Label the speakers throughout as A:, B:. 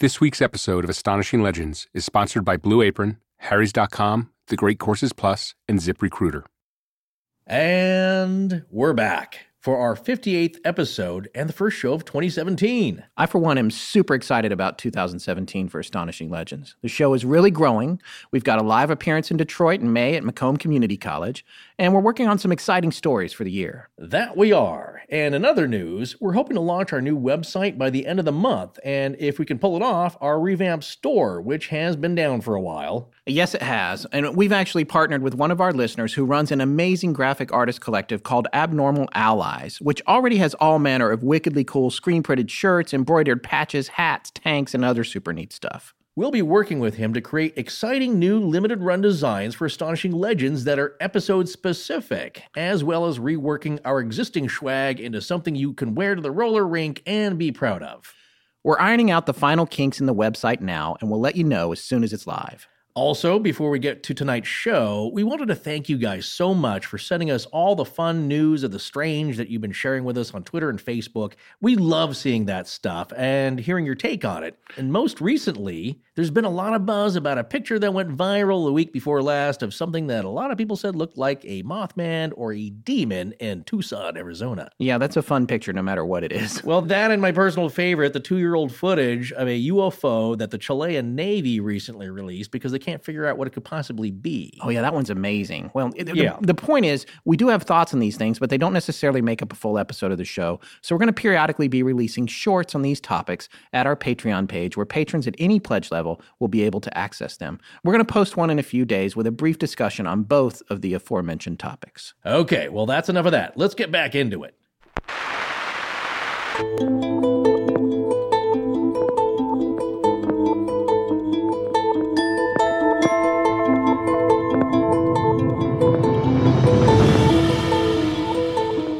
A: This week's episode of Astonishing Legends is sponsored by Blue Apron, Harry's.com, The Great Courses Plus, and ZipRecruiter.
B: And we're back for our 58th episode and the first show of 2017.
C: I, for one, am super excited about 2017 for Astonishing Legends. The show is really growing. We've got a live appearance in Detroit in May at Macomb Community College, and we're working on some exciting stories for the year.
B: That we are. And in other news, we're hoping to launch our new website by the end of the month, and if we can pull it off, our revamped store, which has been down for a while.
C: Yes, it has. And we've actually partnered with one of our listeners who runs an amazing graphic artist collective called Abnormal Allies, which already has all manner of wickedly cool screen printed shirts, embroidered patches, hats, tanks, and other super neat stuff.
B: We'll be working with him to create exciting new limited run designs for Astonishing Legends that are episode specific, as well as reworking our existing swag into something you can wear to the roller rink and be proud of.
C: We're ironing out the final kinks in the website now, and we'll let you know as soon as it's live.
B: Also, before we get to tonight's show, we wanted to thank you guys so much for sending us all the fun news of the strange that you've been sharing with us on Twitter and Facebook. We love seeing that stuff and hearing your take on it. And most recently, there's been a lot of buzz about a picture that went viral the week before last of something that a lot of people said looked like a Mothman or a demon in Tucson, Arizona.
C: Yeah, that's a fun picture no matter what it is.
B: Well, that and my personal favorite, the two year old footage of a UFO that the Chilean Navy recently released because they can't figure out what it could possibly be.
C: Oh, yeah, that one's amazing. Well, it-
B: Yeah.
C: the, the point is, we do have thoughts on these things, but they don't necessarily make up a full episode of the show. So we're going to periodically be releasing shorts on these topics at our Patreon page, where patrons at any pledge level will be able to access them. We're going to post one in a few days with a brief discussion on both of the aforementioned topics.
B: Okay, well, that's enough of that. Let's get back into it.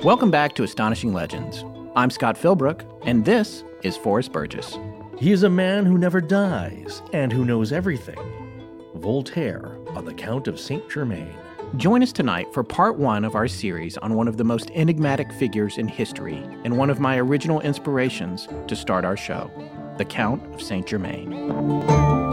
C: Welcome back to Astonishing Legends. I'm Scott Philbrick, and this is Forrest Burgess.
B: He is a man who never dies and who knows everything. Voltaire on the Count of Saint Germain.
C: Join us tonight for part one of our series on one of the most enigmatic figures in history and one of my original inspirations to start our show, the Count of Saint Germain.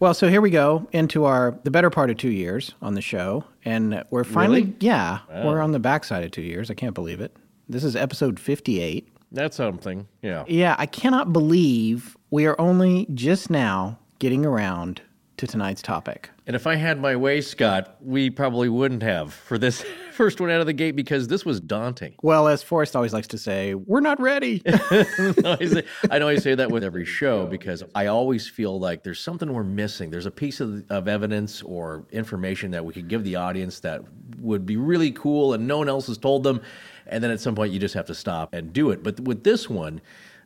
C: Well, so here we go into our the better part of two years on the show, and we're finally
B: Really?
C: yeah we're on the backside of two years. I can't believe it. This is episode fifty-eight.
B: That's something, yeah.
C: Yeah, I cannot believe we are only just now getting around to tonight's topic.
B: And if I had my way, Scott, we probably wouldn't have for this first one out of the gate because this was daunting.
C: Well, as Forrest always likes to say, we're not ready.
B: I, know I say that with every show because I always feel like there's something we're missing. There's a piece of, of evidence or information that we could give the audience that would be really cool and no one else has told them. And then at some point, you just have to stop and do it. But with this one,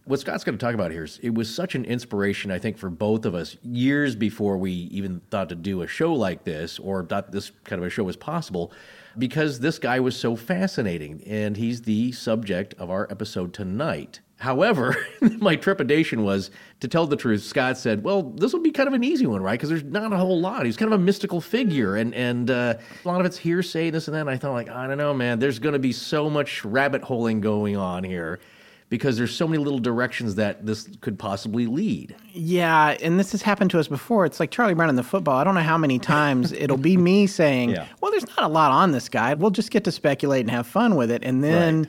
B: what Scott's going to talk about here is it was such an inspiration, I think, for both of us years before we even thought to do a show like this or thought this kind of a show was possible because this guy was so fascinating and he's the subject of our episode tonight. However, my trepidation was to tell the truth. Scott said, "Well, this will be kind of an easy one, right? Because there's not a whole lot. He's kind of a mystical figure, and and uh, a lot of it's hearsay, this and that." And I thought, like, I don't know, man. There's going to be so much rabbit holing going on here because there's so many little directions that this could possibly lead.
C: Yeah, and this has happened to us before. It's like Charlie Brown in the football. I don't know how many times it'll be me saying,
B: Yeah.
C: "Well, there's not a lot on this guy. We'll just get to speculate and have fun with it." And then
B: Right.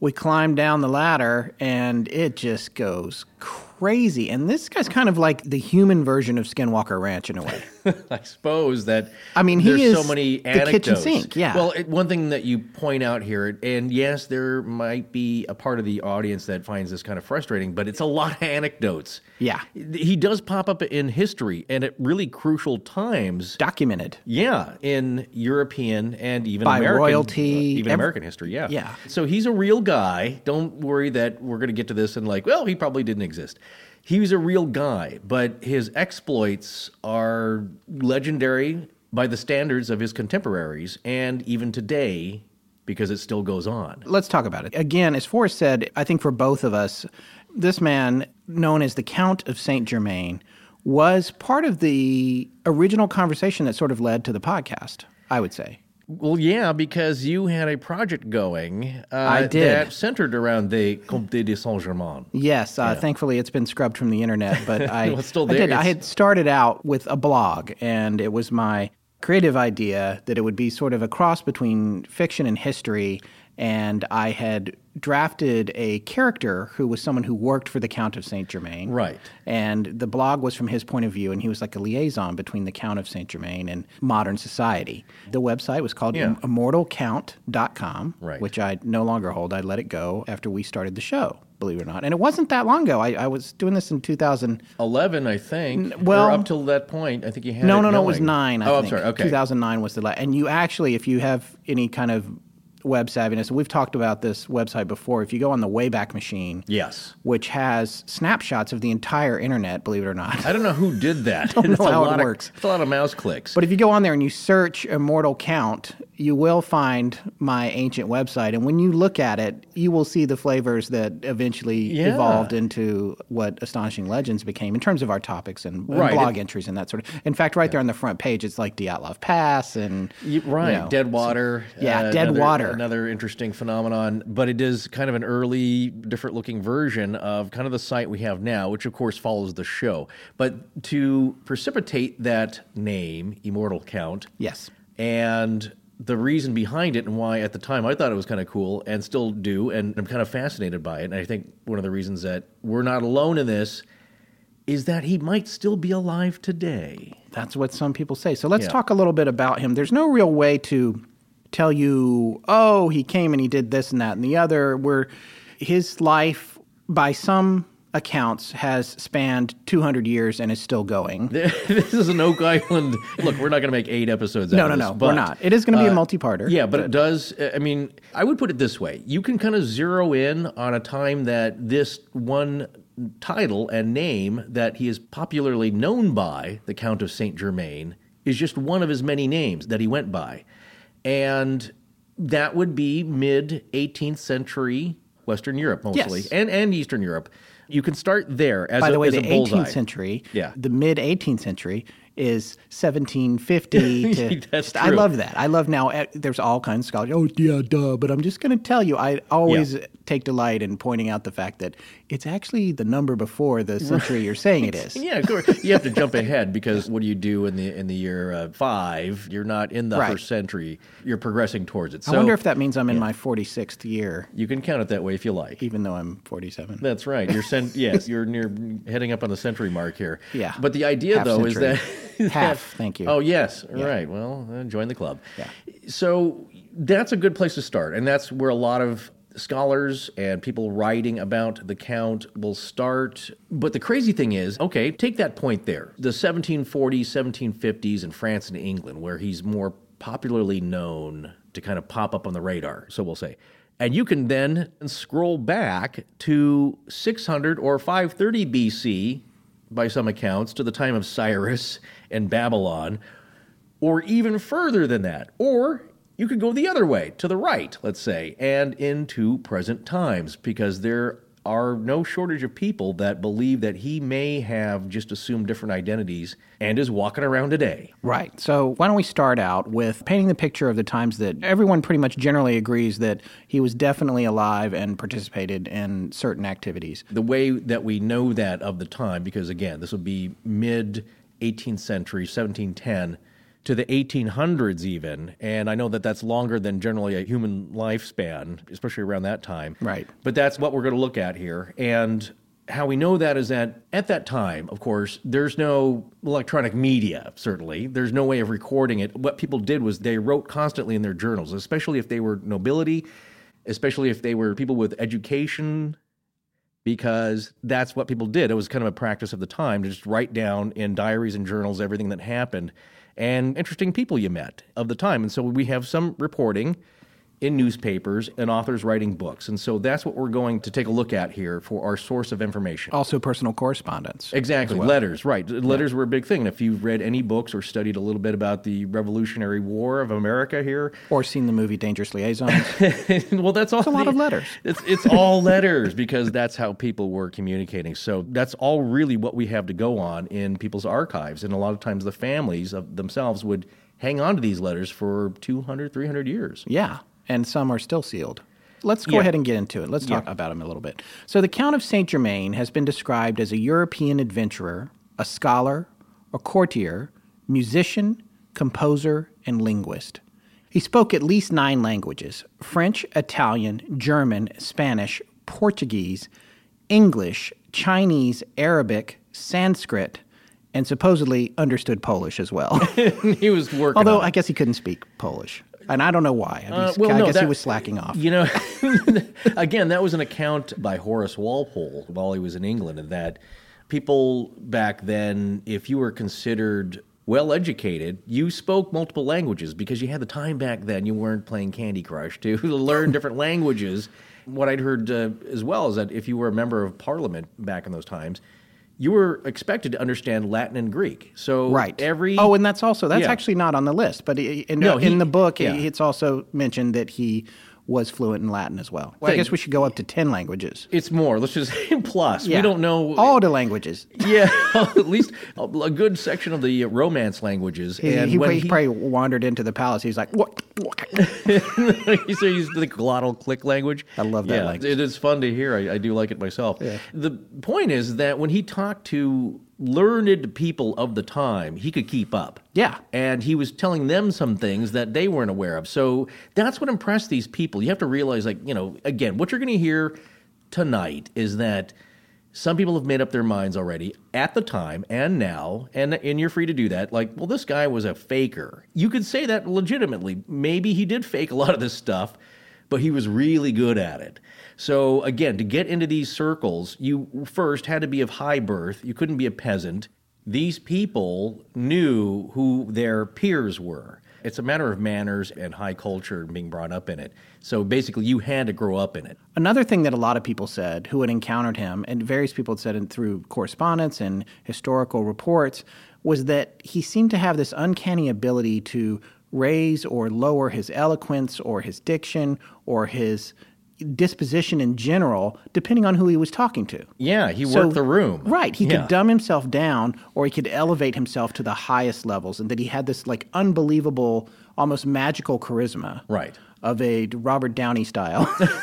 C: we climb down the ladder, and it just goes crazy. And this guy's kind of like the human version of Skinwalker Ranch in a way.
B: I suppose that
C: I mean, he is
B: so many
C: the kitchen
B: anecdotes.
C: sink, yeah.
B: Well, it, one thing that you point out here, and yes, there might be a part of the audience that finds this kind of frustrating, but it's a lot of anecdotes.
C: Yeah.
B: he does pop up in history and at really crucial times.
C: Documented.
B: Yeah, in European and even
C: By
B: American,
C: royalty,
B: uh, even
C: ev-
B: American history. Yeah,
C: Yeah.
B: So he's a real guy. Don't worry that we're going to get to this and like, well, he probably didn't exist. He was a real guy, but his exploits are legendary by the standards of his contemporaries, and even today because it still goes on.
C: Let's talk about it. Again, as Forrest said, I think for both of us, this man, known as the Count of Saint Germain, was part of the original conversation that sort of led to the podcast, I would say.
B: Well, yeah, because you had a project going uh,
C: I did.
B: that centered around the Comte de Saint-Germain.
C: Yes, uh, thankfully it's been scrubbed from the internet, but I,
B: Well, it's still
C: I
B: there.
C: did. I had started out with a blog, and it was my creative idea that it would be sort of a cross between fiction and history. And I had drafted a character who was someone who worked for the Count of Saint Germain.
B: Right.
C: And the blog was from his point of view, and he was like a liaison between the Count of Saint Germain and modern society. The website was called
B: Yeah.
C: immortalcount.com,
B: Right.
C: which I no longer hold. I let it go after we started the show, believe it or not. And it wasn't that long ago. I, I was doing this in
B: 2011, I think.
C: well-
B: or up till that point, I think you had
C: No, no, no, it was nine. I
B: oh,
C: think.
B: I'm sorry. Okay.
C: 2009 was the last. And you actually, if you have any kind of web savviness, we've talked about this website before. If you go on the Wayback Machine,
B: Yes.
C: which has snapshots of the entire internet, believe it or not.
B: I don't know who did that.
C: I don't
B: It's
C: know
B: a
C: how it
B: lot of-
C: works.
B: It's a lot of mouse clicks.
C: But if you go on there and you search Immortal Count, you will find my ancient website. And when you look at it, you will see the flavors that eventually
B: Yeah.
C: evolved into what Astonishing Legends became in terms of our topics and, and
B: Right.
C: blog entries and that sort of. In fact, right there on the front page, it's like Dyatlov Pass and.
B: You- right,
C: you know,
B: dead water. uh,
C: Yeah, dead
B: another-
C: water.
B: Another interesting phenomenon, but it is kind of an early, different looking version of kind of the site we have now, which of course follows the show. But to precipitate that name, Immortal Count,
C: Yes.
B: and the reason behind it and why at the time I thought it was kind of cool and still do, and I'm kind of fascinated by it. And I think one of the reasons that we're not alone in this is that he might still be alive today.
C: That's what some people say. So let's
B: Yeah.
C: talk a little bit about him. There's no real way to tell you, oh, he came and he did this and that and the other. Where his life, by some accounts, has spanned 200 years and is still going.
B: this is an Oak Island. Look, we're not going to make eight episodes.
C: No,
B: out
C: no, no,
B: this,
C: we're not. It is going to be a
B: uh,
C: multi-parter.
B: Yeah, but it does. I mean, I would put it this way: you can kind of zero in on a time that this one title and name that he is popularly known by, the Count of Saint Germain, is just one of his many names that he went by, and that would be mid 18th century Western Europe mostly,
C: Yes.
B: and and Eastern Europe. You can start there as
C: By
B: a,
C: the way,
B: as
C: the
B: a
C: 18th century,
B: Yeah.
C: the mid 18th century is 1750 to.
B: That's
C: I love that. I love now. eh, There's all kinds of scholars. Oh yeah, duh. But I'm just going to tell you, I always take delight in pointing out the fact that it's actually the number before the century you're saying it is.
B: Yeah, of course. You have to jump ahead because what do you do in the in the year uh, five? You're not in the
C: Right.
B: first century. You're progressing towards it. So
C: I wonder if that means I'm in my 46th year,
B: you can count it that way if you like.
C: even though I'm 47.
B: That's right. You're cent- yes, you're near heading up on the century mark here.
C: Yeah.
B: But the idea
C: Half
B: though
C: century.
B: is that
C: Half, thank you.
B: Oh yes, right. Well, uh, join the club.
C: Yeah.
B: So that's a good place to start, and that's where a lot of scholars and people writing about the count will start. But the crazy thing is, okay, take that point there, the 1740s, 1750s in France and England, where he's more popularly known to kind of pop up on the radar. So we'll say. And you can then scroll back to 600 or 530 BC, by some accounts, to the time of Cyrus and Babylon, or even further than that. Or you could go the other way, to the right, let's say, and into present times, because there are no shortage of people that believe that he may have just assumed different identities and is walking around today.
C: Right. So, why don't we start out with painting the picture of the times that everyone pretty much generally agrees that he was definitely alive and participated in certain activities.
B: The way that we know that of the time, because again, this would be mid 18th century, 1710 to the 1800s even and i know that that's longer than generally a human lifespan especially around that time
C: Right.
B: but that's what we're going to look at here and how we know that is that at that time of course there's no electronic media certainly there's no way of recording it what people did was they wrote constantly in their journals especially if they were nobility especially if they were people with education because that's what people did. It was kind of a practice of the time to just write down in diaries and journals everything that happened and interesting people you met of the time. And so we have some reporting in newspapers and authors writing books. And so that's what we're going to take a look at here for our source of information.
C: Also, personal correspondence.
B: Exactly. Letters, right. Letters were a big thing. And if you've read any books or studied a little bit about the Revolutionary War of America here,
C: Or seen the movie Dangerous Liaisons.
B: well, that's all.
C: a lot of letters.
B: It's it's all letters because that's how people were communicating. So that's all really what we have to go on in people's archives. And a lot of times the families of themselves would hang on to these letters for 200, 300 years.
C: Yeah, and some are still sealed. Let's go
B: Yeah.
C: ahead and get into it. Let's talk about him a little bit. So, the Count of Saint Germain has been described as a European adventurer, a scholar, a courtier, musician, composer, and linguist. He spoke at least nine languages French, Italian, German, Spanish, Portuguese, English, Chinese, Arabic, Sanskrit, and supposedly understood Polish as well.
B: he was working.
C: Although. I guess he couldn't speak Polish. And I don't know why. I, mean,
B: Uh, well,
C: I
B: no,
C: guess he was slacking off.
B: You know, again, that was an account by Horace Walpole while he was in England, and that people back then, if you were considered well educated, you spoke multiple languages because you had the time back then. You weren't playing Candy Crush to learn different languages. What I'd heard uh, as well is that if you were a member of parliament back in those times, you were expected to understand Latin and Greek. So
C: Right.
B: every
C: Oh, and that's also that's
B: Yeah.
C: actually not on the list, but in,
B: No, uh, he-
C: in the book,
B: yeah.
C: it's also mentioned that he was fluent in Latin as well. I guess we should go up to ten languages.
B: it's more. Let's just plus.
C: Yeah.
B: We don't know
C: all the languages.
B: Yeah, at least a, a good section of the Romance languages.
C: He,
B: and
C: he,
B: when
C: he probably wandered into the palace. He's like, what? what?
B: he so used the glottal click language.
C: I love that
B: yeah,
C: language.
B: It is fun to hear. I, I do like it myself. The point is that when he talked to learned people of the time, he could keep up.
C: Yeah.
B: And he was telling them some things that they weren't aware of. So that's what impressed these people. You have to realize, like, you know, again, what you're going to hear tonight is that some people have made up their minds already at the time and now, and, and you're free to do that. Like, well, this guy was a faker. You could say that legitimately. Maybe he did fake a lot of this stuff, but he was really good at it. So, again, to get into these circles, you first had to be of high birth. You couldn't be a peasant. These people knew who their peers were. It's a matter of manners and high culture and being brought up in it. So basically, you had to grow up in it.
C: Another thing that a lot of people said who had encountered him, and various people had said it through correspondence and historical reports, was that he seemed to have this uncanny ability to raise or lower his eloquence or his diction or his disposition in general, depending on who he was talking to.
B: Yeah, he
C: So-
B: worked the room.
C: Right. He
B: Yeah.
C: could dumb himself down or he could elevate himself to the highest levels, and that he had this like unbelievable, almost magical charisma.
B: Right.
C: Of a Robert Downey style.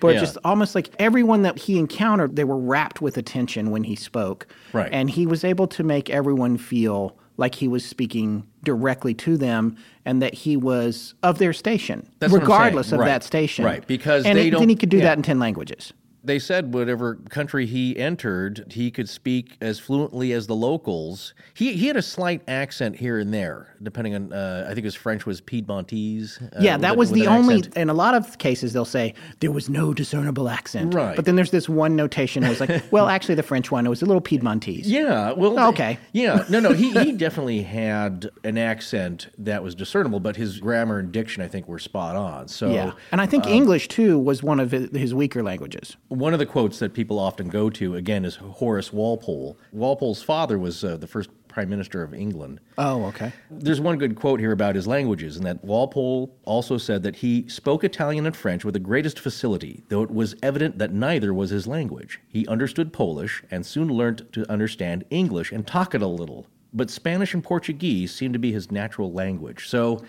C: but
B: Yeah.
C: just almost like everyone that he encountered, they were wrapped with attention when he spoke.
B: Right.
C: And he was able to make everyone feel like he was speaking directly to them and that he was of their station,
B: That's what I'm saying.
C: regardless of
B: Right.
C: that station.
B: Right, because
C: and
B: don't-
C: then he could do
B: yeah.
C: that in 10 languages.
B: They said whatever country he entered, he could speak as fluently as the locals. He he had a slight accent here and there, depending on. Uh, I think his French was Piedmontese. uh,
C: Yeah, that was the only.
B: accent.
C: In a lot of cases, they'll say there was no discernible accent.
B: Right.
C: But then there's this one notation that was like, well, actually, the French one it was a little Piedmontese.
B: Yeah, well,
C: Oh, Okay.
B: Yeah, no, no, he, he definitely had an accent that was discernible, but his grammar and diction, I think, were spot on. So,
C: Yeah. And I think English too was one of his weaker languages.
B: One of the quotes that people often go to, again, is Horace Walpole. Walpole's father was uh, the first Prime Minister of England.
C: Oh, okay.
B: There's one good quote here about his languages, and that Walpole also said that he spoke Italian and French with the greatest facility, though it was evident that neither was his language. He understood Polish and soon learnt to understand English and talk it a little, but Spanish and Portuguese seemed to be his natural language. So,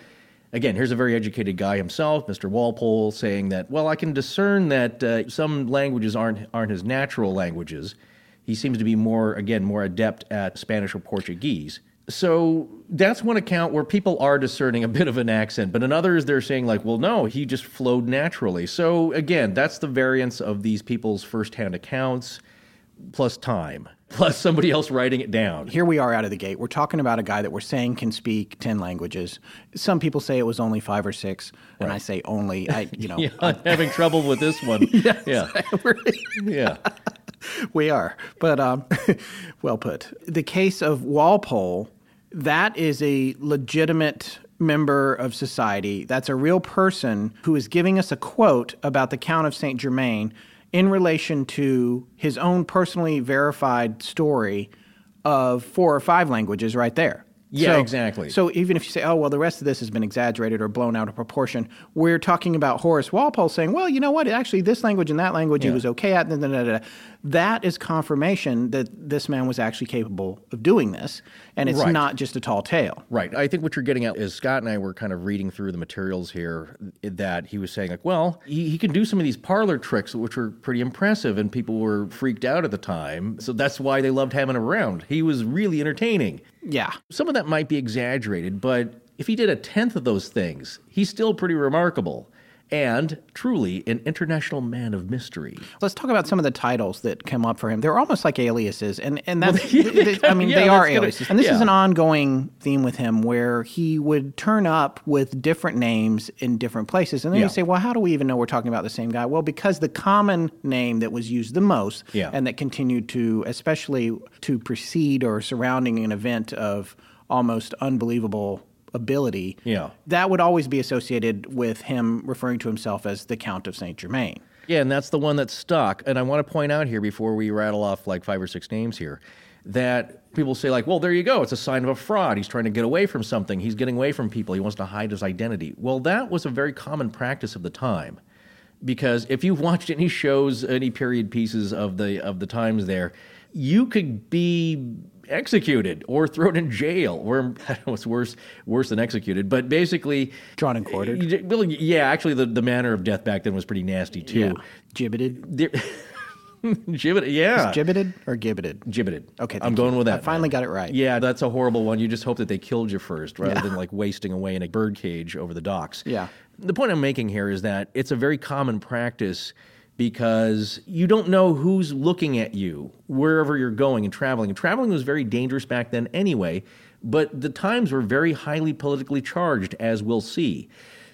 B: again, here's a very educated guy himself, Mr. Walpole, saying that, well, I can discern that uh, some languages aren't, aren't his natural languages. He seems to be more, again, more adept at Spanish or Portuguese. So that's one account where people are discerning a bit of an accent, but in others they're saying like, well, no, he just flowed naturally. So again, that's the variance of these people's firsthand accounts plus time plus somebody else writing it down.
C: Here we are out of the gate. We're talking about a guy that we're saying can speak 10 languages. Some people say it was only 5 or 6, and I say only. I, you know,
B: Yeah, I'm having trouble with this one. Yeah. Yeah.
C: we are. But um, well put. The case of Walpole, that is a legitimate member of society. That's a real person who is giving us a quote about the Count of Saint Germain in relation to his own personally verified story of four or five languages right there.
B: Yeah,
C: So-
B: exactly.
C: So even if you say, oh, well, the rest of this has been exaggerated or blown out of proportion, we're talking about Horace Walpole saying, well, you know what? Actually, this language and that language he was okay at. Da, da, da, da. That is confirmation that this man was actually capable of doing this. And it's
B: Right.
C: not just a tall tale.
B: Right. I think what you're getting at is Scott and I were kind of reading through the materials here that he was saying, like, well, he, he can do some of these parlor tricks, which were pretty impressive, and people were freaked out at the time. So that's why they loved having him around. He was really entertaining.
C: Yeah.
B: Some of that might be exaggerated, but if he did a tenth of those things, he's still pretty remarkable. And truly an international man of mystery.
C: Let's talk about some of the titles that come up for him. They're almost like aliases, and and that's
B: yeah,
C: th- th- I mean
B: yeah,
C: they are
B: that's gonna-
C: aliases, and this is an ongoing theme with him where he would turn up with different names in different places, and then
B: Yeah.
C: you say, well, how do we even know we're talking about the same guy? Well, because the common name that was used the most,
B: Yeah.
C: and that continued to, especially to precede or surrounding an event of almost unbelievable ability,
B: Yeah.
C: that would always be associated with him referring to himself as the Count of Saint Germain.
B: Yeah, and that's the one that stuck. And I want to point out here before we rattle off like five or six names here that people say like, "Well, there you go. It's a sign of a fraud. He's trying to get away from something. He's getting away from people. He wants to hide his identity." Well, that was a very common practice of the time. Because if you've watched any shows, any period pieces of the of the times there, you could be executed or thrown in jail or I don't know what's worse worse than executed, but basically
C: Drawn and quartered.
B: Well, yeah, actually, the, the manner of death back then was pretty nasty too.
C: Gibbeted.
B: There- Gibbet, yeah,
C: Gibbeted or gibbeted?
B: gibbeted.
C: Okay,
B: I'm going
C: you.
B: with that.
C: I finally
B: man.
C: got it right.
B: Yeah, that's a horrible one. You just hope that they killed you first, rather
C: Yeah.
B: than like wasting away in a bird cage over the docks.
C: Yeah.
B: The point I'm making here is that it's a very common practice because you don't know who's looking at you wherever you're going and traveling. And traveling was very dangerous back then anyway, but the times were very highly politically charged, as we'll see.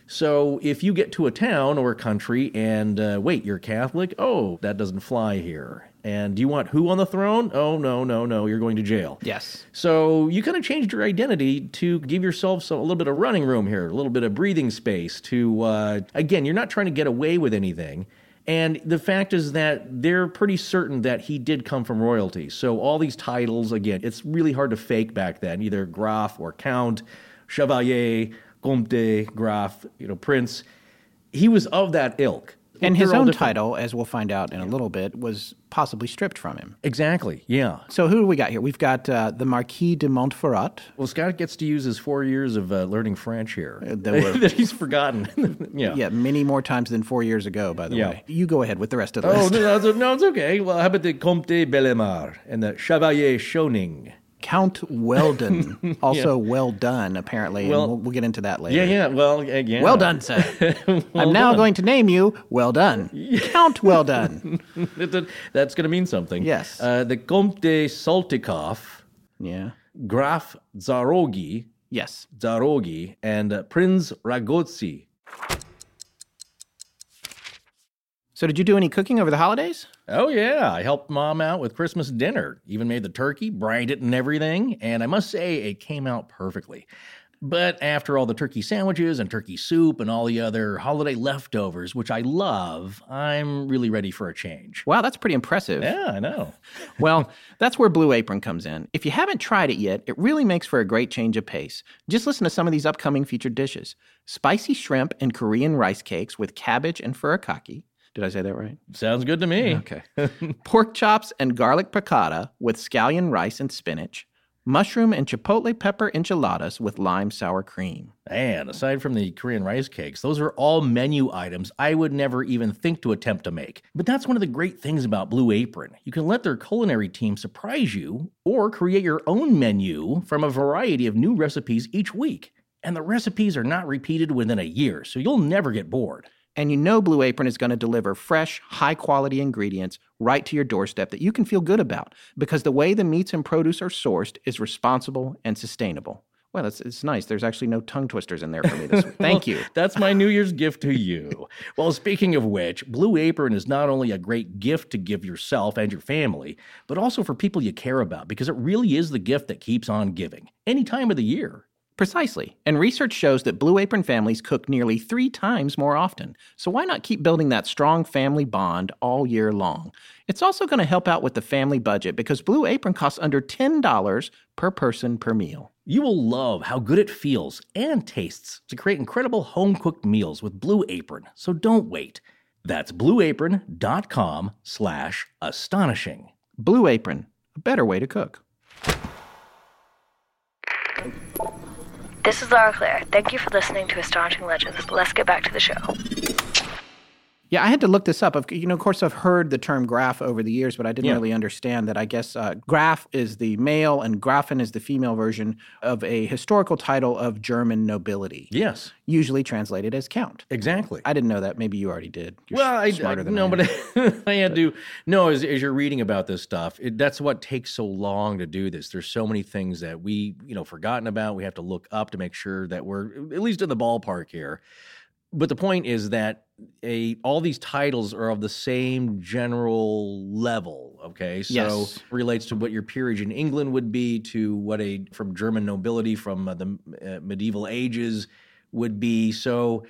B: So if you get to a town or a country and uh, wait, you're Catholic? Oh, that doesn't fly here. And do you want who on the throne? Oh, no, no, no, you're going to jail.
C: Yes.
B: So you kind of changed your identity to give yourself some, a little bit of running room here, a little bit of breathing space. To uh, again, you're not trying to get away with anything. And the fact is that they're pretty certain that he did come from royalty. So all these titles, again, it's really hard to fake back then, either Graf or Count, Chevalier, Comte, Graf, you know, Prince. He was of that ilk.
C: And his own
B: different.
C: title, as we'll find out in a little bit, was possibly stripped from him.
B: Exactly. Yeah.
C: So who do we got here? We've got uh, the Marquis de Montferrat.
B: Well, Scott gets to use his four years of uh, learning French here
C: that were-
B: that he's forgotten. yeah.
C: Yeah, many more times than four years ago, by the
B: Yeah.
C: way. You go ahead with the rest of the
B: Oh
C: list.
B: no, no, no, it's okay. Well, how about the Comte Bellemare and the Chevalier Schoning?
C: Count Weldon, also well done, apparently. and
B: Well-
C: we'll, we'll get into that later.
B: Yeah, yeah. Well, yeah.
C: Well done, sir. I'm now going to name you Well Done. Count Well Done.
B: That's going to mean something.
C: Yes.
B: Uh, the Comte Saltykov,
C: Yeah.
B: Graf Zarogi,
C: Yes.
B: Zarogi, and uh, Prince Ragozzi.
C: So, did you do any cooking over the holidays?
B: Oh yeah, I helped mom out with Christmas dinner. Even made the turkey, brined it and everything, and I must say it came out perfectly. But after all the turkey sandwiches and turkey soup and all the other holiday leftovers, which I love, I'm really ready for a change.
C: Wow, that's pretty impressive.
B: Yeah, I know.
C: Well, that's where Blue Apron comes in. If you haven't tried it yet, it really makes for a great change of pace. Just listen to some of these upcoming featured dishes spicy shrimp and Korean rice cakes with cabbage and furikake. Did I say that right?
B: Sounds good to me.
C: Okay. Pork chops and garlic piccata with scallion rice and spinach. Mushroom and chipotle pepper enchiladas with lime sour cream.
B: And aside from the Korean rice cakes, those are all menu items I would never even think to attempt to make. But that's one of the great things about Blue Apron. You can let their culinary team surprise you or create your own menu from a variety of new recipes each week. And the recipes are not repeated within a year, so you'll never get bored.
C: And you know Blue Apron is going to deliver fresh, high quality ingredients right to your doorstep that you can feel good about because the way the meats and produce are sourced is responsible and sustainable. Well, it's, it's nice. There's actually no tongue twisters in there for me this week. Thank
B: Well,
C: you.
B: That's my New Year's gift to you. Well, speaking of which, Blue Apron is not only a great gift to give yourself and your family, but also for people you care about because it really is the gift that keeps on giving any time of the year.
C: Precisely. And research shows that Blue Apron families cook nearly three times more often. So why not keep building that strong family bond all year long? It's also going to help out with the family budget because Blue Apron costs under $10 per person per meal.
B: You will love how good it feels and tastes to create incredible home cooked meals with Blue Apron. So don't wait. That's blueapron.com slash astonishing.
C: Blue Apron, a better way to cook.
D: This is Laura Claire. Thank you for listening to Astonishing Legends. Let's get back to the show.
C: Yeah, I had to look this up. Of- You know, of course, I've heard the term Graf over the years, but I didn't
B: Yeah.
C: really understand that. I guess uh, Graf is the male and grafen is the female version of a historical title of German nobility,
B: Yes,
C: usually translated as count.
B: exactly.
C: I didn't know that. Maybe you already did. You're
B: well, I,
C: smarter
B: I
C: than
B: no,
C: I
B: but I had to no. As, as you're reading about this stuff, it, that's what takes so long to do this. There's so many things that we, you know, forgotten about. We have to look up to make sure that we're at least in the ballpark here. But the point is that a all these titles are of the same general level. Okay, so
C: Yes.
B: relates to what your peerage in England would be to what a from German nobility from uh, the uh, medieval ages would be. So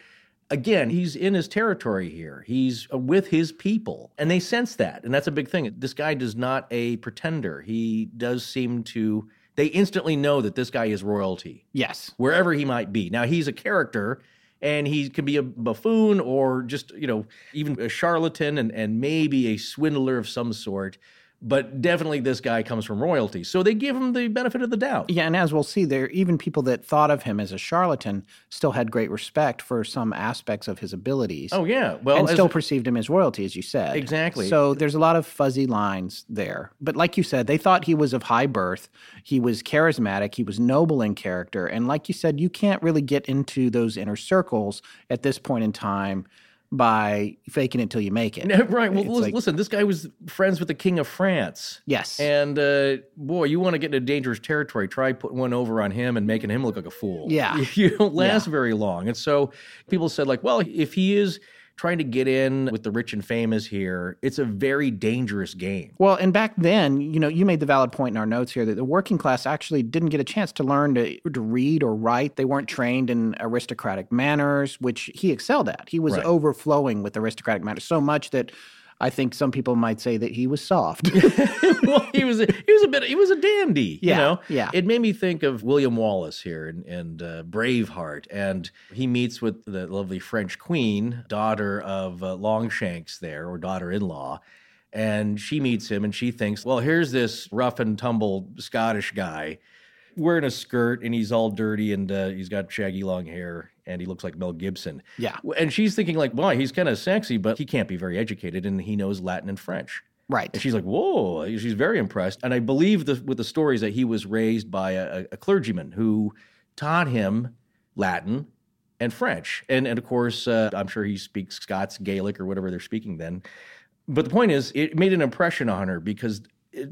B: again, he's in his territory here. He's uh, with his people, and they sense that, and that's a big thing. This guy does not a pretender. He does seem to. They instantly know that this guy is royalty
C: yes.
B: wherever he might be. Now he's a character and he can be a buffoon or just, you know, even a charlatan and, and maybe a swindler of some sort. But definitely this guy comes from royalty. So they give him the benefit of the doubt.
C: Yeah, and as we'll see, there even people that thought of him as a charlatan still had great respect for some aspects of his abilities.
B: Oh yeah. Well
C: and still perceived him as royalty, as you said.
B: Exactly.
C: So there's a lot of fuzzy lines there. But like you said, they thought he was of high birth. He was charismatic. He was noble in character. And like you said, you can't really get into those inner circles at this point in time by faking it till you make it.
B: right. Well, lis-
C: like-
B: listen, this guy was friends with the king of France.
C: Yes.
B: And uh, boy, you want to get into dangerous territory, try putting one over on him and making him look like a fool.
C: Yeah.
B: You don't last very long. And so people said, like, well, if he is trying to get in with the rich and famous here, it's a very dangerous game.
C: Well, and back then, you know, you made the valid point in our notes here that the working class actually didn't get a chance to learn to, to read or write. They weren't trained in aristocratic manners, which he excelled at. He was
B: Right.
C: overflowing with aristocratic manners so much that I think some people might say that he was soft.
B: well, he was a, he was a bit he was a dandy,
C: Yeah,
B: you know.
C: yeah.
B: It made me think of William Wallace here and, and uh, Braveheart, and he meets with the lovely French queen, daughter of uh, Longshanks there, or daughter-in-law, and she meets him, and she thinks, well, here's this rough and tumble Scottish guy wearing a skirt, and he's all dirty, and uh, he's got shaggy long hair, and he looks like Mel Gibson.
C: Yeah.
B: and she's thinking like, wow, he's kind of sexy, but he can't be very educated, and he knows Latin and French.
C: right.
B: And she's like, "Whoa!" She's very impressed. And I believe the, with the stories that he was raised by a, a clergyman who taught him Latin and French, and and of course, uh, I'm sure he speaks Scots, Gaelic, or whatever they're speaking then. But the point is, it made an impression on her because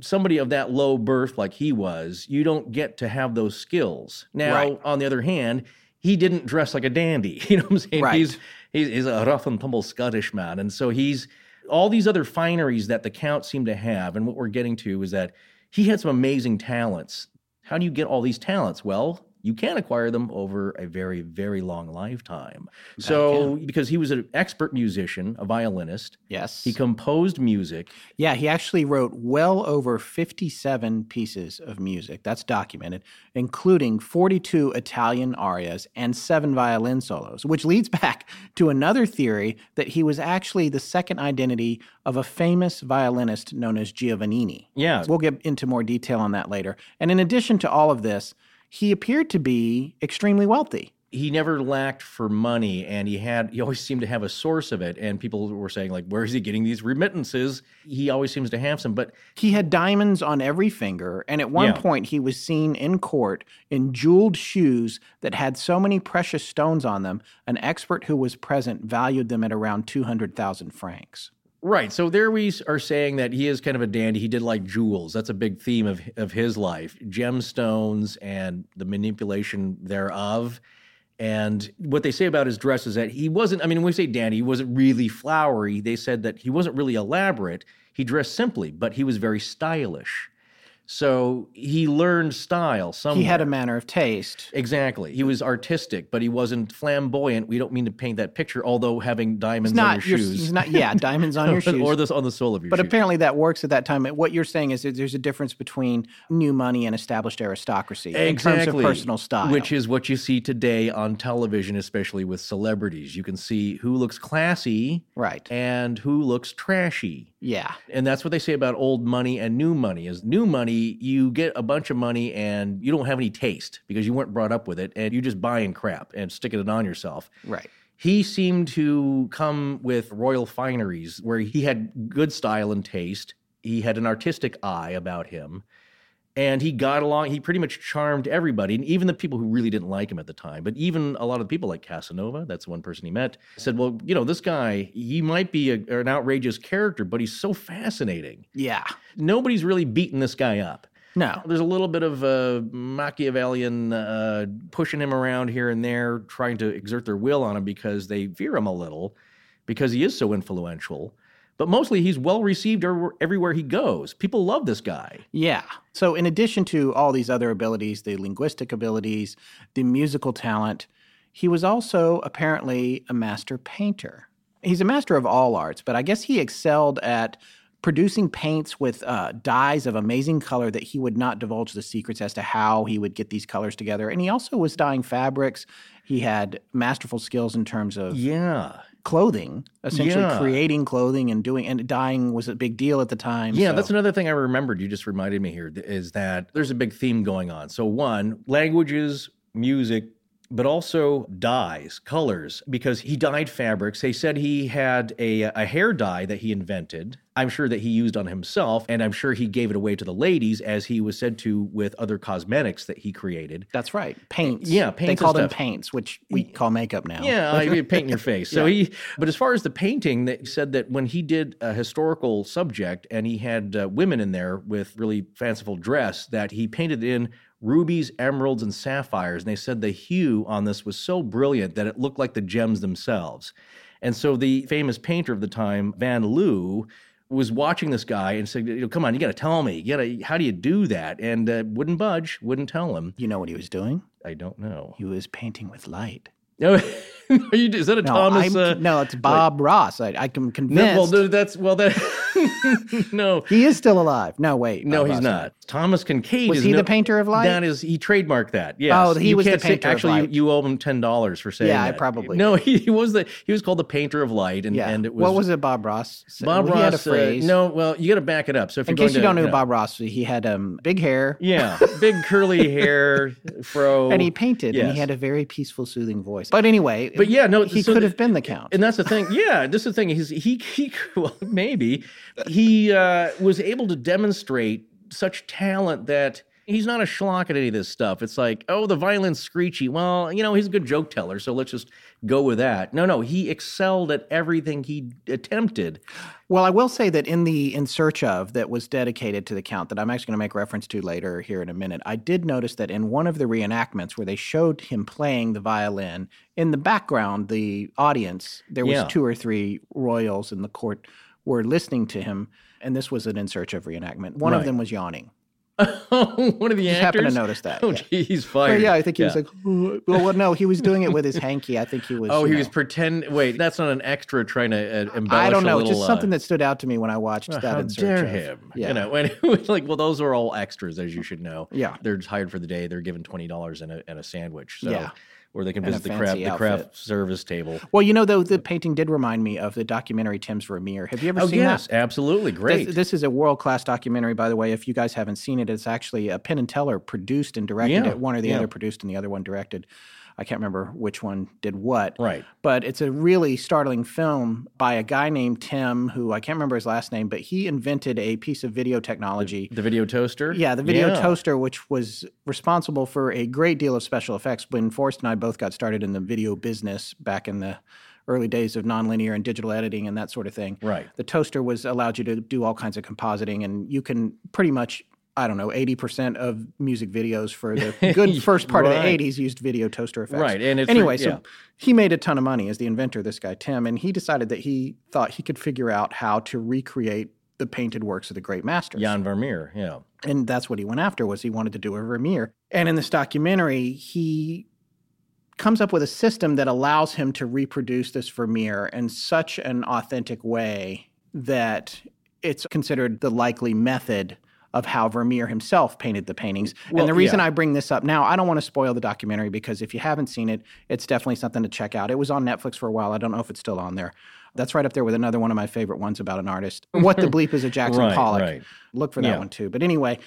B: somebody of that low birth like he was, you don't get to have those skills. Now,
C: Right.
B: on the other hand, he didn't dress like a dandy. You know what I'm saying?
C: Right.
B: He's he's, he's a rough and tumble Scottish man, and so he's all these other fineries that the count seemed to have. And what we're getting to is that he had some amazing talents. How do you get all these talents? Well, you can acquire them over a very, very long lifetime. So, because he was an expert musician, a violinist,
C: Yes.
B: he composed music.
C: Yeah, he actually wrote well over 57 pieces of music. That's documented, including 42 Italian arias and seven violin solos, which leads back to another theory that he was actually the second identity of a famous violinist known as Giovannini.
B: Yeah.
C: We'll get into more detail on that later. And in addition to all of this, he appeared to be extremely wealthy.
B: he never lacked for money and he had he always seemed to have a source of it and people were saying like where is he getting these remittances he always seems to have some but
C: He had diamonds on every finger, and at one
B: Yeah.
C: point he was seen in court in jeweled shoes that had so many precious stones on them, an expert who was present valued them at around 200,000 francs.
B: Right so there we are saying that he is kind of a dandy he did like jewels that's a big theme of of his life gemstones and the manipulation thereof. And what they say about his dress is that he wasn't i mean when we say dandy he wasn't really flowery they said that he wasn't really elaborate he dressed simply but he was very stylish so he learned style somewhere.
C: He had a manner of taste.
B: Exactly. He was artistic, but he wasn't flamboyant. We don't mean to paint that picture, although having diamonds
C: He's
B: on
C: not,
B: your shoes.
C: not, yeah, diamonds on your shoes.
B: or this on the sole of your
C: But
B: shoes.
C: apparently that works at that time. What you're saying is that there's a difference between new money and established aristocracy in terms of personal style.
B: Which is what you see today on television, especially with celebrities. You can see who looks classy
C: right.
B: and who looks trashy.
C: Yeah.
B: And that's what they say about old money and new money is new money, you get a bunch of money and you don't have any taste because you weren't brought up with it and you're just buying crap and sticking it on yourself.
C: Right.
B: He seemed to come with royal fineries where he had good style and taste. He had an artistic eye about him. And he got along, he pretty much charmed everybody, and even the people who really didn't like him at the time. But even a lot of the people like Casanova, that's the one person he met, said, Well, you know, this guy, he might be a, an outrageous character, but he's so fascinating.
C: Yeah.
B: Nobody's really beaten this guy up.
C: No.
B: There's a little bit of uh, Machiavellian uh, pushing him around here and there, trying to exert their will on him because they fear him a little, because he is so influential. But mostly, he's well received everywhere- everywhere he goes. People love this guy.
C: Yeah. So, in addition to all these other abilities, the linguistic abilities, the musical talent, he was also apparently a master painter. He's a master of all arts, but I guess he excelled at producing paints with uh, dyes of amazing color that he would not divulge the secrets as to how he would get these colors together. And he also was dyeing fabrics. He had masterful skills in terms of
B: Yeah.
C: Clothing, essentially
B: Yeah.
C: creating clothing and doing, and dyeing was a big deal at the time.
B: Yeah,
C: so-
B: that's another thing I remembered. You just reminded me here is that there's a big theme going on. So, one, languages, music, but also dyes, colors, because he dyed fabrics. They said he had a, a hair dye that he invented. I'm sure that he used on himself, and I'm sure he gave it away to the ladies, as he was said to with other cosmetics that he created.
C: That's right. Paints.
B: Yeah, paints and
C: call them paints, which we call makeup now.
B: Yeah, like you paint your face. So he, but as far as the painting, they said that when he did a historical subject and he had uh, women in there with really fanciful dress, that he painted in rubies, emeralds, and sapphires. And they said the hue on this was so brilliant that it looked like the gems themselves. And so the famous painter of the time, Van Loo, was watching this guy and said, you know, "Come on, you got to tell me. You got to. How do you do that?" And uh, wouldn't budge, wouldn't tell him.
C: You know what he was doing?
B: I don't know.
C: He was painting with light.
B: No, are you, is that a
C: No,
B: Thomas? Uh,
C: no, it's Bob Ross. I, I am
B: No, well, that's well, that no,
C: he is still alive. No, wait.
B: no, he's not. Thomas Kinkade
C: Was he
B: no-
C: the painter of light?
B: That is, he trademarked that. Yes.
C: Oh, he
B: You
C: was the
B: can't say-
C: painter of
B: Actually,
C: light.
B: You, you owe him ten dollars for saying.
C: Yeah, I
B: that.
C: probably
B: No, he, he was the he was called the painter of light, and
C: Yeah.
B: and it was
C: what was it, Bob Ross?
B: Bob
C: he
B: Ross.
C: had a
B: uh, no, well, you got to back it up. So if
C: In case you
B: going
C: don't
B: to,
C: know Bob Ross, he had um, big hair.
B: yeah, big curly hair, fro,
C: And he painted, and he had a very peaceful, soothing voice. But anyway,
B: But yeah, no,
C: he
B: so
C: could have been the count.
B: And that's the thing. Yeah, this is the thing. He's he he well maybe he uh, was able to demonstrate such talent that he's not a schlock at any of this stuff. It's like, oh, the violin's screechy. Well, you know, he's a good joke teller, so let's just go with that. No, no, he excelled at everything he attempted.
C: Well, I will say that in the In Search of that was dedicated to the Count, that I'm actually going to make reference to later here in a minute, I did notice that in one of the reenactments where they showed him playing the violin, in the background, the audience, there was
B: Yeah.
C: two or three royals in the court were listening to him, and this was an In Search of reenactment. One of them was yawning.
B: One of the
C: Just
B: actors.
C: happened to notice that,
B: Oh,
C: yeah.
B: gee, he's
C: But yeah, I think he was like, "Oh," well, well, no, he was doing it with his hanky. I think he was.
B: Oh, he
C: know,
B: was pretend. Wait, that's not an extra trying to uh, embellish.
C: I don't know,
B: little,
C: just
B: uh,
C: something that stood out to me when I watched that.
B: How
C: in search
B: dare
C: of-
B: him?
C: Yeah.
B: You know, and it was like, well, those are all extras, as you should know.
C: Yeah.
B: they're hired for the day. They're given twenty dollars and a and a sandwich. So,
C: Yeah.
B: Or they can visit the craft the craft service table.
C: Well, you know, though, the painting did remind me of the documentary Tim's Vermeer. Have you ever
B: Oh
C: seen
B: yes,
C: that?
B: absolutely, great.
C: This, this is a world class documentary, by the way. If you guys haven't seen it, it's actually a Penn and Teller produced and directed
B: Yeah,
C: it. One or the
B: yeah.
C: other produced and the other one directed. I can't remember which one did what.
B: Right.
C: But it's a really startling film by a guy named Tim, who I can't remember his last name, but he invented a piece of video technology.
B: the video toaster.
C: Yeah, the video
B: Yeah.
C: toaster, which was responsible for a great deal of special effects. When Forrest and I both got started in the video business back in the early days of nonlinear and digital editing and that sort of thing.
B: Right.
C: The toaster was allowed you to do all kinds of compositing, and you can pretty much. I don't know, 80% of music videos for the good first part
B: Right.
C: of the 80s used video toaster effects.
B: Right, and it's-
C: anyway,
B: yeah.
C: so he made a ton of money as the inventor, this guy Tim, and he decided that he thought he could figure out how to recreate the painted works of the great masters
B: Jan Vermeer. Yeah.
C: and that's what he went after was he wanted to do a Vermeer. And in this documentary, he comes up with a system that allows him to reproduce this Vermeer in such an authentic way that it's considered the likely method of how Vermeer himself painted the paintings.
B: Well,
C: and the reason
B: yeah.
C: I bring this up now, I don't want to spoil the documentary because if you haven't seen it, it's definitely something to check out. It was on Netflix for a while. I don't know if it's still on there. That's right up there with another one of my favorite ones about an artist. What the bleep is a Jackson
B: Right,
C: Pollock?
B: right.
C: Look for that
B: Yeah.
C: one too. But anyway,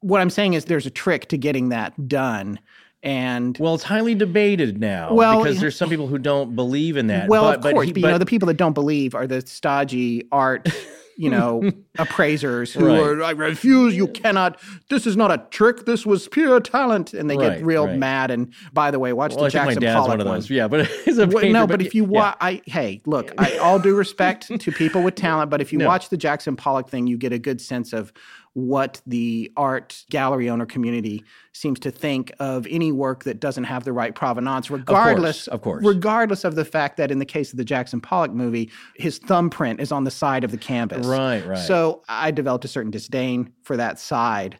C: what I'm saying is there's a trick to getting that done. And
B: Well, it's highly debated now
C: Well,
B: because there's some people who don't believe in that.
C: well,
B: but,
C: of
B: but
C: course,
B: he-
C: but, you know, the people that don't believe are the stodgy art, you know, appraisers who
B: Right.
C: are, I refuse, you cannot, this is not a trick, this was pure talent. And they
B: Right,
C: get real
B: right.
C: mad. And by the way, watch
B: well,
C: the
B: I
C: Jackson Pollock
B: one of those. Yeah, but he's a painter,
C: no, but if you
B: yeah.
C: watch, I hey, look, I all due respect to people with talent, but if you
B: No.
C: watch the Jackson Pollock thing, you get a good sense of what the art gallery owner community seems to think of any work that doesn't have the right provenance, regardless,
B: of course.
C: regardless of the fact that in the case of the Jackson Pollock movie, his thumbprint is on the side of the canvas.
B: Right, right.
C: So I developed a certain disdain for that side.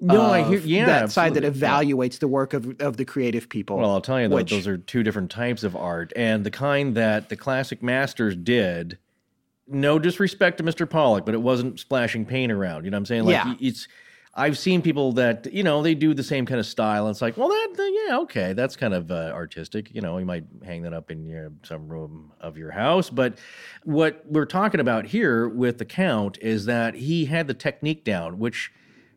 B: No, I hear-
C: of
B: yeah,
C: that side that
B: absolutely, yeah.
C: evaluates the work of of the creative people.
B: Well, I'll tell you though,
C: which-
B: those are two different types of art, and the kind that the classic masters did. No disrespect to Mr. Pollock, but it wasn't splashing paint around. You know what I'm saying? Like
C: Yeah.
B: it's. I've seen people that you know they do the same kind of style. And it's like, well, that yeah, okay, that's kind of uh, artistic. You know, you might hang that up in your some room of your house. But what we're talking about here with the Count is that he had the technique down, which.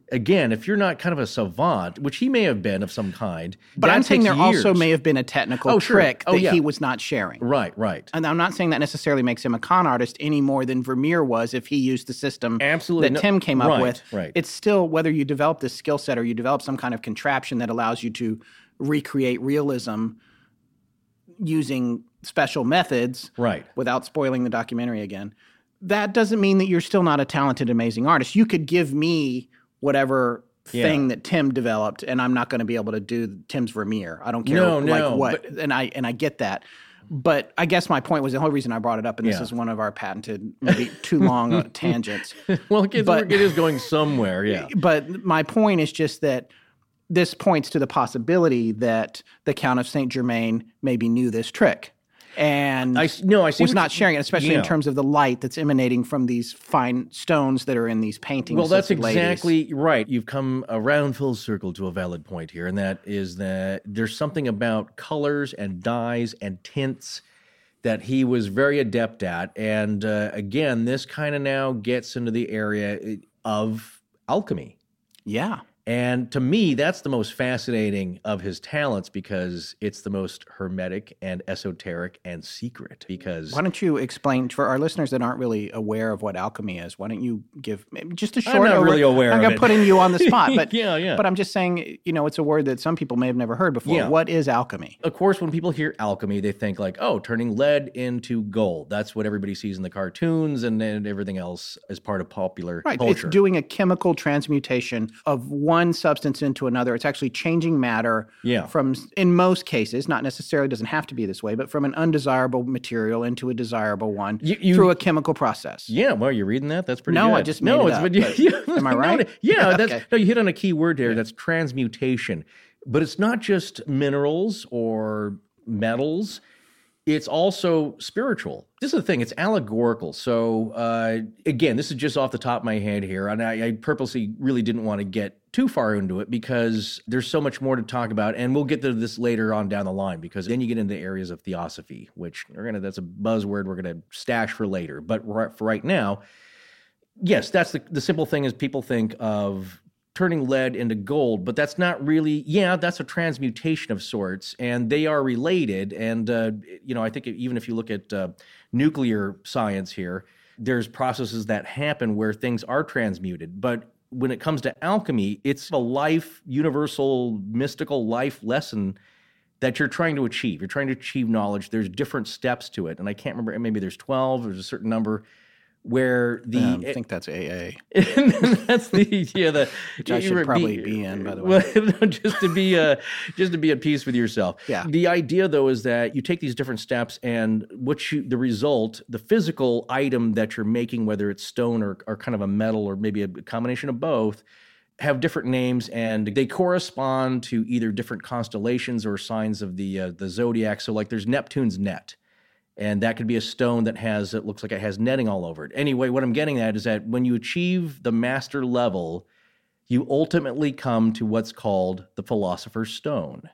B: Again, if you're not kind of a savant, which he may have been of some kind,
C: But I'm saying there
B: takes
C: also may have been a technical
B: Oh, sure.
C: trick
B: Oh,
C: that
B: yeah.
C: he was not sharing.
B: Right, right.
C: And I'm not saying that necessarily makes him a con artist any more than Vermeer was if he used the system
B: Absolutely.
C: that
B: No-
C: Tim came up
B: right,
C: with.
B: right.
C: It's still whether you develop this skill set or you develop some kind of contraption that allows you to recreate realism using special methods
B: Right.
C: without spoiling the documentary again. That doesn't mean that you're still not a talented, amazing artist. You could give me whatever thing that Tim developed, and I'm not going to be able to do Tim's Vermeer. I don't care
B: No,
C: like
B: no,
C: what, and I and I get that. But I guess my point was the whole reason I brought it up, and this is one of our patented, maybe too long uh, tangents.
B: Well, it,
C: But-
B: it is going somewhere. Yeah.
C: But my point is just that this points to the possibility that the Count of Saint Germain maybe knew this trick, and
B: I no, I see
C: was not sharing it, especially
B: yeah.
C: in terms of the light that's emanating from these fine stones that are in these paintings.
B: Well, that's
C: the ladies.
B: exactly right. You've come around full circle to a valid point here, and that is that there's something about colors and dyes and tints that he was very adept at. And uh, again, this kind of now gets into the area uh, of alchemy.
C: Yeah.
B: And to me, that's the most fascinating of his talents because it's the most hermetic and esoteric and secret. Because
C: Why don't you explain for our listeners that aren't really aware of what alchemy is? Why don't you give just a
B: I'm
C: short?
B: not
C: over-
B: really aware
C: I'm
B: of
C: not putting you on the spot, but
B: Yeah, yeah.
C: But I'm just saying, you know, it's a word that some people may have never heard before.
B: Yeah.
C: What is alchemy?
B: of course, when people hear alchemy, they think like, oh, turning lead into gold. That's what everybody sees in the cartoons and, and everything else as part of popular
C: Right.
B: culture.
C: It's doing a chemical transmutation of one one substance into another. It's actually changing matter
B: Yeah.
C: from, in most cases, not necessarily doesn't have to be this way, but from an undesirable material into a desirable one
B: You- you-
C: through a chemical process.
B: Yeah, well, you're reading that. That's pretty
C: No,
B: good.
C: I just
B: no,
C: it
B: it's
C: up,
B: but, yeah,
C: am I
B: no,
C: right?
B: yeah, that's
C: Okay.
B: no. You hit on a key word there. That's transmutation, but it's not just minerals or metals. It's also spiritual. This is the thing. It's allegorical. So uh, again, this is just off the top of my head here, and I, I purposely really didn't want to get too far into it because there's so much more to talk about, and we'll get to this later on down the line because then you get into areas of theosophy, which we're gonna that's a buzzword we're gonna stash for later. But right, for right now, yes, that's the the simple thing is people think of turning lead into gold, but that's not really. Yeah, that's a transmutation of sorts, and they are related. And uh, you know, I think even if you look at uh, nuclear science here, there's processes that happen where things are transmuted, but when it comes to alchemy, it's a life, universal, mystical life lesson that you're trying to achieve. You're trying to achieve knowledge. There's different steps to it. And I can't remember, maybe there's 12, there's a certain number where the.
C: Um, I think that's AA.
B: that's the yeah the
C: Which I should probably be in, by the way.
B: Well, just to be uh just to be at peace with yourself.
C: Yeah.
B: The idea though is that you take these different steps and what you the result, the physical item that you're making, whether it's stone or, or kind of a metal or maybe a combination of both, have different names and they correspond to either different constellations or signs of the uh, the zodiac. So like there's Neptune's net and that could be a stone that has it looks like it has netting all over it. Anyway, what I'm getting at is that when you achieve the master level, you ultimately come to what's called the philosopher's stone.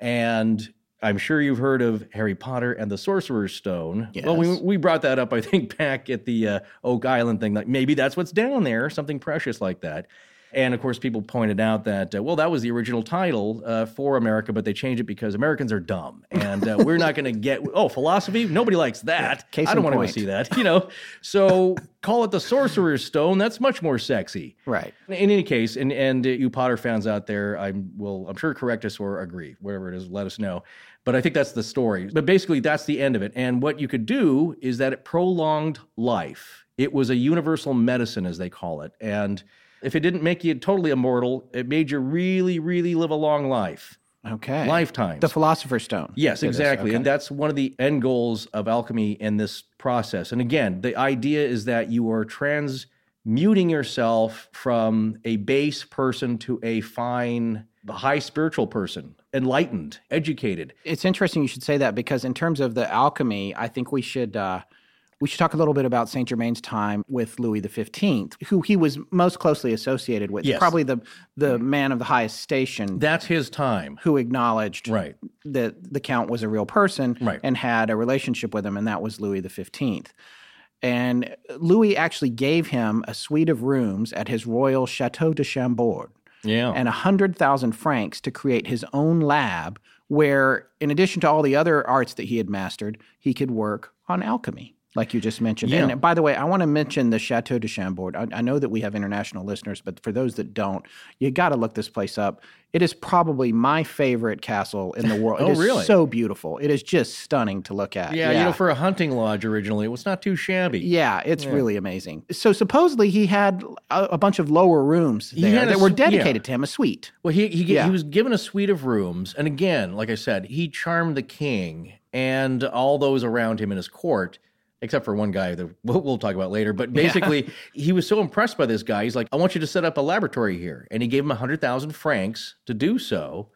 B: And I'm sure you've heard of Harry Potter and the Sorcerer's Stone. Well, we we brought that up, I think, back at the uh, Oak Island thing. Like maybe that's what's down there, something precious like that. And of course, people pointed out that uh, well, that was the original title uh, for America, but they changed it because Americans are dumb, and uh, we're not going to get oh philosophy. Nobody likes that.
C: Case
B: I don't want to see that. You know, so call it the Sorcerer's Stone. That's much more sexy.
C: Right.
B: In any case, and and uh, you Potter fans out there, I will I'm sure correct us or agree, whatever it is, let us know. But I think that's the story. But basically, that's the end of it. And what you could do is that it prolonged life. It was a universal medicine, as they call it. And if it didn't make you totally immortal, it made you really, really live a long life,
C: Okay.
B: lifetimes.
C: The Philosopher's Stone.
B: Yes, exactly.
C: okay.
B: And that's one of the end goals of alchemy in this process. And again, the idea is that you are transmuting yourself from a base person to a fine, high spiritual person, enlightened, educated.
C: it's interesting you should say that because in terms of the alchemy, I think we should uh, we should talk a little bit about Saint Germain's time with Louis XV, who he was most closely associated with.
B: Yes.
C: Probably the the man of the highest station
B: That's his time.
C: who acknowledged
B: Right.
C: that the count was a real person
B: Right.
C: and had a relationship with him, and that was Louis XV. And Louis actually gave him a suite of rooms at his royal Chateau de Chambord
B: Yeah.
C: and 100,000 francs to create his own lab where, in addition to all the other arts that he had mastered, he could work on alchemy, like you just mentioned.
B: Yeah.
C: And by the way, I want to mention the Chateau de Chambord. I, I know that we have international listeners, but for those that don't, you got to look this place up. It is probably my favorite castle in the world.
B: Oh,
C: it is
B: really?
C: so beautiful. It is just stunning to look at.
B: yeah, you know, for a hunting lodge originally, it was not too shabby.
C: Yeah, it's really amazing. So supposedly he had a, a bunch of lower rooms there
B: had a
C: that were
B: yeah.
C: dedicated to him, a suite.
B: Well, he he,
C: Yeah.
B: he was given a suite of rooms, and again, like I said, he charmed the king and all those around him in his court, except for one guy that we'll, we'll talk about later. But basically, he was so impressed by this guy. He's like, "I want you to set up a laboratory here," and he gave him a hundred thousand francs to do so.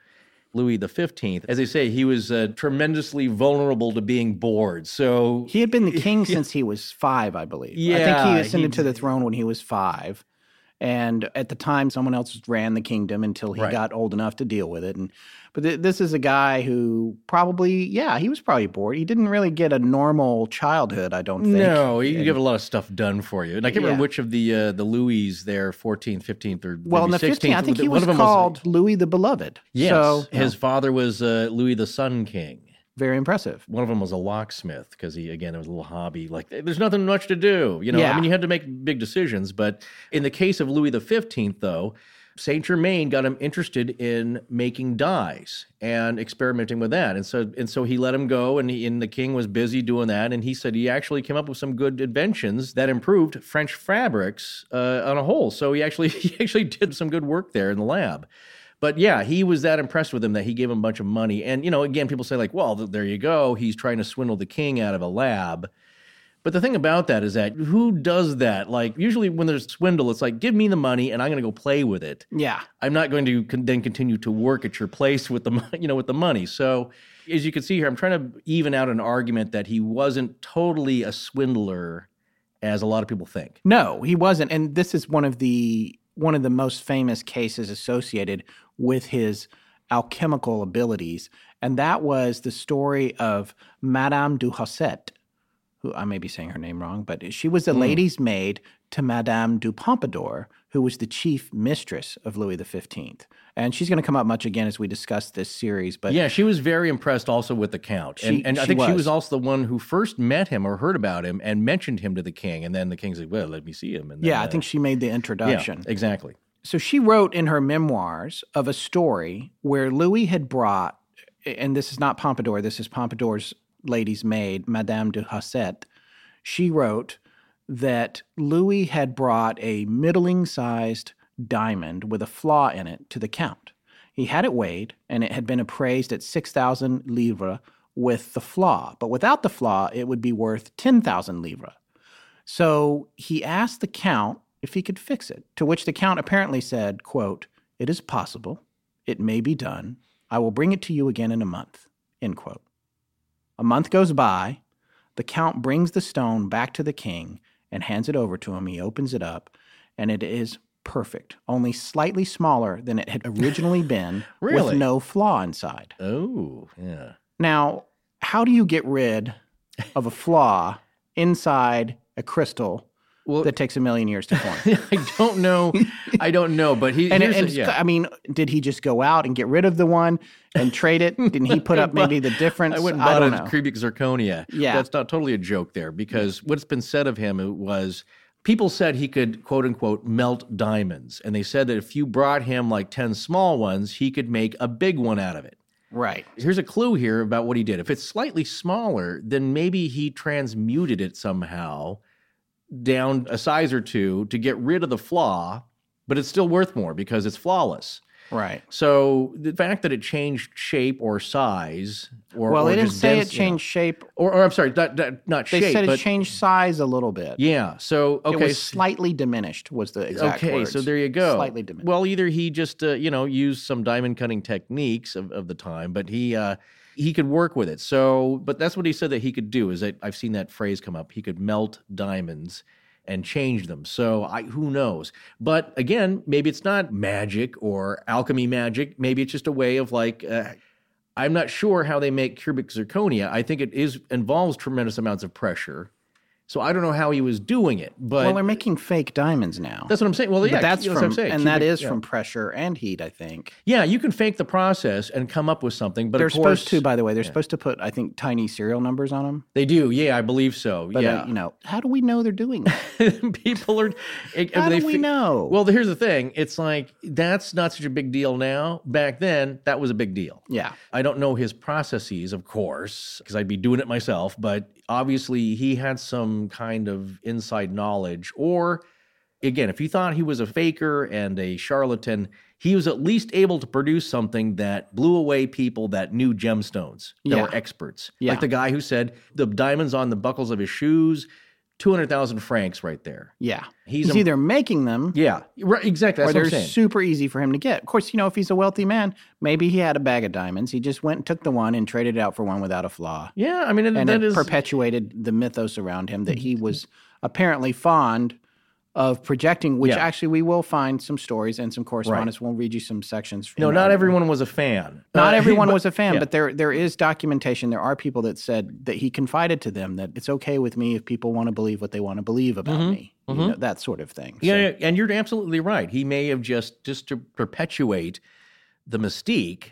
B: Louis the Fifteenth, as they say, he was uh, tremendously vulnerable to being bored. So
C: He had been the king since he was five, I believe. I think
B: Yeah,
C: he ascended
B: he-
C: to the throne when he was five. And at the time, someone else ran the kingdom until he
B: Right.
C: got old enough to deal with it. And but th- this is a guy who probably, yeah, he was probably bored. He didn't really get a normal childhood, I don't think.
B: No, you get a lot of stuff done for you. And I can't
C: Yeah.
B: remember which of the uh, the Louis there, 14th, 15th, or
C: Well, in the 15th, I think he was called Louis the Beloved.
B: Yes,
C: So,
B: his father was uh, Louis the Sun King.
C: Very impressive.
B: One of them was a locksmith because he, again, it was a little hobby. Like, there's nothing much to do. You know, I mean, you had to make big decisions. But in the case of Louis the 15th, though, Saint Germain got him interested in making dyes and experimenting with that, and so and so he let him go, and, he, and the king was busy doing that, and he said he actually came up with some good inventions that improved French fabrics uh, on a whole. So he actually he actually did some good work there in the lab. But yeah, he was that impressed with him that he gave him a bunch of money. And you know, again, people say like, well, there you go, he's trying to swindle the king out of a lab. But the thing about that is that who does that? Like usually when there's a swindle, it's like give me the money and I'm going to go play with it.
C: Yeah.
B: I'm not going to con- then continue to work at your place with the you know with the money. So as you can see here, I'm trying to even out an argument that he wasn't totally a swindler as a lot of people think.
C: No, he wasn't. And this is one of the one of the most famous cases associated with his alchemical abilities, and that was the story of Madame du Hausset who I may be saying her name wrong, but she was a
B: Hmm.
C: lady's maid to Madame du Pompadour, who was the chief mistress of Louis XV. And she's going to come up much again as we discuss this series. But
B: Yeah, she was very impressed also with the count,
C: She-
B: and, and I think she
C: was.
B: was also the one who first met him or heard about him and mentioned him to the king, and then the king said, "Well, let me see him." And then,
C: yeah, I
B: uh,
C: think she made the
B: yeah,
C: introduction.
B: exactly.
C: So she wrote in her memoirs of a story where Louis had brought, and this is not Pompadour, this is Pompadour's lady's maid, Madame de Hausset. She wrote that Louis had brought a middling sized diamond with a flaw in it to the count. He had it weighed, and it had been appraised at 6,000 livres with the flaw. But without the flaw, it would be worth 10,000 livres. So he asked the count if he could fix it, to which the count apparently said, quote, It is possible. It may be done. I will bring it to you again in a month. End quote. A month goes by. The count brings the stone back to the king and hands it over to him. He opens it up, and it is perfect, only slightly smaller than it had originally been,
B: Really?
C: with no flaw inside.
B: Oh, yeah.
C: Now, how do you get rid of a flaw inside a crystal
B: Well,
C: that takes a million years to form?
B: I don't know. I don't know, but he.
C: And, and
B: the- yeah.
C: I mean, did he just go out and get rid of the one and trade it? Didn't he put up maybe the difference?
B: I went and
C: I
B: bought a cubic zirconia.
C: Yeah.
B: That's not totally a joke there because what's been said of him was people said he could quote unquote melt diamonds. And they said that if you brought him like 10 small ones, he could make a big one out of it.
C: Right.
B: Here's a clue here about what he did. If it's slightly smaller, then maybe he transmuted it somehow down a size or two to get rid of the flaw, but it's still worth more because it's flawless.
C: Right.
B: So the fact that it changed shape or size, or
C: Well,
B: or
C: they didn't
B: just
C: say
B: dens-
C: it
B: you know,
C: changed shape.
B: or, or I'm sorry, not, not,
C: They
B: shape,
C: said it
B: but
C: changed size a little bit.
B: yeah. So okay,
C: It was slightly diminished. Was the exact
B: okay.
C: words.
B: So there you go.
C: Slightly diminished.
B: Well, either he just uh, you know used some diamond cutting techniques of, of the time, but he uh, he could work with it. So, but that's what he said that he could do. Is that I've seen that phrase come up. He could melt diamonds and change them. So I who knows? But again, maybe it's not magic or alchemy magic. Maybe it's just a way of like. Uh, I'm not sure how they make cubic zirconia. I think it is involves tremendous amounts of pressure. So I don't know how he was doing it, but
C: well, they're making fake diamonds now.
B: that's what I'm saying. Well, yeah,
C: but that's
B: what
C: from,
B: I'm saying.
C: and that is
B: yeah.
C: from pressure and heat. I think
B: Yeah, you can fake the process and come up with something, but
C: they're
B: of course,
C: supposed to. By the way, they're supposed to put, I think, tiny serial numbers on them.
B: They do. Yeah, I believe so.
C: But
B: yeah,
C: uh, you know, how do we know they're doing that?
B: people are. it-
C: How do we
B: fi-
C: know?
B: Well, here's the thing. It's like that's not such a big deal now. Back then, that was a big deal.
C: yeah.
B: I don't know his processes, of course, because I'd be doing it myself, but obviously he had some kind of inside knowledge. Or, again, if you thought he was a faker and a charlatan, he was at least able to produce something that blew away people that knew gemstones, that
C: Yeah.
B: were experts.
C: Yeah.
B: Like the guy who said the diamonds on the buckles of his shoes, 200,000 francs right there.
C: Yeah.
B: He's
C: He's,
B: a-
C: either making them
B: Yeah, right, exactly.
C: or
B: That's what
C: they're super easy for him to get. Of course, you know, if he's a wealthy man, maybe he had a bag of diamonds. He just went and took the one and traded it out for one without a flaw.
B: yeah, I mean, and
C: And
B: that
C: it
B: is.
C: perpetuated the mythos around him that he mm-hmm. was apparently fond of projecting, which
B: Yeah.
C: actually we will find some stories and some correspondence. We'll read you some sections.
B: no, not everyone was a fan.
C: Not
B: Uh,
C: everyone
B: but-
C: was a fan,
B: yeah.
C: but there there is documentation. There are people that said that he confided to them that it's okay with me if people want to believe what they want to believe about me. You know, that sort of thing.
B: Mm-hmm. Yeah,
C: So-
B: yeah, and you're absolutely right. He may have just just to perpetuate the mystique,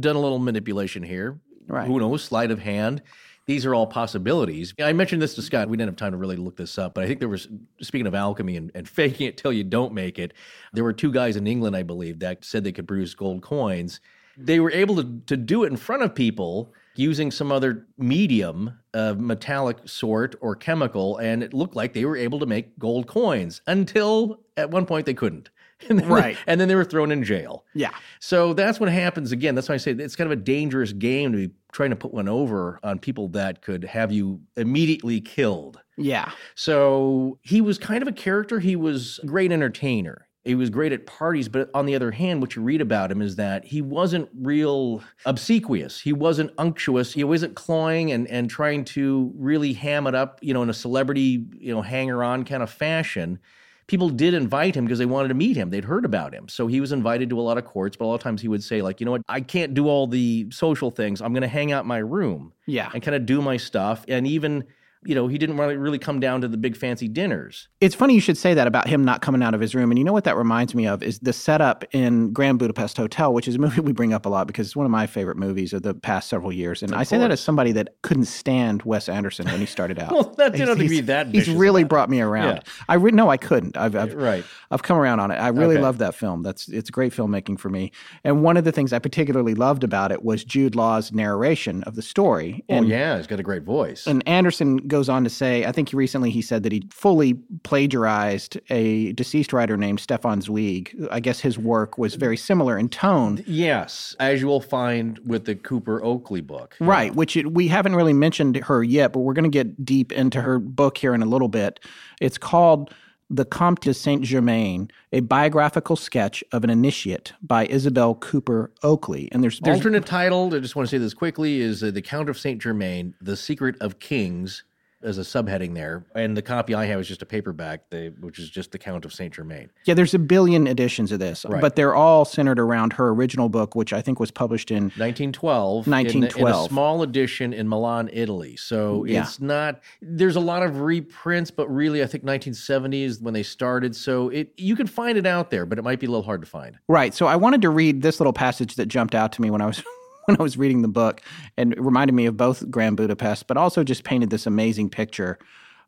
B: done a little manipulation here.
C: Right.
B: Who knows? Sleight of hand. These are all possibilities. I mentioned this to Scott. We didn't have time to really look this up, but I think there was, speaking of alchemy and, and faking it till you don't make it, there were two guys in England, I believe, that said they could produce gold coins. They were able to, to do it in front of people using some other medium of metallic sort or chemical, and it looked like they were able to make gold coins until at one point they couldn't. And then,
C: Right.
B: And then they were thrown in jail.
C: Yeah.
B: So that's what happens again. That's why I say it's kind of a dangerous game to be trying to put one over on people that could have you immediately killed.
C: Yeah.
B: So he was kind of a character. He was a great entertainer. He was great at parties, but on the other hand, what you read about him is that he wasn't real obsequious. He wasn't unctuous. He wasn't clawing and, and trying to really ham it up, you know, in a celebrity, you know, hanger on kind of fashion. People did invite him because they wanted to meet him. They'd heard about him. So he was invited to a lot of courts, but a lot of times he would say, like, you know what, I can't do all the social things. I'm going to hang out in my room
C: Yeah.
B: and kind of do my stuff. And even, you know, he didn't really, really come down to the big fancy dinners.
C: It's funny you should say that about him not coming out of his room. And you know what that reminds me of is the setup in Grand Budapest Hotel, which is a movie we bring up a lot because it's one of my favorite movies of the past several years. And I say that as somebody that couldn't stand Wes Anderson when he started out.
B: Well, that didn't have to be that
C: He's really brought me around.
B: Yeah.
C: I re- no, I couldn't. I've, I've
B: Right.
C: I've come around on it. I really
B: Okay.
C: love that film. That's it's great filmmaking for me. And one of the things I particularly loved about it was Jude Law's narration of the story.
B: Oh,
C: And
B: yeah, he's got a great voice.
C: and Anderson goes on to say, I think recently he said that he fully plagiarized a deceased writer named Stefan Zweig. I guess his work was very similar in tone.
B: yes, as you will find with the Cooper Oakley book.
C: Right, which it, we haven't really mentioned her yet, but we're going to get deep into her book here in a little bit. It's called The Comte de Saint Germain, a biographical sketch of an initiate by Isabel Cooper Oakley. And there's, there's
B: Alternate title, I just want to say this quickly, is uh, The Count of St. Germain, The Secret of Kings, as a subheading there. And the copy I have is just a paperback, they, which is just The Count of St. Germain.
C: Yeah, there's a billion editions of this,
B: Right.
C: but they're all centered around her original book, which I think was published in
B: 1912. in- In,
C: 1912.
B: a small edition in Milan, Italy. So
C: Yeah.
B: it's not, there's a lot of reprints, but really I think 1970 is when they started. So it you can find it out there, but it might be a little hard to find.
C: Right. So I wanted to read this little passage that jumped out to me when I was when I was reading the book, and it reminded me of both Grand Budapest, but also just painted this amazing picture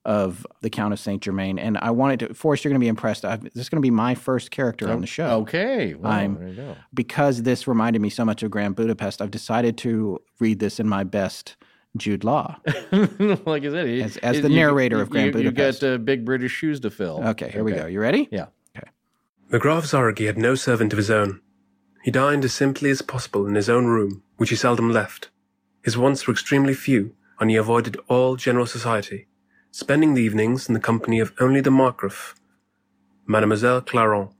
C: of the Count of Saint Germain. And I wanted to, Forrest, you're going to be impressed. I've, this is going to be my first character on the show.
B: Okay. Well,
C: I'm-
B: there you go.
C: Because this reminded me so much of Grand Budapest, I've decided to read this in my best Jude Law.
B: like I said,
C: As- as the narrator of Grand
B: you,
C: Budapest.
B: You got uh, big British shoes to fill.
C: Okay, here we go. You ready?
B: Yeah.
E: The Graf Tzarogy had no servant of his own. He dined as simply as possible in his own room, which he seldom left. His wants were extremely few, and he avoided all general society, spending the evenings in the company of only the Markgraf, Mademoiselle Clairon,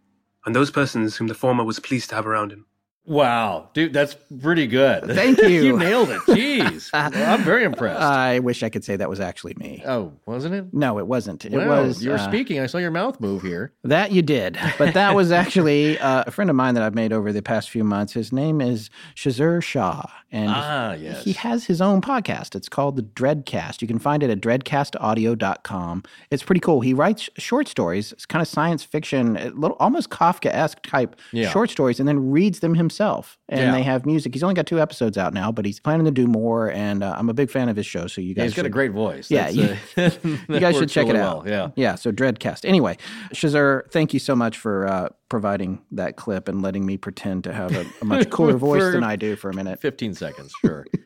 E: and those persons whom the former was pleased to have around him.
B: Wow, dude, that's pretty good.
C: Thank you.
B: you nailed it. Jeez, Well, I'm very impressed.
C: I wish I could say that was actually me.
B: oh, wasn't it?
C: No, it wasn't. It
B: Wow,
C: was.
B: you were
C: uh,
B: speaking. I saw your mouth move here.
C: That you did. But that was actually uh, a friend of mine that I've made over the past few months. His name is Shazur Shah. And
B: Ah, yes.
C: he has his own podcast. It's called The Dreadcast. You can find it at dreadcastaudio.com. It's pretty cool. He writes short stories. It's kind of science fiction, a little almost Kafka esque type
B: Yeah.
C: short stories, and then reads them himself. And
B: Yeah.
C: they have music. He's only got two episodes out now, but he's planning to do more. And uh, I'm a big fan of his show. So you
B: Yeah,
C: guys
B: he's got a great voice.
C: Yeah,
B: That's,
C: you-
B: uh,
C: you guys should check it out.
B: well, Yeah.
C: Yeah. So Dreadcast. Anyway, Shazur, thank you so much for uh, providing that clip and letting me pretend to have a, a much cooler voice than I do for a minute.
B: 15 seconds, sure.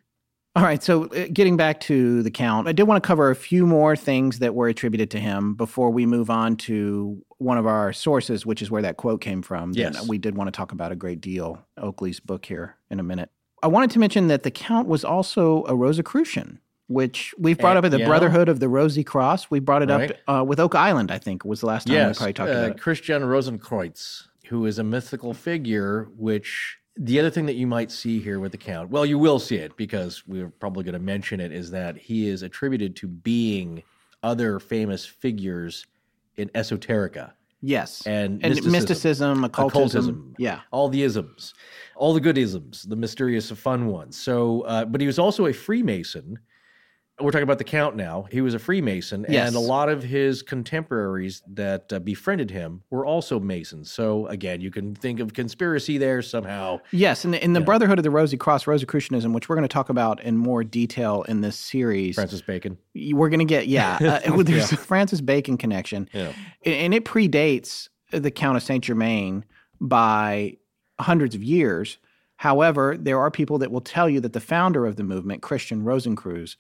C: All right. So uh, getting back to the count, I did want to cover a few more things that were attributed to him before we move on to one of our sources, which is where that quote came from.
B: Yes.
C: We did want to talk about a great deal, Oakley's book here in a minute. I wanted to mention that the count was also a Rosicrucian. Which we've brought
B: Eh,
C: up at the
B: yeah.
C: Brotherhood of the Rosy Cross. We brought it
B: Right.
C: up uh, with Oak Island, I think, was the last time we probably talked
B: uh,
C: about it.
B: Christian Rosenkreutz, who is a mythical figure, which the other thing that you might see here with the Count, well, you will see it because we're probably going to mention it, is that he is attributed to being other famous figures in esoterica.
C: Yes.
B: and
C: and
B: mysticism.
C: mysticism, occultism.
B: Occultism.
C: Yeah.
B: all the isms, all the good isms, the mysterious fun ones. So, uh, but he was also a Freemason, We're talking about the Count now. He was a Freemason,
C: Yes.
B: and a lot of his contemporaries that uh, befriended him were also Masons. So again, you can think of conspiracy there somehow.
C: Yes, and the, in the Brotherhood of the Rosy Cross, Rosicrucianism, which we're going to talk about in more detail in this series,
B: Francis Bacon.
C: we're going to get yeah. Uh, there's a Francis Bacon connection,
B: Yeah.
C: and and it predates the Count of Saint Germain by hundreds of years. However, there are people that will tell you that the founder of the movement, Christian Rosencreuz,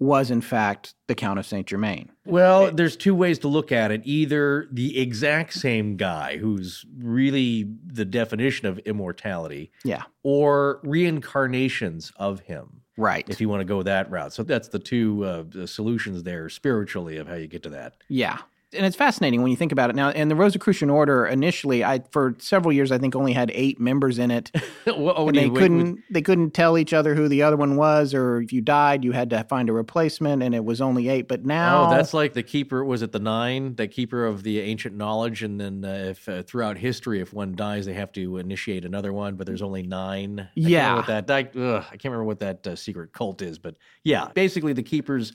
C: was in fact the Count of Saint Germain.
B: Well, there's two ways to look at it. Either the exact same guy who's really the definition of immortality,
C: Yeah,
B: or reincarnations of him,
C: right.
B: if you want to go that route. So that's the two uh, the solutions there spiritually of how you get to that.
C: Yeah. And it's fascinating when you think about it now. And the Rosicrucian Order initially, I for several years, I think only had eight members in it.
B: Oh,
C: and they
B: wait,
C: couldn't
B: wait.
C: they couldn't tell each other who the other one was, or if you died, you had to find a replacement, and it was only eight. But now,
B: Oh, that's like the keeper. Was it the nine? The keeper of the ancient knowledge, and then uh, if uh, throughout history, if one dies, they have to initiate another one. But there's only nine. I
C: Yeah.
B: that. I, ugh, I can't remember what that uh, secret cult is, but yeah, basically the keepers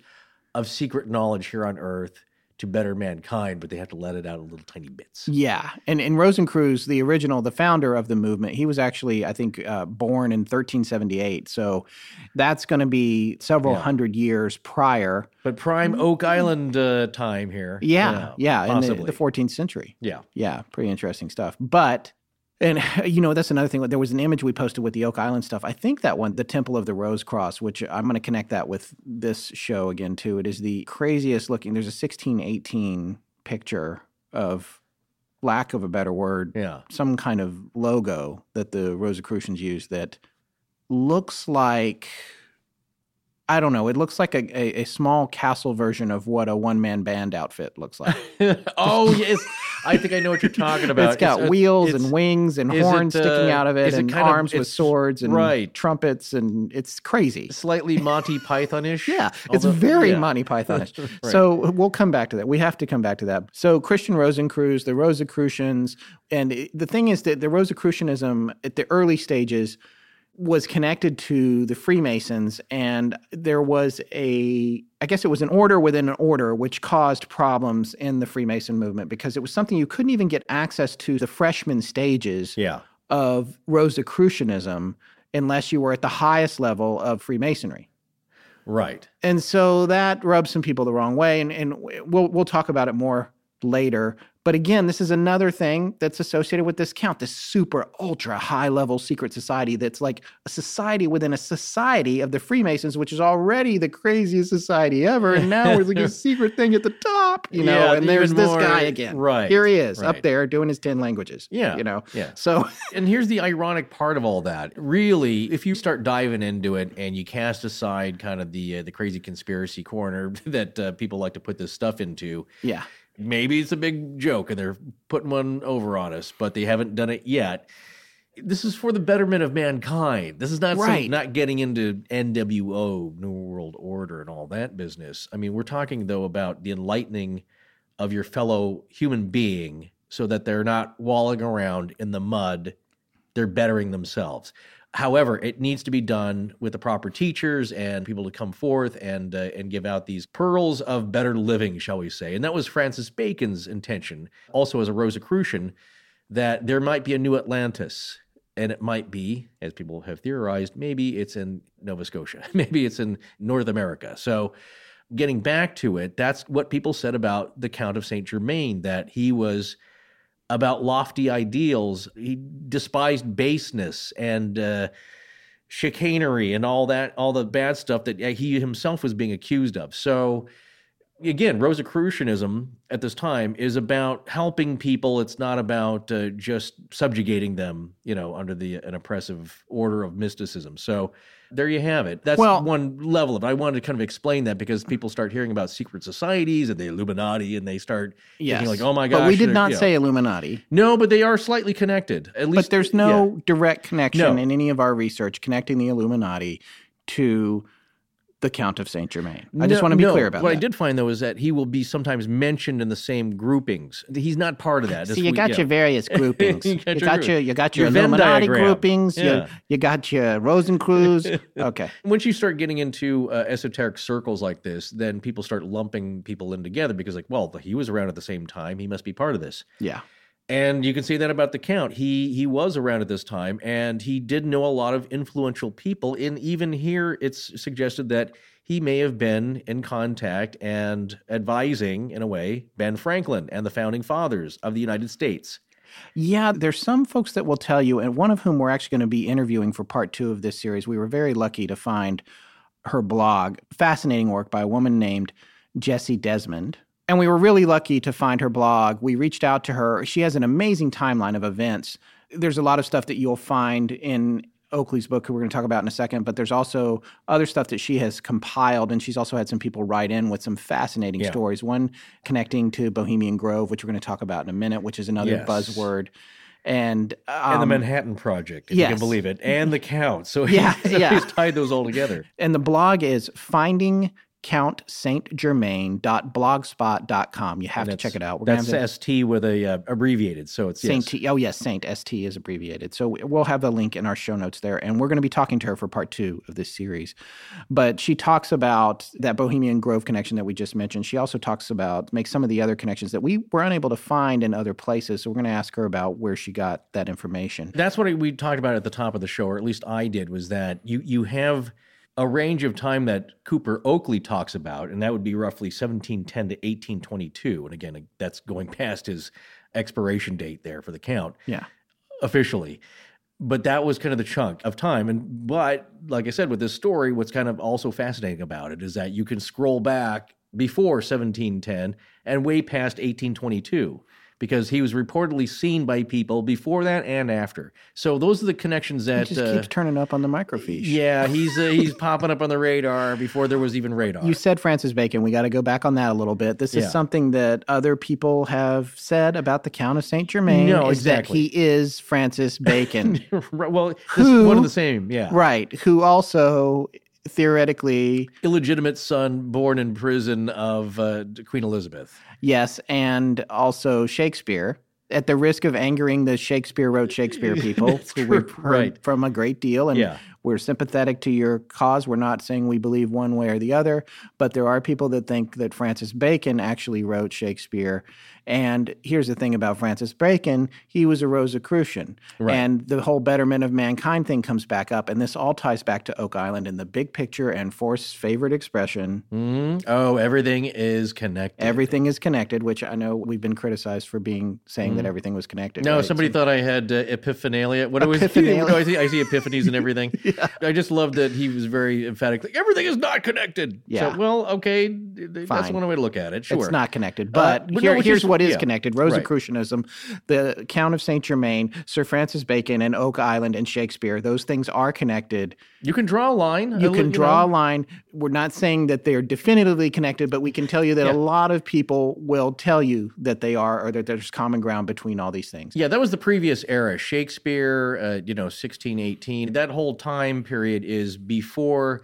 B: of secret knowledge here on Earth to better mankind, but they have to let it out in little tiny bits.
C: yeah. And and Rosencreuz, the original, the founder of the movement, he was actually, I think, uh, born in 1378. So that's going to be several
B: Yeah.
C: hundred years prior.
B: But prime Oak Island uh, time here.
C: Yeah, yeah, in the, the 14th century.
B: yeah.
C: Yeah, pretty interesting stuff. But and you know that's another thing. There was an image we posted with the Oak Island stuff. I think that one, the Temple of the Rose Cross, which I'm going to connect that with this show again too. It is the craziest looking. There's a 1618 picture of lack of a better word,
B: Yeah.
C: some kind of logo that the Rosicrucians use that looks like I don't know. It looks like a, a, a small castle version of what a one man band outfit looks like.
B: oh yes, I think I know what you're talking about.
C: it's got
B: uh,
C: wheels
B: it's-
C: and wings and horns
B: it,
C: sticking
B: uh,
C: out of it and
B: kind of-
C: arms with swords and
B: right.
C: trumpets, and it's crazy.
B: slightly Monty Pythonish.
C: Yeah, it's very
B: yeah.
C: Monty Pythonish.
B: Right.
C: So we'll come back to that. We have to come back to that. So Christian Rosencreuz, the Rosicrucians, and it- the thing is that the Rosicrucianism at the early stages was connected to the Freemasons, and there was a, I guess it was an order within an order, which caused problems in the Freemason movement because it was something you couldn't even get access to the freshman stages
B: Yeah.
C: of Rosicrucianism unless you were at the highest level of Freemasonry.
B: Right.
C: And so that rubs some people the wrong way, and, and we'll we'll talk about it more later. But again, this is another thing that's associated with this count, this super ultra high level secret society that's like a society within a society of the Freemasons, which is already the craziest society ever. And now there's like a secret thing at the top, you know,
B: Yeah,
C: and there's
B: even
C: this
B: more-
C: guy again.
B: right,
C: Here he is up there doing his 10 languages.
B: Yeah,
C: You know?
B: yeah.
C: So
B: And here's the ironic part of all that. Really, if you start diving into it and you cast aside kind of the uh, the crazy conspiracy corner that uh, people like to put this stuff into,
C: yeah.
B: Maybe it's a big joke and they're putting one over on us, but they haven't done it yet. This is for the betterment of mankind. This is not some-
C: Right.
B: not getting into NWO, New World Order, and all that business. I mean, we're talking though about the enlightening of your fellow human being, so that they're not walling around in the mud. They're bettering themselves. However, it needs to be done with the proper teachers and people to come forth and uh, and give out these pearls of better living, shall we say? And that was Francis Bacon's intention, also as a Rosicrucian, that there might be a new Atlantis, and it might be, as people have theorized, maybe it's in Nova Scotia, maybe it's in North America. So, getting back to it, that's what people said about the Count of Saint Germain, that he was about lofty ideals. He despised baseness and uh, chicanery and all that, all the bad stuff that he himself was being accused of. So, again, Rosicrucianism at this time is about helping people. It's not about uh, just subjugating them, you know, under the an oppressive order of mysticism. So. There you have it. That's
C: Well-
B: one level of it. I wanted to kind of explain that because people start hearing about secret societies and the Illuminati, and they start
C: Yes.
B: thinking like, "Oh my gosh!"
C: But we did not
B: you know.
C: say Illuminati.
B: No, but they are slightly connected. At least,
C: But there's no
B: yeah.
C: direct connection
B: No.
C: in any of our research connecting the Illuminati to the Count of Saint Germain. I just want to be
B: No,
C: clear about
B: what
C: that.
B: What I did find though is that he will be sometimes mentioned in the same groupings. He's not part of that.
C: See, you
B: what-
C: got
B: yeah.
C: your various groupings.
B: You
C: you,
B: got your
C: got
B: group-
C: your you got your,
B: your
C: Illuminati
B: diagram.
C: groupings.
B: Yeah.
C: You, you got your Rosencreuz. okay.
B: Once you start getting into uh, esoteric circles like this, then people start lumping people in together because, like, well, he was around at the same time. He must be part of this.
C: Yeah.
B: And you can say that about the Count. He he was around at this time, and he did know a lot of influential people. And even here, it's suggested that he may have been in contact and advising, in a way, Ben Franklin and the founding fathers of the United States.
C: Yeah, there's some folks that will tell you, and one of whom we're actually going to be interviewing for part two of this series. We were very lucky to find her blog, fascinating work by a woman named Jessie Desmond. And we were really lucky to find her blog. We reached out to her. She has an amazing timeline of events. There's a lot of stuff that you'll find in Oakley's book, who we're going to talk about in a second, but there's also other stuff that she has compiled. And she's also had some people write in with some fascinating
B: Yeah.
C: stories. One connecting to Bohemian Grove, which we're going to talk about in a minute, which is another
B: Yes.
C: buzzword. And, um,
B: and the Manhattan Project, if you can believe it, and the Count. So
C: Yeah,
B: he's,
C: yeah.
B: he's tied those all together.
C: and the blog is findingcountsaintgermain.blogspot.com. You have to check it out. We're
B: That's
C: have to-
B: ST with a uh, abbreviated, so it's
C: Saint
B: yes.
C: T. Oh, yes, Saint ST is abbreviated. So we'll have the link in our show notes there. And we're going to be talking to her for part two of this series. But she talks about that Bohemian Grove connection that we just mentioned. She also talks about, makes some of the other connections that we were unable to find in other places. So we're going to ask her about where she got that information.
B: That's what we talked about at the top of the show, or at least I did, was that you you have a range of time that Cooper Oakley talks about, and that would be roughly 1710 to 1822. And again, that's going past his expiration date there for the count
C: Yeah.
B: officially. But that was kind of the chunk of time. And but like I said, with this story, what's kind of also fascinating about it is that you can scroll back before 1710 and way past 1822 because he was reportedly seen by people before that and after. So those are the connections that
C: just
B: uh,
C: keeps turning up on the microfiche.
B: yeah, he's uh, he's popping up on the radar before there was even radar.
C: You said Francis Bacon. We got to go back on that a little bit. This is
B: Yeah.
C: something that other people have said about the Count of Saint Germain.
B: No, exactly.
C: that he is Francis Bacon,
B: well, this
C: Who-
B: is one of the same, yeah.
C: right? Who also theoretically,
B: Illegitimate son born in prison of uh, Queen Elizabeth.
C: yes, and also Shakespeare. At the risk of angering the Shakespeare wrote Shakespeare people, who we've heard
B: right.
C: from a great deal, and
B: Yeah.
C: we're sympathetic to your cause. We're not saying we believe one way or the other, but there are people that think that Francis Bacon actually wrote Shakespeare. And here's the thing about Francis Bacon he was a Rosicrucian.
B: Right.
C: And the whole betterment of mankind thing comes back up. And this all ties back to Oak Island and the big picture and Forrest's favorite expression
B: Mhm. Oh, everything is connected.
C: everything is connected, which I know we've been criticized for being saying that everything was connected.
B: Mm-hmm. No,
C: right?
B: somebody
C: So-
B: thought I had uh, epiphanelia. What it was?
C: Epiphanelia.
B: No, I see, I see epiphanies and everything. I just love that he was very emphatic. Like everything is not connected.
C: Yeah.
B: So, well, okay, th- that's
C: Fine.
B: one way to look at it. Sure.
C: It's not connected. But,
B: but
C: here,
B: which
C: here's
B: is-
C: what is
B: yeah.
C: connected
B: Right.
C: Rosicrucianism, the Count of St. Germain, Sir Francis Bacon, and Oak Island and Shakespeare. Those things are connected.
B: You can draw a line.
C: You can draw a
B: know.
C: line. We're not saying that they're definitively connected, but we can tell you that
B: Yeah.
C: a lot of people will tell you that they are or that there's common ground between all these things.
B: Yeah, that was the previous era. Shakespeare, uh, you know, 1618. That whole time period is before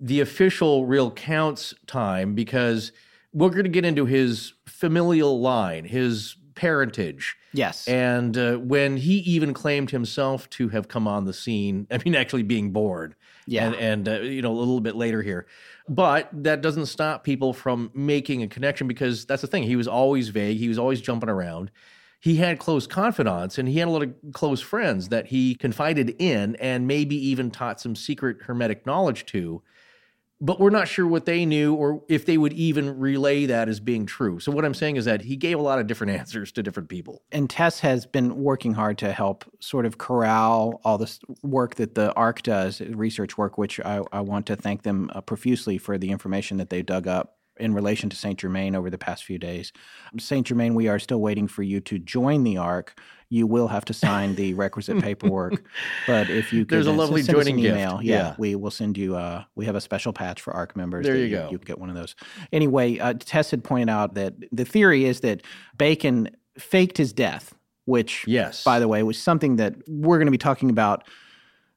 B: the official real counts time because we're going to get into his familial line, his parentage.
C: Yes.
B: And uh, when he even claimed himself to have come on the scene, I mean, actually being born.
C: Yeah.
B: And, and uh, you know, a little bit later here. But that doesn't stop people from making a connection because that's the thing. He was always vague, he was always jumping around. He had close confidants and he had a lot of close friends that he confided in and maybe even taught some secret hermetic knowledge to but we're not sure what they knew or if they would even relay that as being true. So what I'm saying is that he gave a lot of different answers to different people.
C: and Tess has been working hard to help sort of corral all this work that the ARC does, research work, which I, I want to thank them uh, profusely for the information that they dug up in relation to Saint Germain over the past few days. Saint Germain, we are still waiting for you to join the ARC. You will have to sign the requisite paperwork, but if you could,
B: There's a
C: uh,
B: lovely
C: send us an
B: joining
C: email, yeah,
B: Yeah.
C: we will send you. Uh, we have a special patch for ARC members.
B: There
C: that
B: you go.
C: You get one of those. Anyway, uh, Tess had pointed out that the theory is that Bacon faked his death, which,
B: Yes.
C: by the way, was something that we're going to be talking about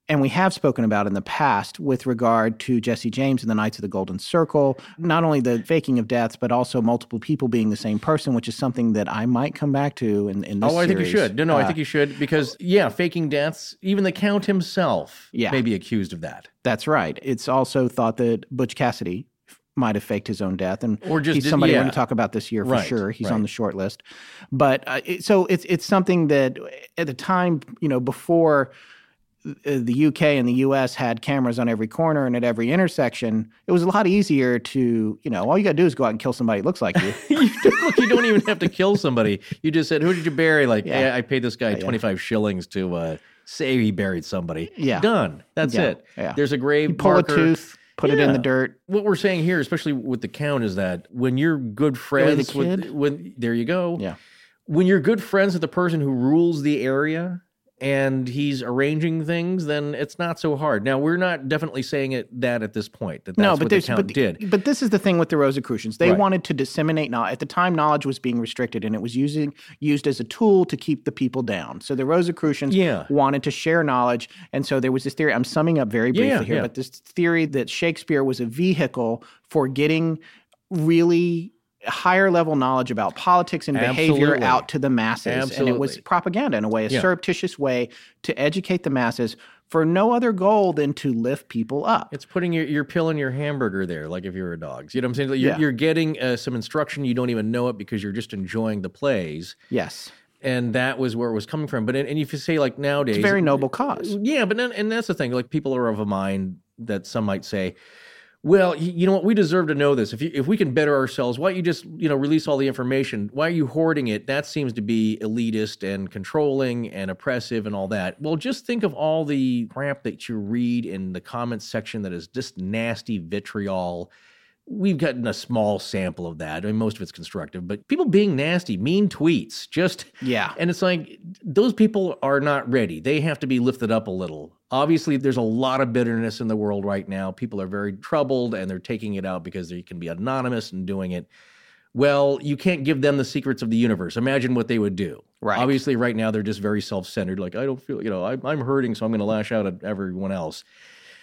C: and we have spoken about in the past with regard to Jesse James and the Knights of the Golden Circle, not only the faking of deaths, but also multiple people being the same person, which is something that I might come back to in, in this
B: Oh, I think you should. No, no, I
C: Uh,
B: think you should because yeah, faking deaths. Even the Count himself
C: Yeah.
B: may be accused of that.
C: That's right. It's also thought that Butch Cassidy might have faked his own death, and
B: Or just
C: he's
B: did-
C: somebody we're going to talk about this year for
B: Right,
C: sure. He's
B: right.
C: on the short list, but uh, it, so it's it's something that at the time, you know, before the UK and the US had cameras on every corner and at every intersection, it was a lot easier to, you know, all you got to do is go out and kill somebody that looks like you.
B: you, don't, you don't even have to kill somebody. You just said, "Who did you bury?" Like,
C: Yeah.
B: yeah, I paid this guy twenty five shillings to uh, say he buried somebody.
C: Yeah.
B: done. That's
C: Yeah,
B: it.
C: yeah.
B: There's a grave
C: You pull
B: marker.
C: a tooth, put it in the dirt.
B: What we're saying here, especially with the count, is that when you're good
C: the
B: friends with
C: kid?
B: when there you go.
C: Yeah.
B: When you're good friends with the person who rules the area and he's arranging things, then it's not so hard. Now we're not definitely saying it that at this point. That that's
C: no,
B: what
C: but
B: the count
C: but,
B: did.
C: but this is the thing with the Rosicrucians. They
B: Right.
C: wanted to disseminate knowledge. At the time, knowledge was being restricted, and it was using used as a tool to keep the people down. So the Rosicrucians
B: Yeah.
C: wanted to share knowledge, and so there was this theory. I'm summing up very briefly
B: Yeah,
C: here,
B: yeah.
C: but this theory that Shakespeare was a vehicle for getting really higher level knowledge about politics and behavior out to the masses and it was propaganda in a way a
B: Yeah.
C: surreptitious way to educate the masses for no other goal than to lift people up
B: It's putting your, your pill in your hamburger there, like if you're a dog. You know what I'm saying? Like, You're,
C: Yeah.
B: you're getting uh, some instruction. You don't even know it because you're just enjoying the plays.
C: yes
B: And that was where it was coming from. But and if you say like nowadays,
C: It's a very noble cause.
B: Yeah, but then, and that's the thing. Like people are of a mind that some might say, well, you know what? We deserve to know this. If you, if we can better ourselves, why don't you just you know release all the information? Why are you hoarding it? That seems to be elitist and controlling and oppressive and all that. Well, just think of all the crap that you read in the comments section that is just nasty vitriol. We've gotten a small sample of that. I mean, most of it's constructive, but people being nasty, mean tweets, just
C: Yeah.
B: and it's like those people are not ready. They have to be lifted up a little. Obviously, there's a lot of bitterness in the world right now. People are very troubled and they're taking it out because they can be anonymous and doing it. Well, you can't give them the secrets of the universe. Imagine what they would do.
C: Right.
B: Obviously, right now they're just very self centered. Like, I don't feel, you know, I, I'm hurting, so I'm going to lash out at everyone else.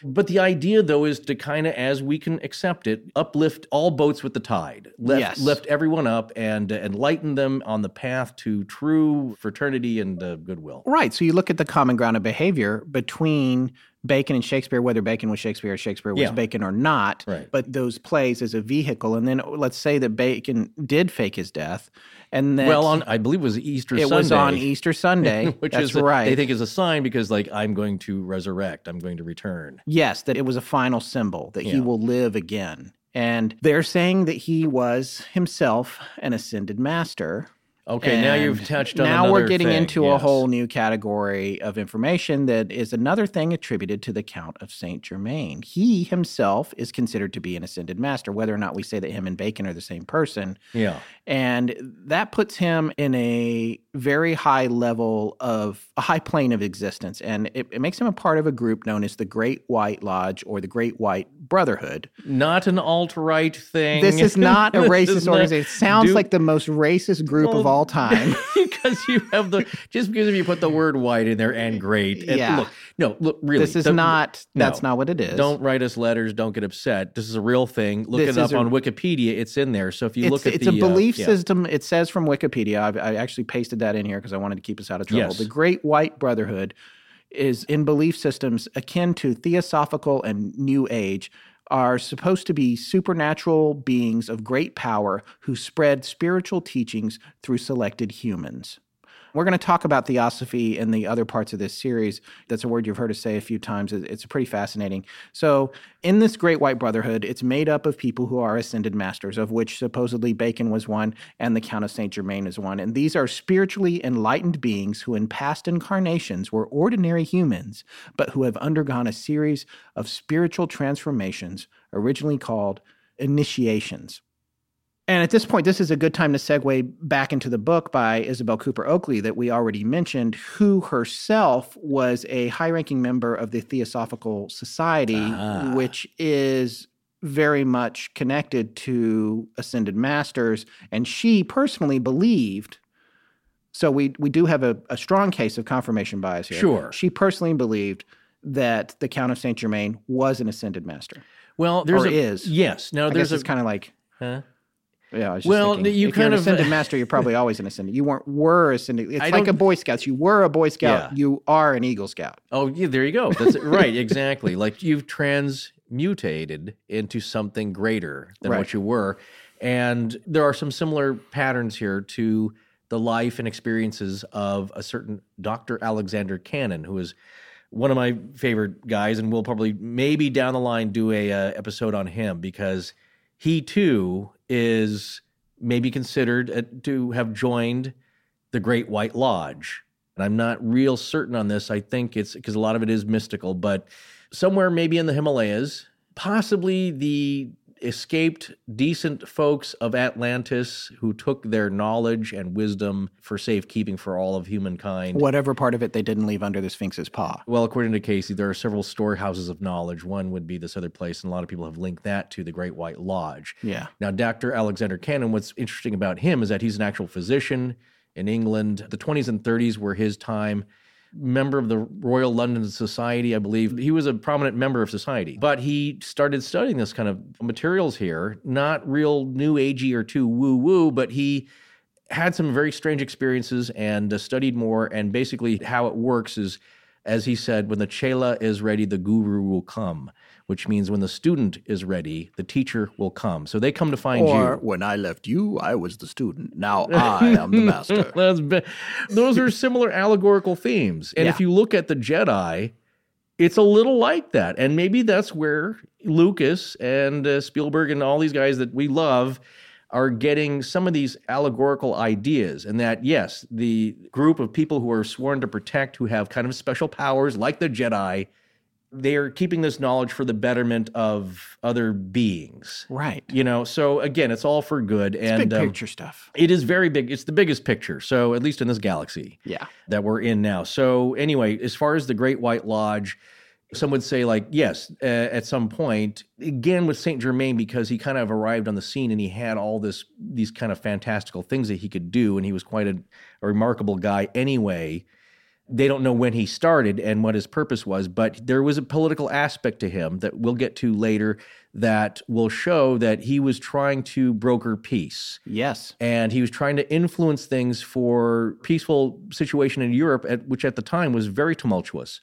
B: But the idea, though, is to kind of, as we can accept it, uplift all boats with the tide. Lift,
C: Yes.
B: lift everyone up and uh, enlighten them on the path to true fraternity and uh, goodwill.
C: Right. So you look at the common ground of behavior between Bacon and Shakespeare, whether Bacon was Shakespeare or Shakespeare was
B: Yeah.
C: Bacon or not,
B: Right.
C: but those plays as a vehicle. And then let's say that Bacon did fake his death. And that
B: Well, on I believe it was Easter Sunday.
C: it
B: Sunday.
C: was on Easter Sunday.
B: which
C: That's
B: is
C: right.
B: They think is a sign because like I'm going to resurrect. I'm going to return.
C: Yes, that it was a final symbol, that he will live again. And they're saying that he was himself an ascended master.
B: Okay, now you've touched on
C: now we're getting
B: thing,
C: into a whole new category of information that is another thing attributed to the count of saint germain. He himself is considered to be an ascended master whether or not we say that him and bacon are the same person.
B: Yeah.
C: and that puts him in a very high level of a high plane of existence. And it, it makes him a part of a group known as the great white lodge or the great white brotherhood.
B: Not an alt right thing.
C: this is not a racist organization. It sounds
B: Do-
C: like the most racist group of all time
B: because you have the just because if you put the word white in there and great. And
C: Yeah.
B: Look, no, look, really.
C: this is
B: the-
C: not
B: no.
C: that's not what it is
B: Don't write us letters. Don't get upset. This is a real thing. Look
C: This
B: it up
C: a-
B: on Wikipedia. It's in there. So if you look at
C: it's
B: the
C: a belief
B: uh, yeah.
C: system. It says from Wikipedia. I've, I actually pasted that in here because I wanted to keep us out of trouble.
B: Yes.
C: The Great White Brotherhood is in belief systems akin to Theosophical and New Age. Are supposed to be supernatural beings of great power who spread spiritual teachings through selected humans. We're going to talk about theosophy in the other parts of this series. That's a word you've heard us say a few times. It's pretty fascinating. So, in this Great White Brotherhood, it's made up of people who are ascended masters, of which supposedly Bacon was one and the Count of Saint Germain is one. And these are spiritually enlightened beings who, in past incarnations, were ordinary humans, but who have undergone a series of spiritual transformations, originally called initiations. And at this point, this is a good time to segue back into the book by Isabel Cooper Oakley that we already mentioned, who herself was a high ranking member of the Theosophical Society,
B: Ah.
C: which is very much connected to Ascended Masters. And she personally believed. So we, we do have a, a strong case of confirmation bias here.
B: Sure.
C: She personally believed that the Count of Saint Germain was an ascended master.
B: Well, there's
C: Or
B: a,
C: is.
B: yes. Now
C: I
B: there's
C: guess
B: a
C: it's kind of like
B: huh?
C: Yeah. I was just
B: Well,
C: thinking,
B: you
C: if you're
B: kind
C: an
B: of-
C: ascended master, you're probably always an ascended. You weren't were ascended. It's
B: I
C: like a Boy Scouts. You were a Boy Scout.
B: Yeah.
C: You are an Eagle Scout.
B: Oh, yeah, there you go. That's it. right, exactly. Like you've transmutated into something greater than
C: Right.
B: what you were. And there are some similar patterns here to the life and experiences of a certain Dr. Alexander Cannon, who is one of my favorite guys, and we'll probably maybe down the line do a uh, episode on him because he too is maybe considered uh, to have joined the Great White Lodge. And I'm not real certain on this. I think it's because a lot of it is mystical, but somewhere maybe in the Himalayas, possibly the escaped decent folks of Atlantis who took their knowledge and wisdom for safekeeping for all of humankind.
C: Whatever part of it they didn't leave under the Sphinx's paw.
B: Well, according to Cayce, there are several storehouses of knowledge. One would be this other place, and a lot of people have linked that to the Great White Lodge.
C: Yeah.
B: Now, Dr. Alexander Cannon, what's interesting about him is that he's an actual physician in England. The 20s and 30s were his time. Member of the Royal London Society, I believe. He was a prominent member of society, but he started studying this kind of materials here, not real new agey or too woo woo, but he had some very strange experiences and uh, studied more. And basically, how it works is, as he said, when the chela is ready, the guru will come, which means when the student is ready, the teacher will come. So they come to find you.
C: Or when I left you, I was the student. Now I am the master.
B: Be- those are similar allegorical themes. And if you look at the Jedi, it's a little like that. And maybe that's where Lucas and uh, Spielberg and all these guys that we love are getting some of these allegorical ideas. And that, yes, the group of people who are sworn to protect, who have kind of special powers like the Jedi, they are keeping this knowledge for the betterment of other beings.
C: right.
B: You know, so again, it's all for good.
C: It's
B: and
C: big
B: um,
C: picture stuff.
B: it is very big. It's the biggest picture. So at least in this galaxy
C: Yeah.
B: that we're in now. So anyway, as far as the Great White Lodge, some would say like yes, uh, at some point again with Saint Germain because he kind of arrived on the scene and he had all this these kind of fantastical things that he could do and he was quite a, a remarkable guy anyway. They don't know when he started and what his purpose was, but there was a political aspect to him that we'll get to later that will show that he was trying to broker peace
C: Yes.
B: and he was trying to influence things for peaceful situation in Europe, at, which at the time was very tumultuous.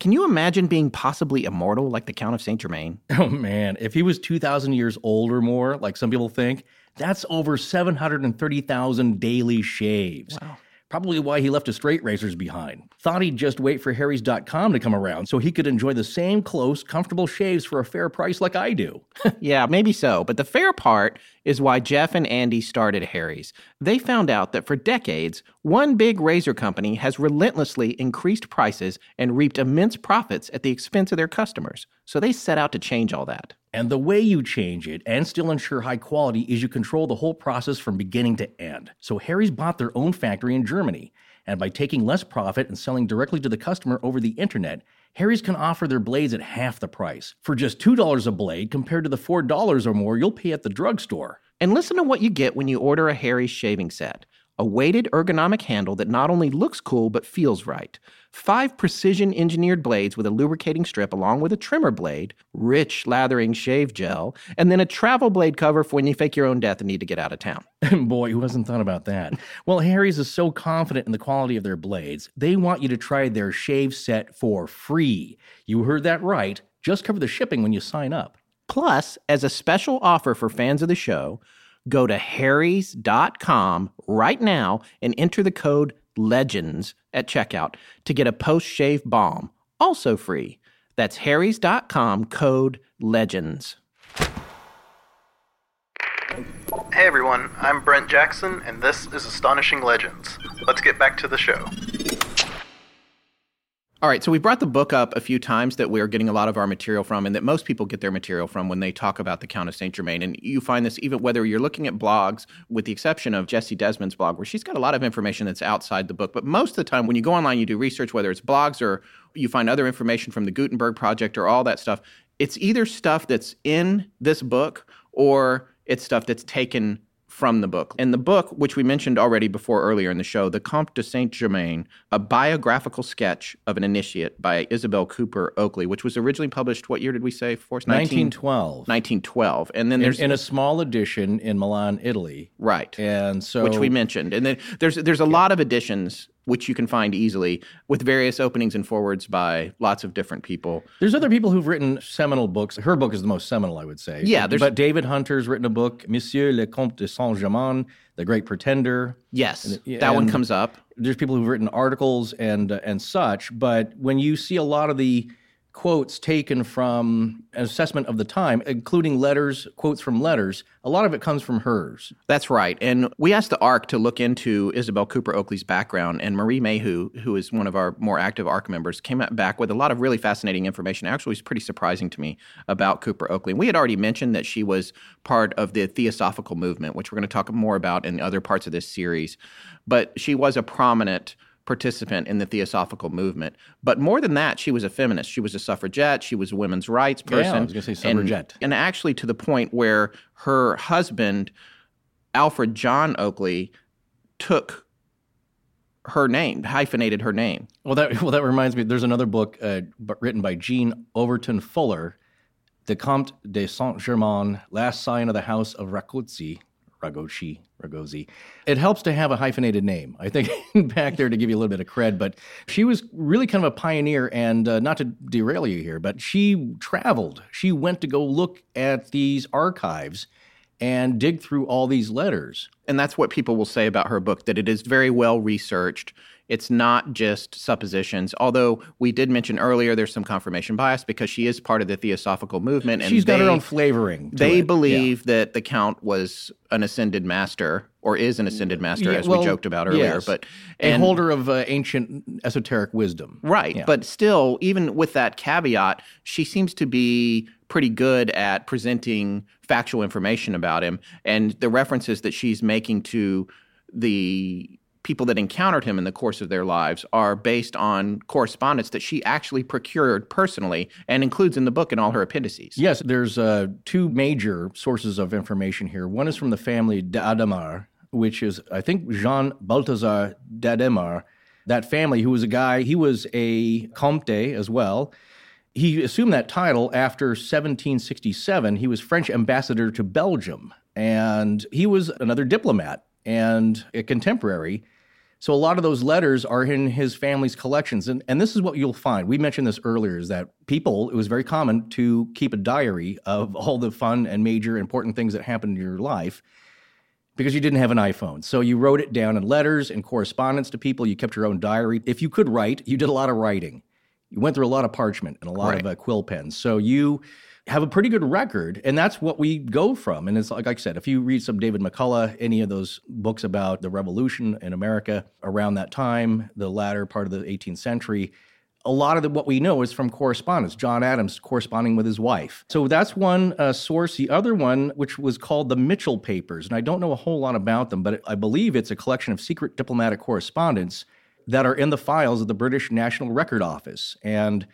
C: Can you imagine being possibly immortal like the Count of Saint Germain?
B: Oh man, if he was two thousand years old or more, like some people think, that's over seven hundred and thirty thousand daily shaves.
C: Wow.
B: Probably why he left his straight razors behind. Thought he'd just wait for Harry's.com to come around so he could enjoy the same close, comfortable shaves for a fair price like I do.
C: yeah, maybe so. But the fair part is why Jeff and Andy started Harry's. They found out that for decades, one big razor company has relentlessly increased prices and reaped immense profits at the expense of their customers. So they set out to change all that.
B: And the way you change it and still ensure high quality is you control the whole process from beginning to end. So Harry's bought their own factory in Germany. And by taking less profit and selling directly to the customer over the internet, Harry's can offer their blades at half the price for just $2 a blade compared to the $4 or more you'll pay at the drugstore.
C: And listen to what you get when you order a Harry's shaving set. A weighted ergonomic handle that not only looks cool but feels right. Five precision engineered blades with a lubricating strip along with a trimmer blade, rich lathering shave gel, and then a travel blade cover for when you fake your own death and need to get out of town.
B: Boy, who hasn't thought about that? Well, Harry's is so confident in the quality of their blades, they want you to try their shave set for free. You heard that right. Just cover the shipping when you sign up.
C: Plus, as a special offer for fans of the show, go to harrys.com right now and enter the code LEGENDS at checkout to get a post shave balm, also free. That's harrys.com code LEGENDS.
F: Hey everyone, I'm Brent Jackson, and this is Astonishing Legends. Let's get back to the show.
C: All right, so we brought the book up a few times that we're getting a lot of our material from, and that most people get their material from when they talk about the Count of Saint Germain. And you find this even whether you're looking at blogs, with the exception of Jessie Desmond's blog, where she's got a lot of information that's outside the book. But most of the time, when you go online, you do research, whether it's blogs or you find other information from the Gutenberg Project or all that stuff. It's either stuff that's in this book or it's stuff that's taken from the book. In the book, which we mentioned already before earlier in the show, The Comte de Saint Germain, a biographical sketch of an initiate by Isabel Cooper Oakley, which was originally published, what year did we say, Forrest?
B: 1912.
C: 1912. And then there's
B: in a small edition in Milan, Italy.
C: right,
B: And so
C: which we mentioned. And then there's there's a lot of editions which you can find easily with various openings and forwards by lots of different people.
B: There's other people who've written seminal books. Her book is the most seminal, I would say.
C: Yeah, there's-
B: but David Hunter's written a book, Monsieur le Comte de Saint-Germain, The Great Pretender.
C: Yes,
B: And-
C: that one comes up.
B: There's people who've written articles and uh, and such. But when you see a lot of the quotes taken from an assessment of the time, including letters, quotes from letters, a lot of it comes from hers.
C: That's right. And we asked the ARC to look into Isabel Cooper Oakley's background, and Marie Mayhew, who is one of our more active ARC members, came back with a lot of really fascinating information. Actually, it's pretty surprising to me about Cooper Oakley. We had already mentioned that she was part of the Theosophical movement, which we're going to talk more about in other parts of this series. But she was a prominent participant in the Theosophical movement. But more than that, she was a feminist. She was a suffragette. She was a women's rights
B: Yeah, I
C: person.
B: was gonna say
C: And-
B: suffragette.
C: and actually to the point where her husband Alfred John Oakley took her name, hyphenated her name.
B: Well, that well that reminds me. There's another book uh, written by Jean Overton Fuller, The Comte de Saint Germain, Last Scion of the House of Ragozzi, Ragocci, Ragozzi. It helps to have a hyphenated name. I think back there to give you a little bit of cred, but she was really kind of a pioneer. And uh, not to derail you here, but she traveled. She went to go look at these archives and dig through all these letters.
C: And that's what people will say about her book that it is very well researched. It's not just suppositions, although we did mention earlier there's some confirmation bias because she is part of the Theosophical movement. And
B: She's got her own flavoring.
C: They
B: it. Yeah.
C: believe that the Count was an ascended master or is an ascended master,
B: Yeah,
C: as
B: well,
C: we joked about earlier.
B: yes.
C: But
B: a holder of uh, ancient esoteric wisdom.
C: Right.
B: Yeah.
C: But still, even with that caveat, she seems to be pretty good at presenting factual information about him. And the references that she's making to the people that encountered him in the course of their lives are based on correspondence that she actually procured personally and includes in the book in all her appendices.
B: Yes, there's uh, two major sources of information here. One is from the family d'Adhémar, which is, I think, Jean Balthazar d'Adhémar. That family, who was a guy, he was a comte as well. He assumed that title after 1767. He was French ambassador to Belgium, and he was another diplomat and a contemporary. So a lot of those letters are in his family's collections. And, and this is what you'll find. We mentioned this earlier is that people, it was very common to keep a diary of all the fun and major important things that happened in your life because you didn't have an iPhone. So you wrote it down in letters and correspondence to people. You kept your own diary. If you could write, you did a lot of writing. You went through a lot of parchment and a lot of uh, quill pens. So you have a pretty good record, and that's what we go from. And it's like I said, if you read some David McCullough, any of those books about the revolution in America around that time, the latter part of the 18th century, a lot of the, what we know is from correspondence. John Adams corresponding with his wife. So that's one uh, source. The other one, which was called the Mitchell Papers, and I don't know a whole lot about them, but I believe it's a collection of secret diplomatic correspondence that are in the files of the British National Record Office. And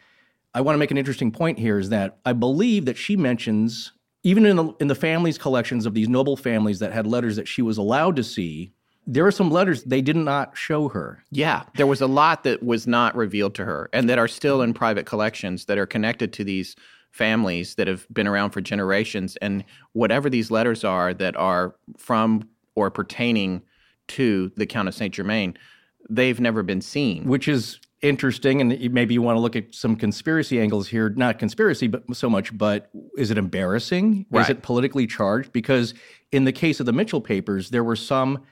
B: I want to make an interesting point here is that I believe that she mentions even in the, in the family's collections of these noble families that had letters that she was allowed to see, there are some letters they did not show her.
C: Yeah, there was a lot that was not revealed to her and that are still in private collections that are connected to these families that have been around for generations. And whatever these letters are that are from or pertaining to the Count of Saint Germain, they've never been seen.
B: which is interesting. And maybe you want to look at some conspiracy angles here. Not conspiracy, but so much. But is it embarrassing? Is it politically charged? Because in the case of the Mitchell papers, there were some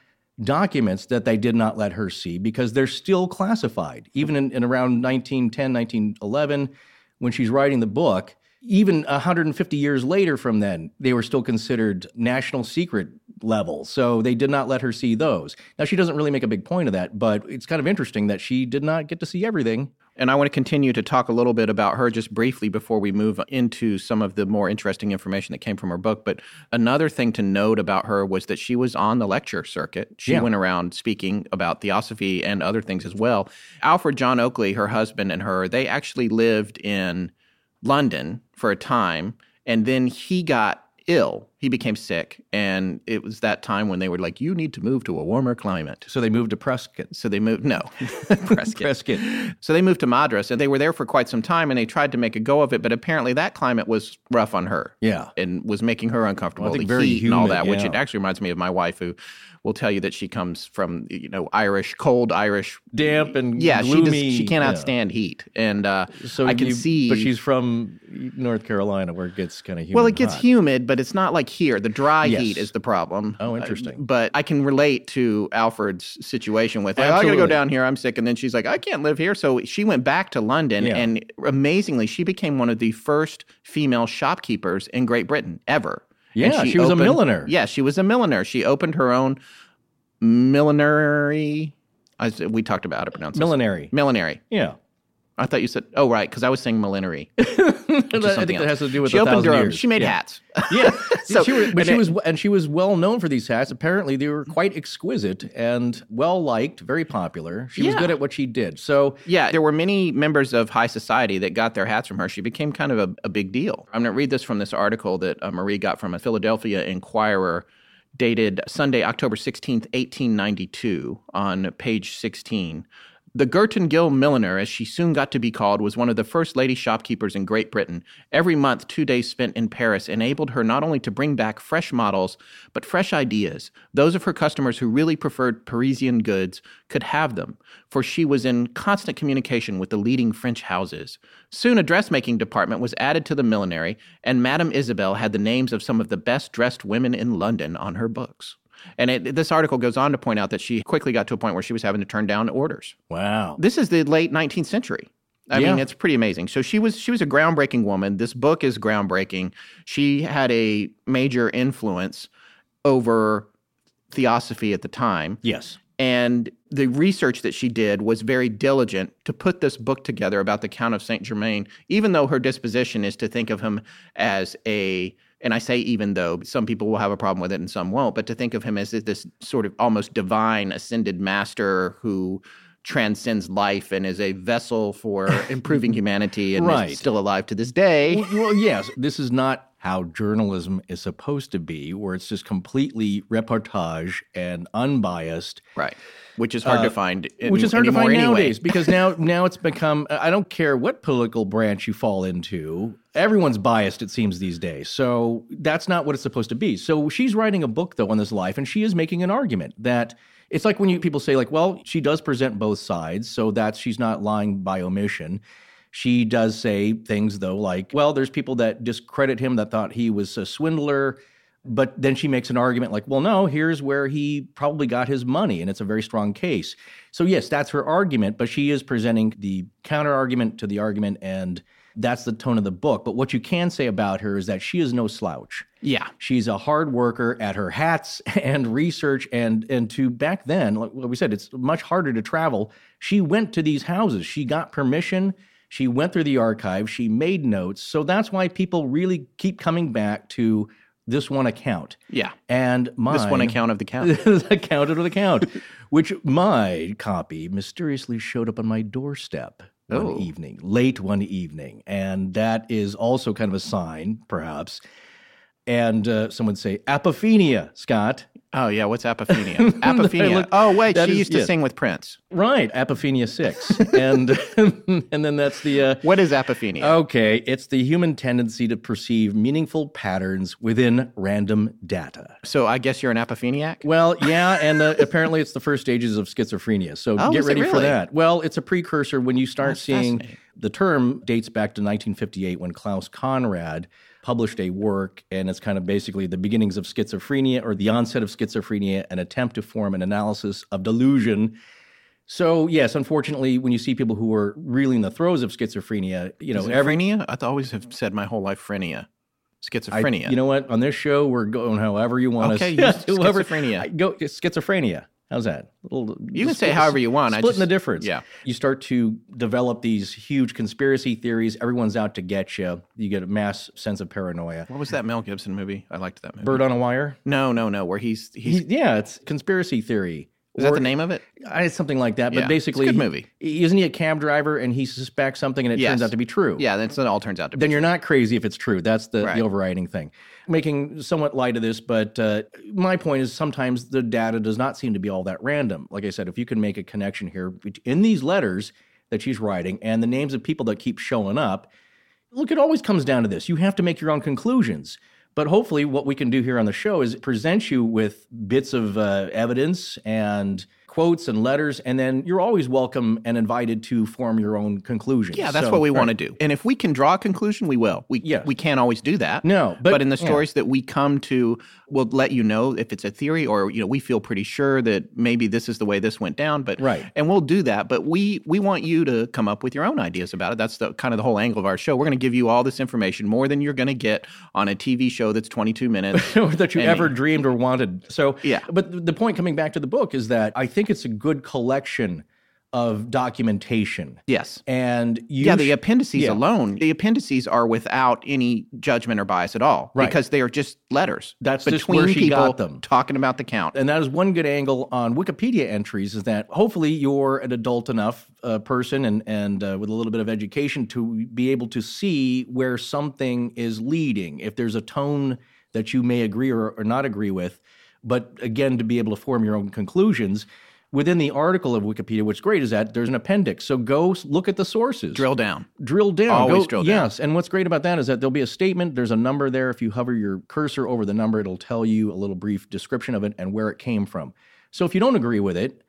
B: documents that they did not let her see because they're still classified. Even in, in around 1910, 1911, when she's writing the book, even 150 years later from then, they were still considered national secret level. So they did not let her see those. Now, she doesn't really make a big point of that, but it's kind of interesting that she did not get to see everything.
C: And I want to continue to talk a little bit about her just briefly before we move into some of the more interesting information that came from her book. But another thing to note about her was that she was on the lecture circuit. She
B: Yeah.
C: went around speaking about theosophy and other things as well. Alfred John Oakley, her husband, and her, they actually lived in London for a time. And then he got ill. He became sick, and it was that time when they were like, "You need to move to a warmer climate."
B: So they moved to Prescott.
C: So they moved. No, Prescott.
B: Prescott.
C: So they moved to Madras, and they were there for quite some time, and they tried to make a go of it, but apparently that climate was rough on her.
B: Yeah.
C: and was making her uncomfortable.
B: Well, I think
C: the
B: very
C: heat and all
B: humid,
C: that, which it actually reminds me of my wife, who will tell you that she comes from you know Irish, cold Irish.
B: Damp and
C: Yeah, she
B: gloomy.
C: does, she cannot
B: yeah.
C: stand heat, and uh,
B: So
C: I can
B: you-
C: see.
B: But she's from North Carolina where it gets kind of humid.
C: well, it gets
B: hot.
C: humid, but it's not like here. The dry
B: Yes.
C: heat is the problem.
B: Oh,
C: Uh,
B: interesting.
C: but I can relate to Alfred's situation with, like, I gotta go down here. I'm sick, and then she's like, I can't live here. So she went back to London,
B: Yeah.
C: and amazingly, she became one of the first female shopkeepers in Great Britain ever.
B: Yeah, she was a milliner.
C: Yeah, she was a milliner. She opened her own millinery. I, we talked about how to pronounce this.
B: Millinery.
C: Millinery.
B: Yeah.
C: I thought you said, oh, right, because I was saying millinery.
B: I think that
C: else.
B: has to do with
C: the
B: she
C: opened her
B: years.
C: She made
B: yeah.
C: hats.
B: Yeah,
C: So-
B: she was, but
C: and
B: she
C: it-
B: was, and she was well known for these hats. Apparently, they were quite exquisite and well liked, very popular. She was good at what she did. So,
C: Yeah, there were many members of high society that got their hats from her. She became kind of a, a big deal. I'm going to read this from this article that uh, Marie got from a Philadelphia Inquirer dated Sunday, October 16th, 1892, on page 16. The Girton Girl milliner, as she soon got to be called, was one of the first lady shopkeepers in Great Britain. Every month, two days spent in Paris enabled her not only to bring back fresh models, but fresh ideas. Those of her customers who really preferred Parisian goods could have them, for she was in constant communication with the leading French houses. Soon, a dressmaking department was added to the millinery, and Madame Isabel had the names of some of the best dressed women in London on her books. And it, this article goes on to point out that she quickly got to a point where she was having to turn down orders.
B: wow.
C: This is the late 19th century. I
B: Yeah.
C: mean, it's pretty amazing. So she was she was a groundbreaking woman. This book is groundbreaking. She had a major influence over theosophy at the time.
B: Yes.
C: And the research that she did was very diligent to put this book together about the Count of Saint Germain, even though her disposition is to think of him as a, and I say even though some people will have a problem with it and some won't, but to think of him as this sort of almost divine ascended master who transcends life and is a vessel for improving humanity and
B: Right.
C: is still alive to this day.
B: Well, well, yes, this is not how journalism is supposed to be, where it's just completely reportage and unbiased.
C: Right. Which is hard to find. In,
B: Uh, which is hard to find
C: anyway.
B: nowadays because now now it's become I don't care what political branch you fall into everyone's biased it seems these days so that's not what it's supposed to be so she's writing a book though on this life and she is making an argument that it's like when you people say like well she does present both sides so that's she's not lying by omission she does say things though like well there's people that discredit him that thought he was a swindler but then she makes an argument like, well, no, here's where he probably got his money, and it's a very strong case. So, yes, that's her argument, but she is presenting the counter argument to the argument, and that's the tone of the book. But what you can say about her is that she is no slouch.
C: Yeah.
B: She's a hard worker at her hats and research, and and to back then, like we said, it's much harder to travel. She went to these houses. She got permission. She went through the archive. She made notes. So that's why people really keep coming back to this one account.
C: Yeah.
B: And mine,
C: This one account of the count.
B: the count of the count, which my copy mysteriously showed up on my doorstep one
C: Oh.
B: evening, late one evening, and that is also kind of a sign, perhaps. And uh, some would say apophenia, Scott.
C: Oh yeah, what's apophenia? apophenia.
B: look-
C: oh wait, she
B: is-
C: used to
B: yes.
C: sing with Prince.
B: Right, apophenia six, and and then that's the. Uh,
C: What is apophenia?
B: Okay, it's the human tendency to perceive meaningful patterns within random data.
C: So I guess you're an apopheniac.
B: Well, yeah, and uh, apparently it's the first stages of schizophrenia. So
C: Oh,
B: get ready for that. Well, it's a precursor when you start
C: That's
B: seeing the term dates back to 1958 when Klaus Conrad published a work, and it's kind of basically the beginnings of schizophrenia or the onset of schizophrenia, an attempt to form an analysis of delusion. So yes, unfortunately, when you see people who are really in the throes of schizophrenia, you know,
C: Is it
B: every
C: phrenia? I always have said my whole life phrenia,
B: I-
C: schizophrenia.
B: you know what? On this show, we're going however you want
C: Okay,
B: us. Whoever-
C: schizophrenia.
B: I- Go schizophrenia. How's that? Little,
C: You can say however you want. I
B: Splitting the difference.
C: yeah.
B: You start to develop these huge conspiracy theories. Everyone's out to get you. You get a mass sense of paranoia.
C: what was that Mel Gibson movie? I liked that movie.
B: Bird on a wire.
C: No, no, no. Where he's he's
B: He- yeah, it's conspiracy theory.
C: Is that the name of it?
B: I, something like that.
C: Yeah,
B: But basically,
C: it's a good movie.
B: Isn't he a cab driver and he suspects something and it
C: Yes.
B: turns out to be true?
C: Yeah, that's it all turns out to be.
B: Then you're not crazy if it's true. That's the,
C: Right.
B: the overriding thing. Making somewhat light of this, but uh, my point is sometimes the data does not seem to be all that random. Like I said, if you can make a connection here in these letters that she's writing and the names of people that keep showing up, look, it always comes down to this. You have to make your own conclusions. But hopefully, what we can do here on the show is present you with bits of uh, evidence and quotes and letters, and then you're always welcome and invited to form your own conclusions.
C: Yeah, that's
B: So-
C: what we want to do. And if we can draw a conclusion, we will. We
B: Yes.
C: we can't always do that.
B: No,
C: but,
B: but-
C: in the
B: yeah.
C: stories that we come to, we'll let you know if it's a theory or you know we feel pretty sure that maybe this is the way this went down. But
B: Right.
C: and we'll do that. But we we want you to come up with your own ideas about it. That's the kind of the whole angle of our show. We're going to give you all this information more than you're going to get on a TV show that's 22 minutes.
B: that you
C: And-
B: ever dreamed or wanted. So,
C: Yeah.
B: But the point coming back to the book is that I think it's a good collection of documentation.
C: yes.
B: And you
C: yeah, the
B: sh-
C: appendices
B: yeah.
C: alone, the appendices are without any judgment or bias at all,
B: Right.
C: because they are just letters.
B: That's just
C: between
B: where she
C: people
B: got them.
C: talking about the count.
B: And that is one good angle on Wikipedia entries is that hopefully you're an adult enough uh, person and, and uh, with a little bit of education to be able to see where something is leading. If there's a tone that you may agree or, or not agree with, but again, to be able to form your own conclusions. Within the article of Wikipedia, what's great is that there's an appendix. So go look at the sources.
C: Drill down.
B: drill down.
C: Always
B: Go-
C: drill down.
B: Yes, and what's great about that is that there'll be a statement. There's a number there. If you hover your cursor over the number, it'll tell you a little brief description of it and where it came from. So if you don't agree with it,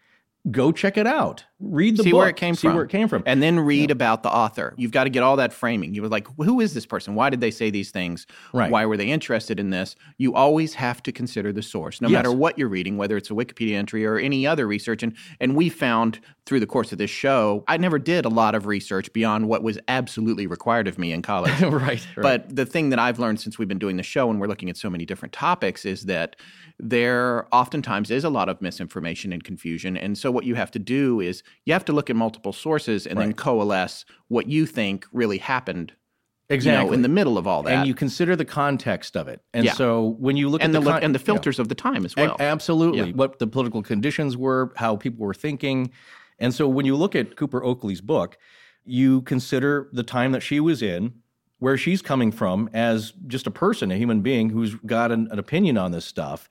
B: go check it out. Read the
C: see
B: book.
C: where it came
B: see
C: from.
B: where it came from.
C: And then read about the author. You've got to get all that framing. You were like, who is this person? Why did they say these things?
B: Right.
C: Why were they interested in this? You always have to consider the source, no
B: Yes.
C: matter what you're reading, whether it's a Wikipedia entry or any other research. And and we found through the course of this show, I never did a lot of research beyond what was absolutely required of me in college.
B: right, right.
C: But the thing that I've learned since we've been doing the show and we're looking at so many different topics is that there oftentimes is a lot of misinformation and confusion. And so what you have to do is you have to look at multiple sources and then coalesce what you think really happened you
B: exactly
C: know, in the middle of all that.
B: and you consider the context of it. And
C: Yeah.
B: so when you look
C: and
B: at
C: the,
B: the, con-
C: and the
B: yeah.
C: filters of the time as
B: A-
C: well.
B: absolutely.
C: Yeah.
B: What the political conditions were, how people were thinking. And so when you look at Cooper Oakley's book, you consider the time that she was in, where she's coming from as just a person, a human being who's got an, an opinion on this stuff,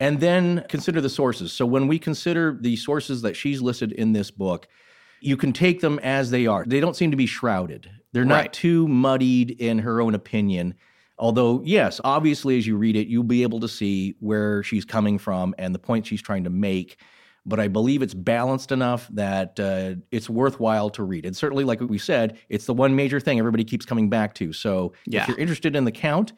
B: and then consider the sources. So when we consider the sources that she's listed in this book, you can take them as they are. They don't seem to be shrouded. They're not
C: Right.
B: too muddied in her own opinion. Although, yes, obviously, as you read it, you'll be able to see where she's coming from and the point she's trying to make. But I believe it's balanced enough that uh, it's worthwhile to read. And certainly, like we said, it's the one major thing everybody keeps coming back to. So
C: Yeah.
B: if you're interested in the count,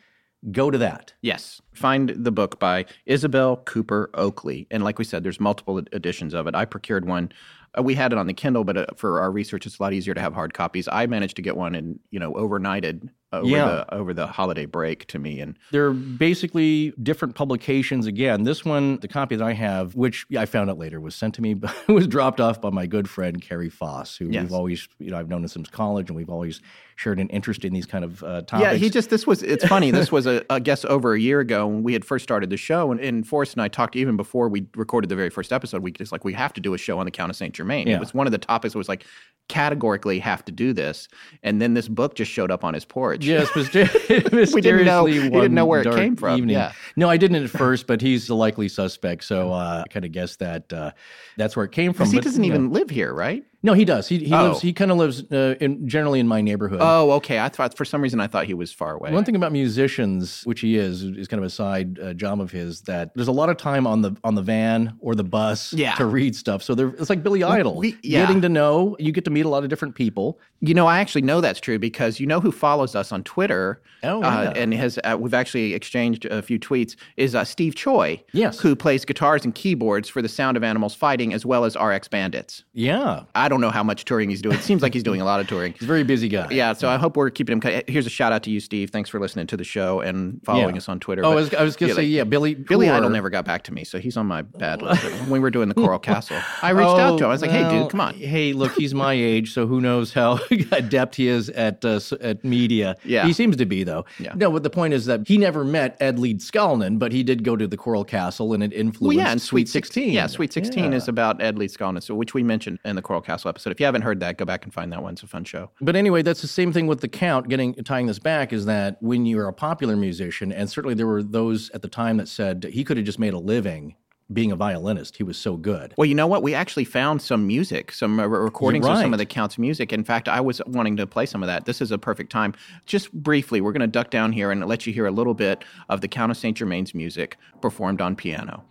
B: go to that.
C: Yes. Find the book by Isabel Cooper Oakley. And like we said, there's multiple editions of it. I procured one. Uh, we had it on the Kindle, but uh, for our research, it's a lot easier to have hard copies. I managed to get one and, you know, overnighted over,
B: Yeah.
C: the, over the holiday break to me. And
B: They're basically different publications. Again, this one, the copy that I have, which I found out later was sent to me, but was dropped off by my good friend Carrie Foss, who
C: Yes.
B: we've always, you know, I've known him since college, and we've always shared an interest in these kind of uh, topics.
C: Yeah, he just this was it's funny. This was a, I guess over a year ago when we had first started the show, and, and Forrest and I talked even before we recorded the very first episode. We just like we have to do a show on the Count of Saint Germain.
B: Yeah.
C: It was one of the topics that was like categorically have to do this, and then this book just showed up on his porch.
B: Yes, myster-
C: We didn't know-
B: mysteriously
C: we didn't know where it came from.
B: Evening.
C: Yeah.
B: No, I didn't at first, but he's the likely suspect, so uh, I kind of guessed that uh, that's where it came from.
C: because he doesn't
B: you know.
C: even live here, right?
B: No, he does. He he
C: Oh.
B: lives. He kind of lives uh, in generally in my neighborhood.
C: Oh, okay. I thought for some reason I thought he was far away.
B: One thing about musicians, which he is, is kind of a side uh, job of his, that there's a lot of time on the on the van or the bus
C: Yeah.
B: to read stuff. So there, it's like Billy Idol,
C: we- yeah.
B: getting to know. You get to meet a lot of different people.
C: You know, I actually know that's true because you know who follows us on Twitter.
B: Oh,
C: uh, and has uh, we've actually exchanged a few tweets. Is uh, Steve Choi?
B: Yes.
C: who plays guitars and keyboards for the Sound of Animals Fighting as well as RX Bandits.
B: Yeah,
C: I don't know how much touring he's doing. It seems like he's doing a lot of touring.
B: He's a very busy guy.
C: Yeah, so I hope we're keeping him. Here's a shout out to you, Steve. Thanks for listening to the show and following
B: Yeah.
C: us on Twitter.
B: Oh, I
C: But-
B: was, I was going to say,
C: like,
B: yeah, Billy.
C: Billy
B: Poor-
C: Idol never got back to me, so he's on my bad list. when we were doing the Coral Castle, I reached out to him. I was like, "Hey,
B: Oh,
C: dude, come on."
B: Hey, look, he's my age, so who knows how adept he is at uh, at media.
C: Yeah.
B: he seems to be though.
C: Yeah.
B: No, but the point is that he never met Ed Leedskalnin, but he did go to the Coral Castle, and it influenced
C: Well, yeah, and
B: Sweet Sixteen.
C: Yeah, Sweet Sixteen
B: Yeah.
C: is about Ed Leedskalnin, so which we mentioned in the Coral Castle episode. If you haven't heard that, go back and find that one. It's a fun show.
B: But anyway, that's the same thing with the count. Getting tying this back is that when you're a popular musician, and certainly there were those at the time that said he could have just made a living being a violinist. He was so good.
C: Well, you know what? We actually found some music, some uh, recordings of some of the Count's music. In fact, I was wanting to play some of that. This is a perfect time. Just briefly, we're going to duck down here and let you hear a little bit of the Count of St. Germain's music performed on piano.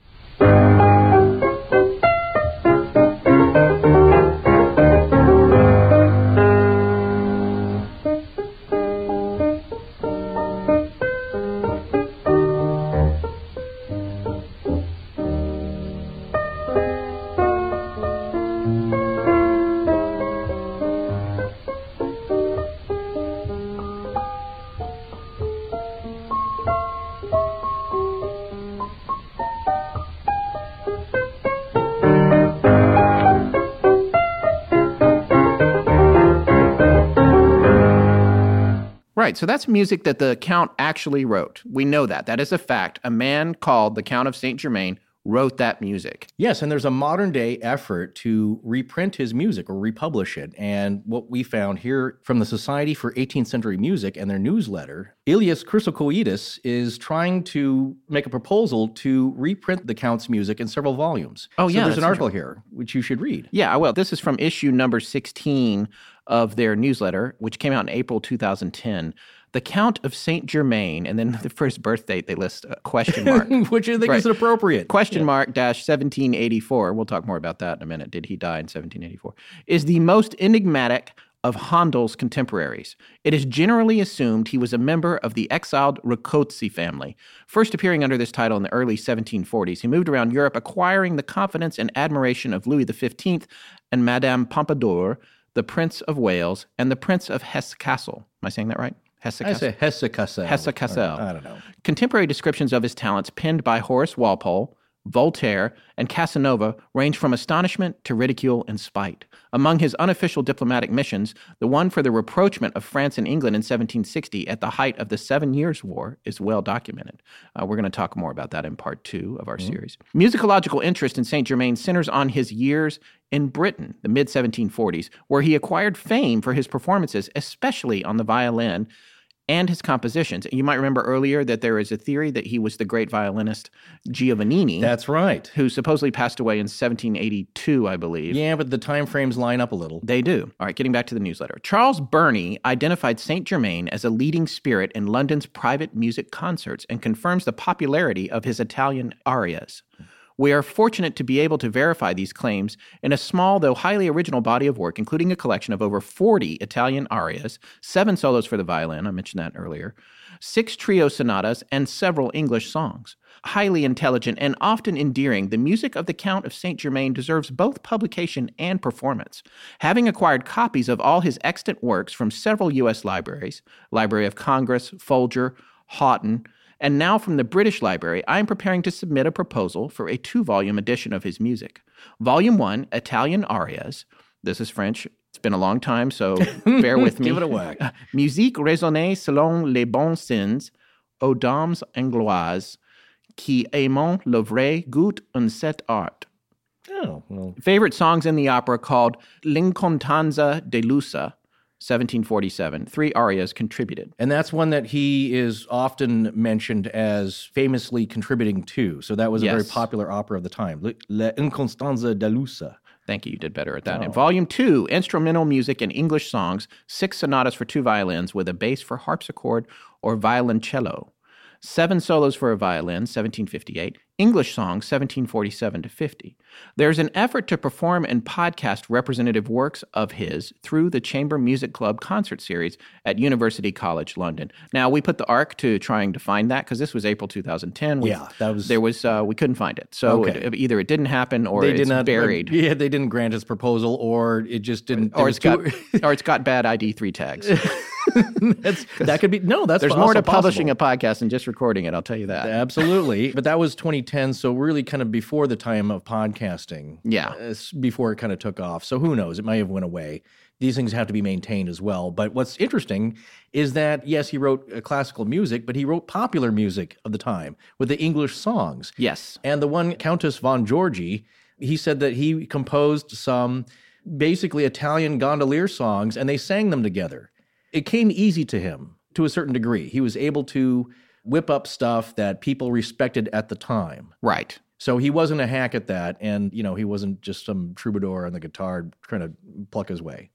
C: Right. So that's music that the Count actually wrote. We know that. That is a fact. A man called the Count of St. Germain wrote that music.
B: Yes, and there's a modern day effort to reprint his music or republish it. And what we found here from the Society for 18th Century Music and their newsletter, Ilias Chrissochoidis is trying to make a proposal to reprint the Count's music in several volumes.
C: Oh,
B: So
C: yeah,
B: there's an article here which you should read.
C: Yeah, I will. This is from issue number 16 of their newsletter, which came out in April 2010. The Count of St. Germain, and then the first birth date they list a question mark.
B: which I think
C: Right.
B: is appropriate.
C: Question mark dash 1784. We'll talk more about that in a minute. Did he die in 1784? Is the most enigmatic of Handel's contemporaries. It is generally assumed he was a member of the exiled Rákóczi family. First appearing under this title in the early 1740s, he moved around Europe, acquiring the confidence and admiration of Louis XV and Madame Pompadour, the Prince of Wales, and the Prince of Hesse-Kassel. Am I saying that right? Hesse
B: I say Hesse Cassel.
C: Hesse Cassel.
B: I don't know.
C: Contemporary descriptions of his talents, penned by Horace Walpole, Voltaire, and Casanova, range from astonishment to ridicule and spite. Among his unofficial diplomatic missions, the one for the rapprochement of France and England in 1760 at the height of the Seven Years' War is well documented. Uh, we're going to talk more about that in part two of our series. Musicological interest in Saint Germain centers on his years in Britain, the mid 1740s, where he acquired fame for his performances, especially on the violin and his compositions. You might remember earlier that there is a theory that he was the great violinist Giovannini,
B: That's right.
C: who supposedly passed away in 1782, I believe.
B: Yeah, but the time frames line up a little.
C: They do. All right, getting back to the newsletter. Charles Burney identified St. Germain as a leading spirit in London's private music concerts and confirms the popularity of his Italian arias. We are fortunate to be able to verify these claims in a small, though highly original body of work, including a collection of over 40 Italian arias, seven solos for the violin, I mentioned that earlier, six trio sonatas, and several English songs. Highly intelligent and often endearing, the music of the Count of St. Germain deserves both publication and performance. Having acquired copies of all his extant works from several U.S. libraries, Library of Congress, Folger, Houghton, and now from the British Library, I am preparing to submit a proposal for a two volume edition of his music. Volume 1, Italian Arias. This is French. It's been a long time, so bear with me.
B: Give it a whack.
C: Musique raisonnée selon les bons sens, aux dames angloises, qui aiment le vrai goût en cet art.
B: Oh, well.
C: Favorite songs in the opera called L'Incontanza de Lusa, 1747. Three arias contributed.
B: And that's one that he is often mentioned as famously contributing to. So that was a very popular opera of the time. Le, Le Inconstanza de Lusa.
C: Thank you. You did better at that. In oh. volume two, instrumental music and English songs, six sonatas for two violins with a bass for harpsichord or violoncello. Seven Solos for a Violin, 1758, English Songs, 1747 to 50. There's an effort to perform and podcast representative works of his through the Chamber Music Club concert series at University College London. Now, we put the arc to trying to find that because this was April 2010. We-
B: Yeah, that was-
C: There was, uh, we couldn't find it. So
B: Okay.
C: it- either it didn't happen or
B: they
C: it's
B: did not
C: buried.
B: Yeah, they didn't grant his proposal, or it just didn't.
C: Or
B: it
C: it's
B: was
C: got, or it's got bad ID three tags.
B: that's, that could be no. That's
C: There's more to
B: possible.
C: publishing a podcast than just recording it. I'll tell you that.
B: Absolutely. But that was 2010, so really kind of before the time of podcasting.
C: Yeah.
B: Uh, before it kind of took off. So who knows? It might have went away. These things have to be maintained as well. But what's interesting is that yes, he wrote uh, classical music, but he wrote popular music of the time with the English songs.
C: Yes.
B: And the one Countess von Georgi, he said that he composed some basically Italian gondolier songs and they sang them together. It came easy to him to a certain degree. He was able to whip up stuff that people respected at the time.
C: Right.
B: So he wasn't a hack at that. And, you know, he wasn't just some troubadour on the guitar trying to pluck his way.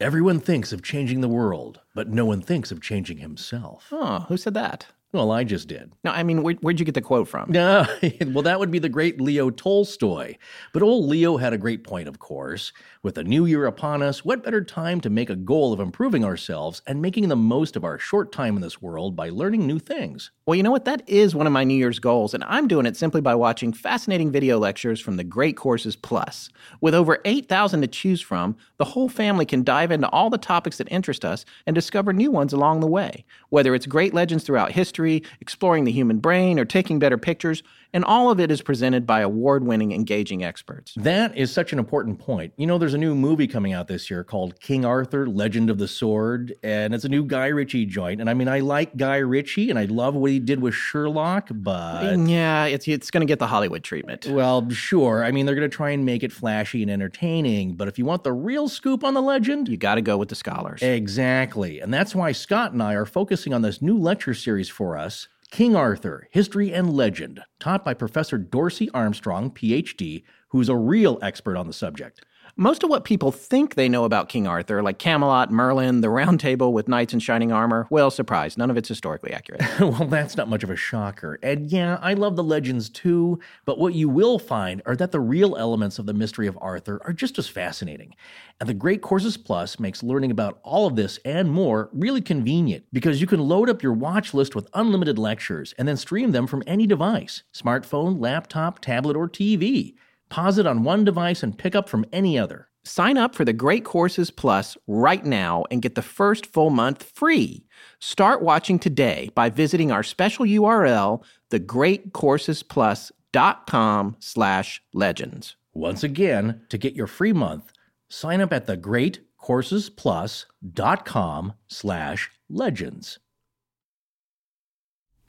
B: Everyone thinks of changing the world, but no one thinks of changing himself.
C: Oh, who said that?
B: Well, I just did.
C: No, I mean, where, where'd you get the quote from?
B: No, well, that would be the great Leo Tolstoy. But old Leo had a great point, of course. With the new year upon us, what better time to make a goal of improving ourselves and making the most of our short time in this world by learning new things?
C: Well, you know what? That is one of my New Year's goals, and I'm doing it simply by watching fascinating video lectures from the Great Courses Plus. With over 8,000 to choose from, the whole family can dive into all the topics that interest us and discover new ones along the way. Whether it's great legends throughout history, exploring the human brain, or taking better pictures, and all of it is presented by award winning, engaging experts.
B: That is such an important point. You know, there's a new movie coming out this year called King Arthur, Legend of the Sword, and it's a new Guy Ritchie joint. And I mean, I like Guy Ritchie and I love what he did with Sherlock, but.
C: yeah, it's, it's going to get the Hollywood treatment.
B: Well, sure. I mean, they're going to try and make it flashy and entertaining, but if you want the real scoop on the legend,
C: You got to go with the scholars.
B: Exactly. And that's why Scott and I are focusing on this new lecture series for us King Arthur History and Legend, taught by Professor Dorsey Armstrong, PhD, who's a real expert on the subject.
C: Most of what people think they know about King Arthur, like Camelot, Merlin, the Round Table with knights in shining armor, well, surprise, none of it's historically accurate.
B: well, that's not much of a shocker. And yeah, I love the legends too, but what you will find are that the real elements of the mystery of Arthur are just as fascinating. And the Great Courses Plus makes learning about all of this and more really convenient because you can load up your watch list with unlimited lectures and then stream them from any device smartphone, laptop, tablet, or TV. Pause it on one device and pick up from any other.
C: Sign up for the Great Courses Plus right now and get the first full month free. Start watching today by visiting our special URL, thegreatcoursesplus.com slash legends.
B: Once again, to get your free month, sign up at thegreatcoursesplus.com slash legends.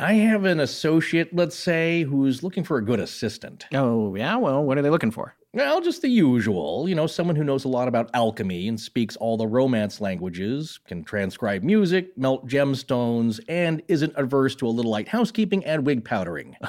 B: I have an associate, let's say, who's looking for a good assistant.
C: Oh, yeah? Well, what are they looking for?
B: Well, just the usual. You know, someone who knows a lot about alchemy and speaks all the romance languages, can transcribe music, melt gemstones, and isn't averse to a little light housekeeping and wig powdering.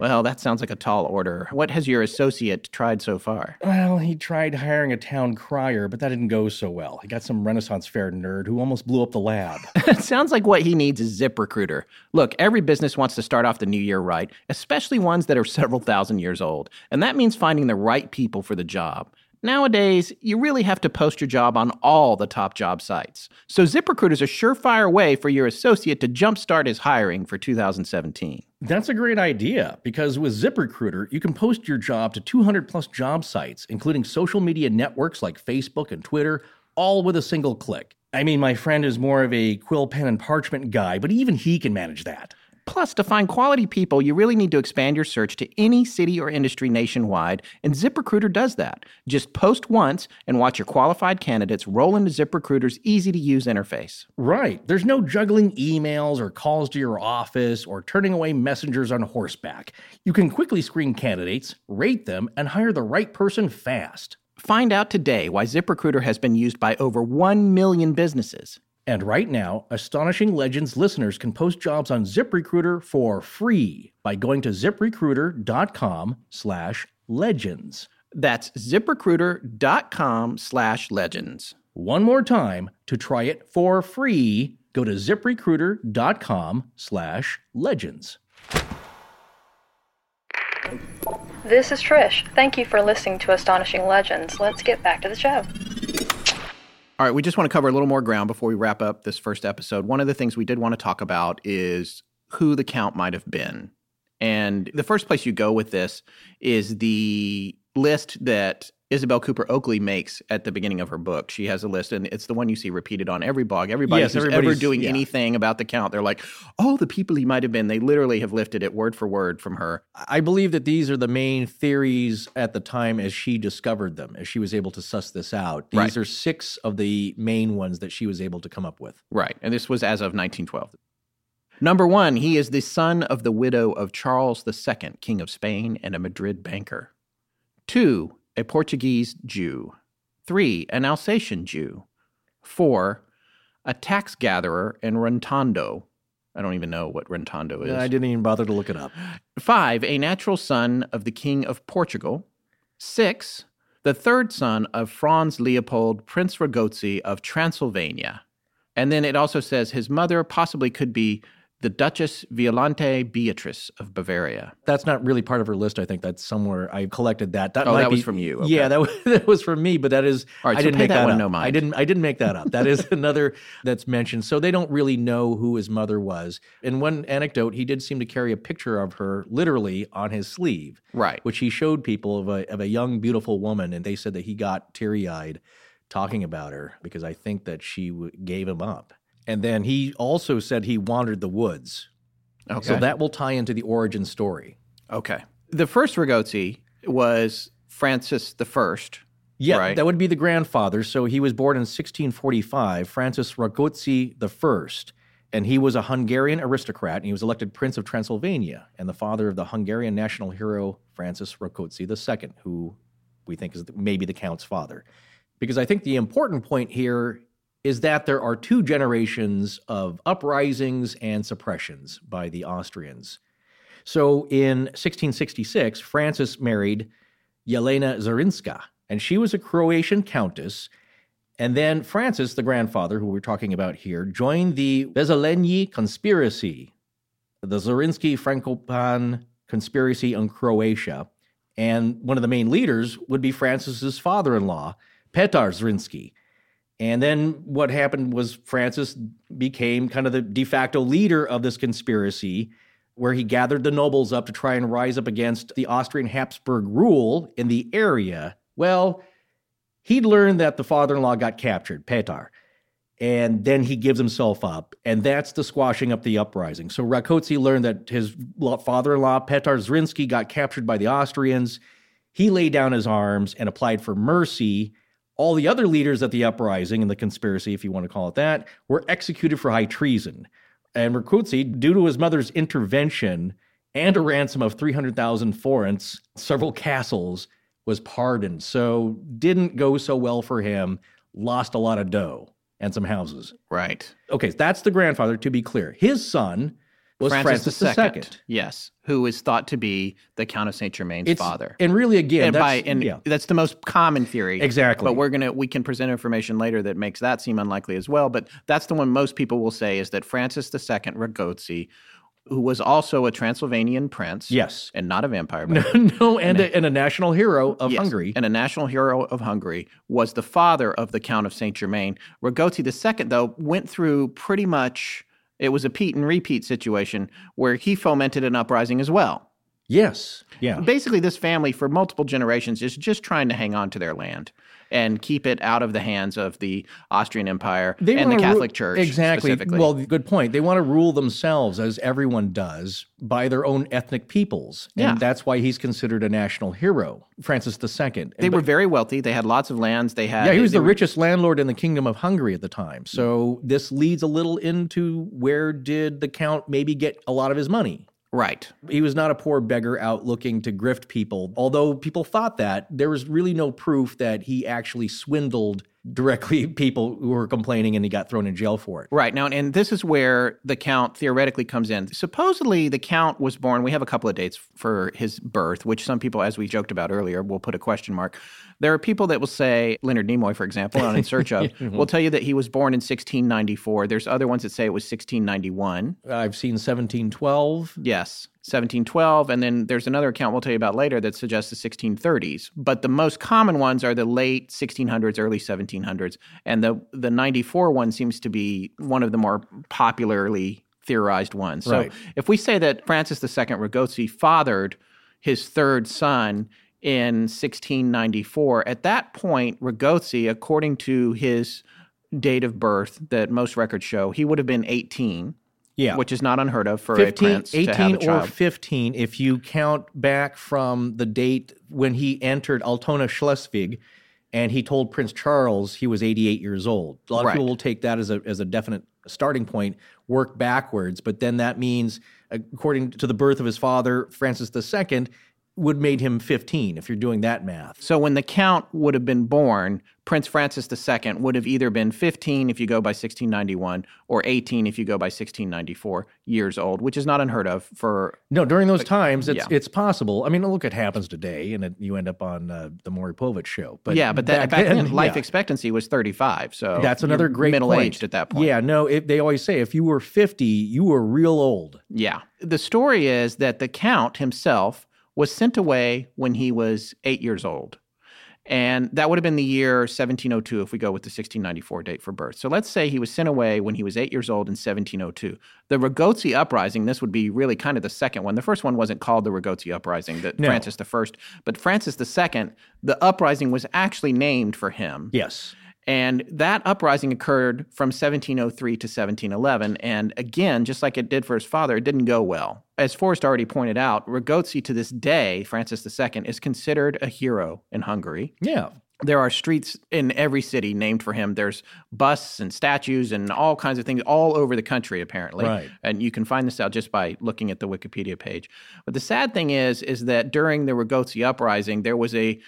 C: Well, that sounds like a tall order. What has your associate tried so far?
B: Well, he tried hiring a town crier, but that didn't go so well. He got some Renaissance fair nerd who almost blew up the lab.
C: It sounds like what he needs is ZipRecruiter. Look, every business wants to start off the new year right, especially ones that are several thousand years old. And that means finding the right people for the job. Nowadays, you really have to post your job on all the top job sites. So ZipRecruiter is a surefire way for your associate to jumpstart his hiring for 2017.
B: That's a great idea because with ZipRecruiter, you can post your job to 200 plus job sites, including social media networks like Facebook and Twitter, all with a single click. I mean, my friend is more of a quill pen and parchment guy, but even he can manage that.
C: Plus, to find quality people, you really need to expand your search to any city or industry nationwide, and ZipRecruiter does that. Just post once and watch your qualified candidates roll into ZipRecruiter's easy to use interface.
B: Right. There's no juggling emails or calls to your office or turning away messengers on horseback. You can quickly screen candidates, rate them, and hire the right person fast.
C: Find out today why ZipRecruiter has been used by over 1 million businesses.
B: And right now, Astonishing Legends listeners can post jobs on ZipRecruiter for free by going to ziprecruiter.com slash legends.
C: That's ziprecruiter.com slash legends.
B: One more time to try it for free, Go to ziprecruiter.com slash legends.
D: This is Trish. Thank you for listening to Astonishing Legends. Let's get back to the show.
C: All right, we just want to cover a little more ground before we wrap up this first episode. One of the things we did want to talk about is who the count might have been. And the first place you go with this is the list that Isabel Cooper Oakley makes at the beginning of her book. She has a list, and it's the one you see repeated on every blog. Everybody
B: Yes,
C: who's ever doing
B: yeah.
C: anything about the count, they're like, oh, the people he might have been. They literally have lifted it word for word from her.
B: I believe that these are the main theories at the time as she discovered them, as she was able to suss this out. These
C: Right.
B: are six of the main ones that she was able to come up with.
C: Right. And this was as of 1912. Number one, he is the son of the widow of Charles II, King of Spain and a Madrid banker. Two, a Portuguese Jew. Three, an Alsatian Jew. Four, a tax gatherer in Rentondo. I don't even know what Rentondo is.
B: I didn't even bother to look it up.
C: Five, a natural son of the King of Portugal. Six, the third son of Franz Leopold, Prince Ragozzi of Transylvania. And then it also says his mother possibly could be the Duchess Violante Beatrice of Bavaria.
B: That's not really part of her list. I think that's somewhere I collected that. That
C: Oh,
B: might
C: that was
B: be-
C: from you. Okay.
B: Yeah, that was, that was from me. But that is
C: All right,
B: I
C: so
B: didn't make
C: that
B: that,
C: one
B: up.
C: no mind.
B: I didn't. I didn't make that up. That is another that's mentioned. So they don't really know who his mother was. In one anecdote, he did seem to carry a picture of her literally on his sleeve,
C: Right.
B: which he showed people of a of a young, beautiful woman, and they said that he got teary eyed talking about her because I think that she w- gave him up. And then he also said he wandered the woods.
C: Okay.
B: So that will tie into the origin story.
C: okay. The first Ragozzi was Francis the First.
B: Yeah,
C: Right.
B: that would be the grandfather. So he was born in 1645, Francis Ragozzi the First, and he was a Hungarian aristocrat, and he was elected Prince of Transylvania, and the father of the Hungarian national hero Francis Ragozzi II, who we think is maybe the Count's father. Because I think the important point here is that there are two generations of uprisings and suppressions by the Austrians. So in 1666, Francis married Jelena Zarinska, and she was a Croatian countess. And then Francis, the grandfather, who we're talking about here, joined the Wesselényi conspiracy, the Zarinsky Frankopan conspiracy on Croatia. And one of the main leaders would be Francis's father in law, Petar Zarinsky. And then what happened was Francis became kind of the de facto leader of this conspiracy, where he gathered the nobles up to try and rise up against the Austrian Habsburg rule in the area. Well, he'd learned that the father in law got captured, Petar, and then he gives himself up. And that's the squashing up the uprising. So Rakoczy learned that his father in law, Petar Zrinsky, got captured by the Austrians. He laid down his arms and applied for mercy. All the other leaders at the uprising and the conspiracy, if you want to call it that, were executed for high treason. And Rakoczy, due to his mother's intervention and a ransom of 300,000 forints, several castles, was pardoned. So didn't go so well for him, lost a lot of dough and some houses.
C: Right.
B: Okay, that's the grandfather, to be clear. His son was Francis, II.
C: Yes. Who is thought to be the Count of Saint Germain's
B: It's,
C: father.
B: And really, again,
C: and
B: that's,
C: by and
B: yeah.
C: that's the most common theory.
B: Exactly.
C: But we're gonna we can present information later that makes that seem unlikely as well. But that's the one most people will say is that Francis II Ragozzi, who was also a Transylvanian prince,
B: Yes.
C: and not a vampire, but
B: no, and a, and a national hero of
C: Yes,
B: Hungary.
C: and a national hero of Hungary, was the father of the Count of Saint Germain. Ragozzi II, though, went through pretty much. It was a Pete and repeat situation where he fomented an uprising as well.
B: yes. Yeah.
C: Basically, this family for multiple generations is just trying to hang on to their land and keep it out of the hands of the Austrian Empire and the
B: wanna ru-
C: Catholic Church.
B: Exactly.
C: specifically.
B: Well, good point. They want to rule themselves, as everyone does, by their own ethnic peoples. And
C: Yeah.
B: that's why he's considered a national hero, Francis II.
C: they were very wealthy. They had lots of lands. They had
B: Yeah, he was the
C: were-
B: richest landlord in the Kingdom of Hungary at the time. So this leads a little into where did the Count maybe get a lot of his money?
C: Right.
B: He was not a poor beggar out looking to grift people. Although people thought that, there was really no proof that he actually swindled directly people who were complaining and he got thrown in jail for it.
C: Right. Now, and this is where the count theoretically comes in. Supposedly, the count was born, we have a couple of dates for his birth, which some people, as we joked about earlier, will put a question mark. There are people that will say, Leonard Nimoy, for example, on In Search of, will tell you that he was born in 1694. There's other ones that say it was 1691.
B: I've seen 1712.
C: Yes, 1712. And then there's another account we'll tell you about later that suggests the 1630s. But the most common ones are the late 1600s, early 1700s. And the, the 94 one seems to be one of the more popularly theorized ones. So
B: Right.
C: if we say that Francis II Ragozzi fathered his third son in 1694, at that point, Ragozzi, according to his date of birth that most records show, he would have been 18
B: Yeah.
C: which is not unheard of for
B: 15,
C: a prince to have
B: 18
C: a
B: or
C: child.
B: 15 if you count back from the date when he entered Altona Schleswig and he told Prince Charles he was 88 years old. A lot
C: Right.
B: of people will take that as a, as a definite starting point, work backwards, but then that means, according to the birth of his father, Francis II, would made him 15 if you're doing that math.
C: So when the count would have been born, Prince Francis II would have either been 15 if you go by 1691 or 18 if you go by 1694 years old, which is not unheard of for
B: No, during those times, it's
C: yeah.
B: it's possible. I mean, look, it happens today, and it, you end up on uh, the Maury Povich show. But
C: yeah, but that, back, then, life
B: yeah.
C: expectancy was 35. So
B: That's another great
C: middle
B: point.
C: aged at that point.
B: Yeah, no, it, they always say if you were 50, you were real old.
C: Yeah. The story is that the count himself was sent away when he was eight years old. And that would have been the year 1702 if we go with the 1694 date for birth. So let's say he was sent away when he was eight years old in 1702. The Ragozzi Uprising, this would be really kind of the second one. The first one wasn't called the Ragozzi Uprising, that
B: No.
C: Francis I, but Francis II, the uprising was actually named for him.
B: Yes.
C: And that uprising occurred from 1703 to 1711. And again, just like it did for his father, it didn't go well. As Forrest already pointed out, Ragozzi to this day, Francis II, is considered a hero in Hungary.
B: Yeah.
C: There are streets in every city named for him. There's busts and statues and all kinds of things all over the country, apparently.
B: Right.
C: And you can find this out just by looking at the Wikipedia page. But the sad thing is, is that during the Ragozzi uprising, there was a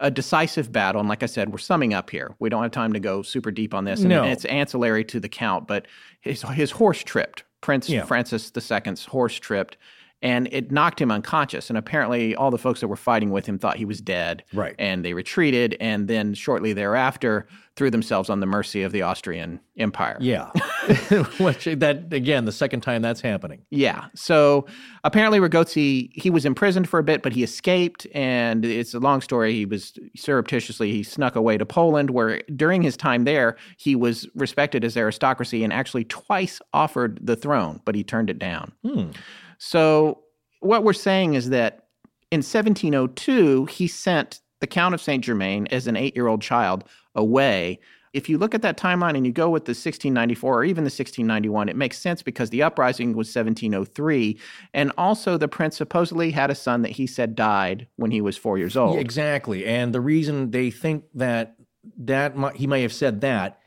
C: a decisive battle. And like I said, we're summing up here. We don't have time to go super deep on this. And
B: No.
C: it's ancillary to the count, but his, his horse tripped. Prince
B: Yeah.
C: Francis II's horse tripped and it knocked him unconscious. And apparently, all the folks that were fighting with him thought he was dead.
B: Right.
C: And they retreated and then shortly thereafter threw themselves on the mercy of the Austrian Empire.
B: Yeah. Which that again, the second time that's happening.
C: Yeah. So apparently Ragozzi, he was imprisoned for a bit, but he escaped. And it's a long story. He was surreptitiously, he snuck away to Poland, where during his time there, he was respected as aristocracy and actually twice offered the throne, but he turned it down. Hmm. So what we're saying is that in 1702, he sent the Count of Saint Germain as an eight year old child away. If you look at that timeline and you go with the 1694 or even the 1691, it makes sense because the uprising was 1703. And also, the prince supposedly had a son that he said died when he was four years old.
B: Exactly. And the reason they think that that he may have said that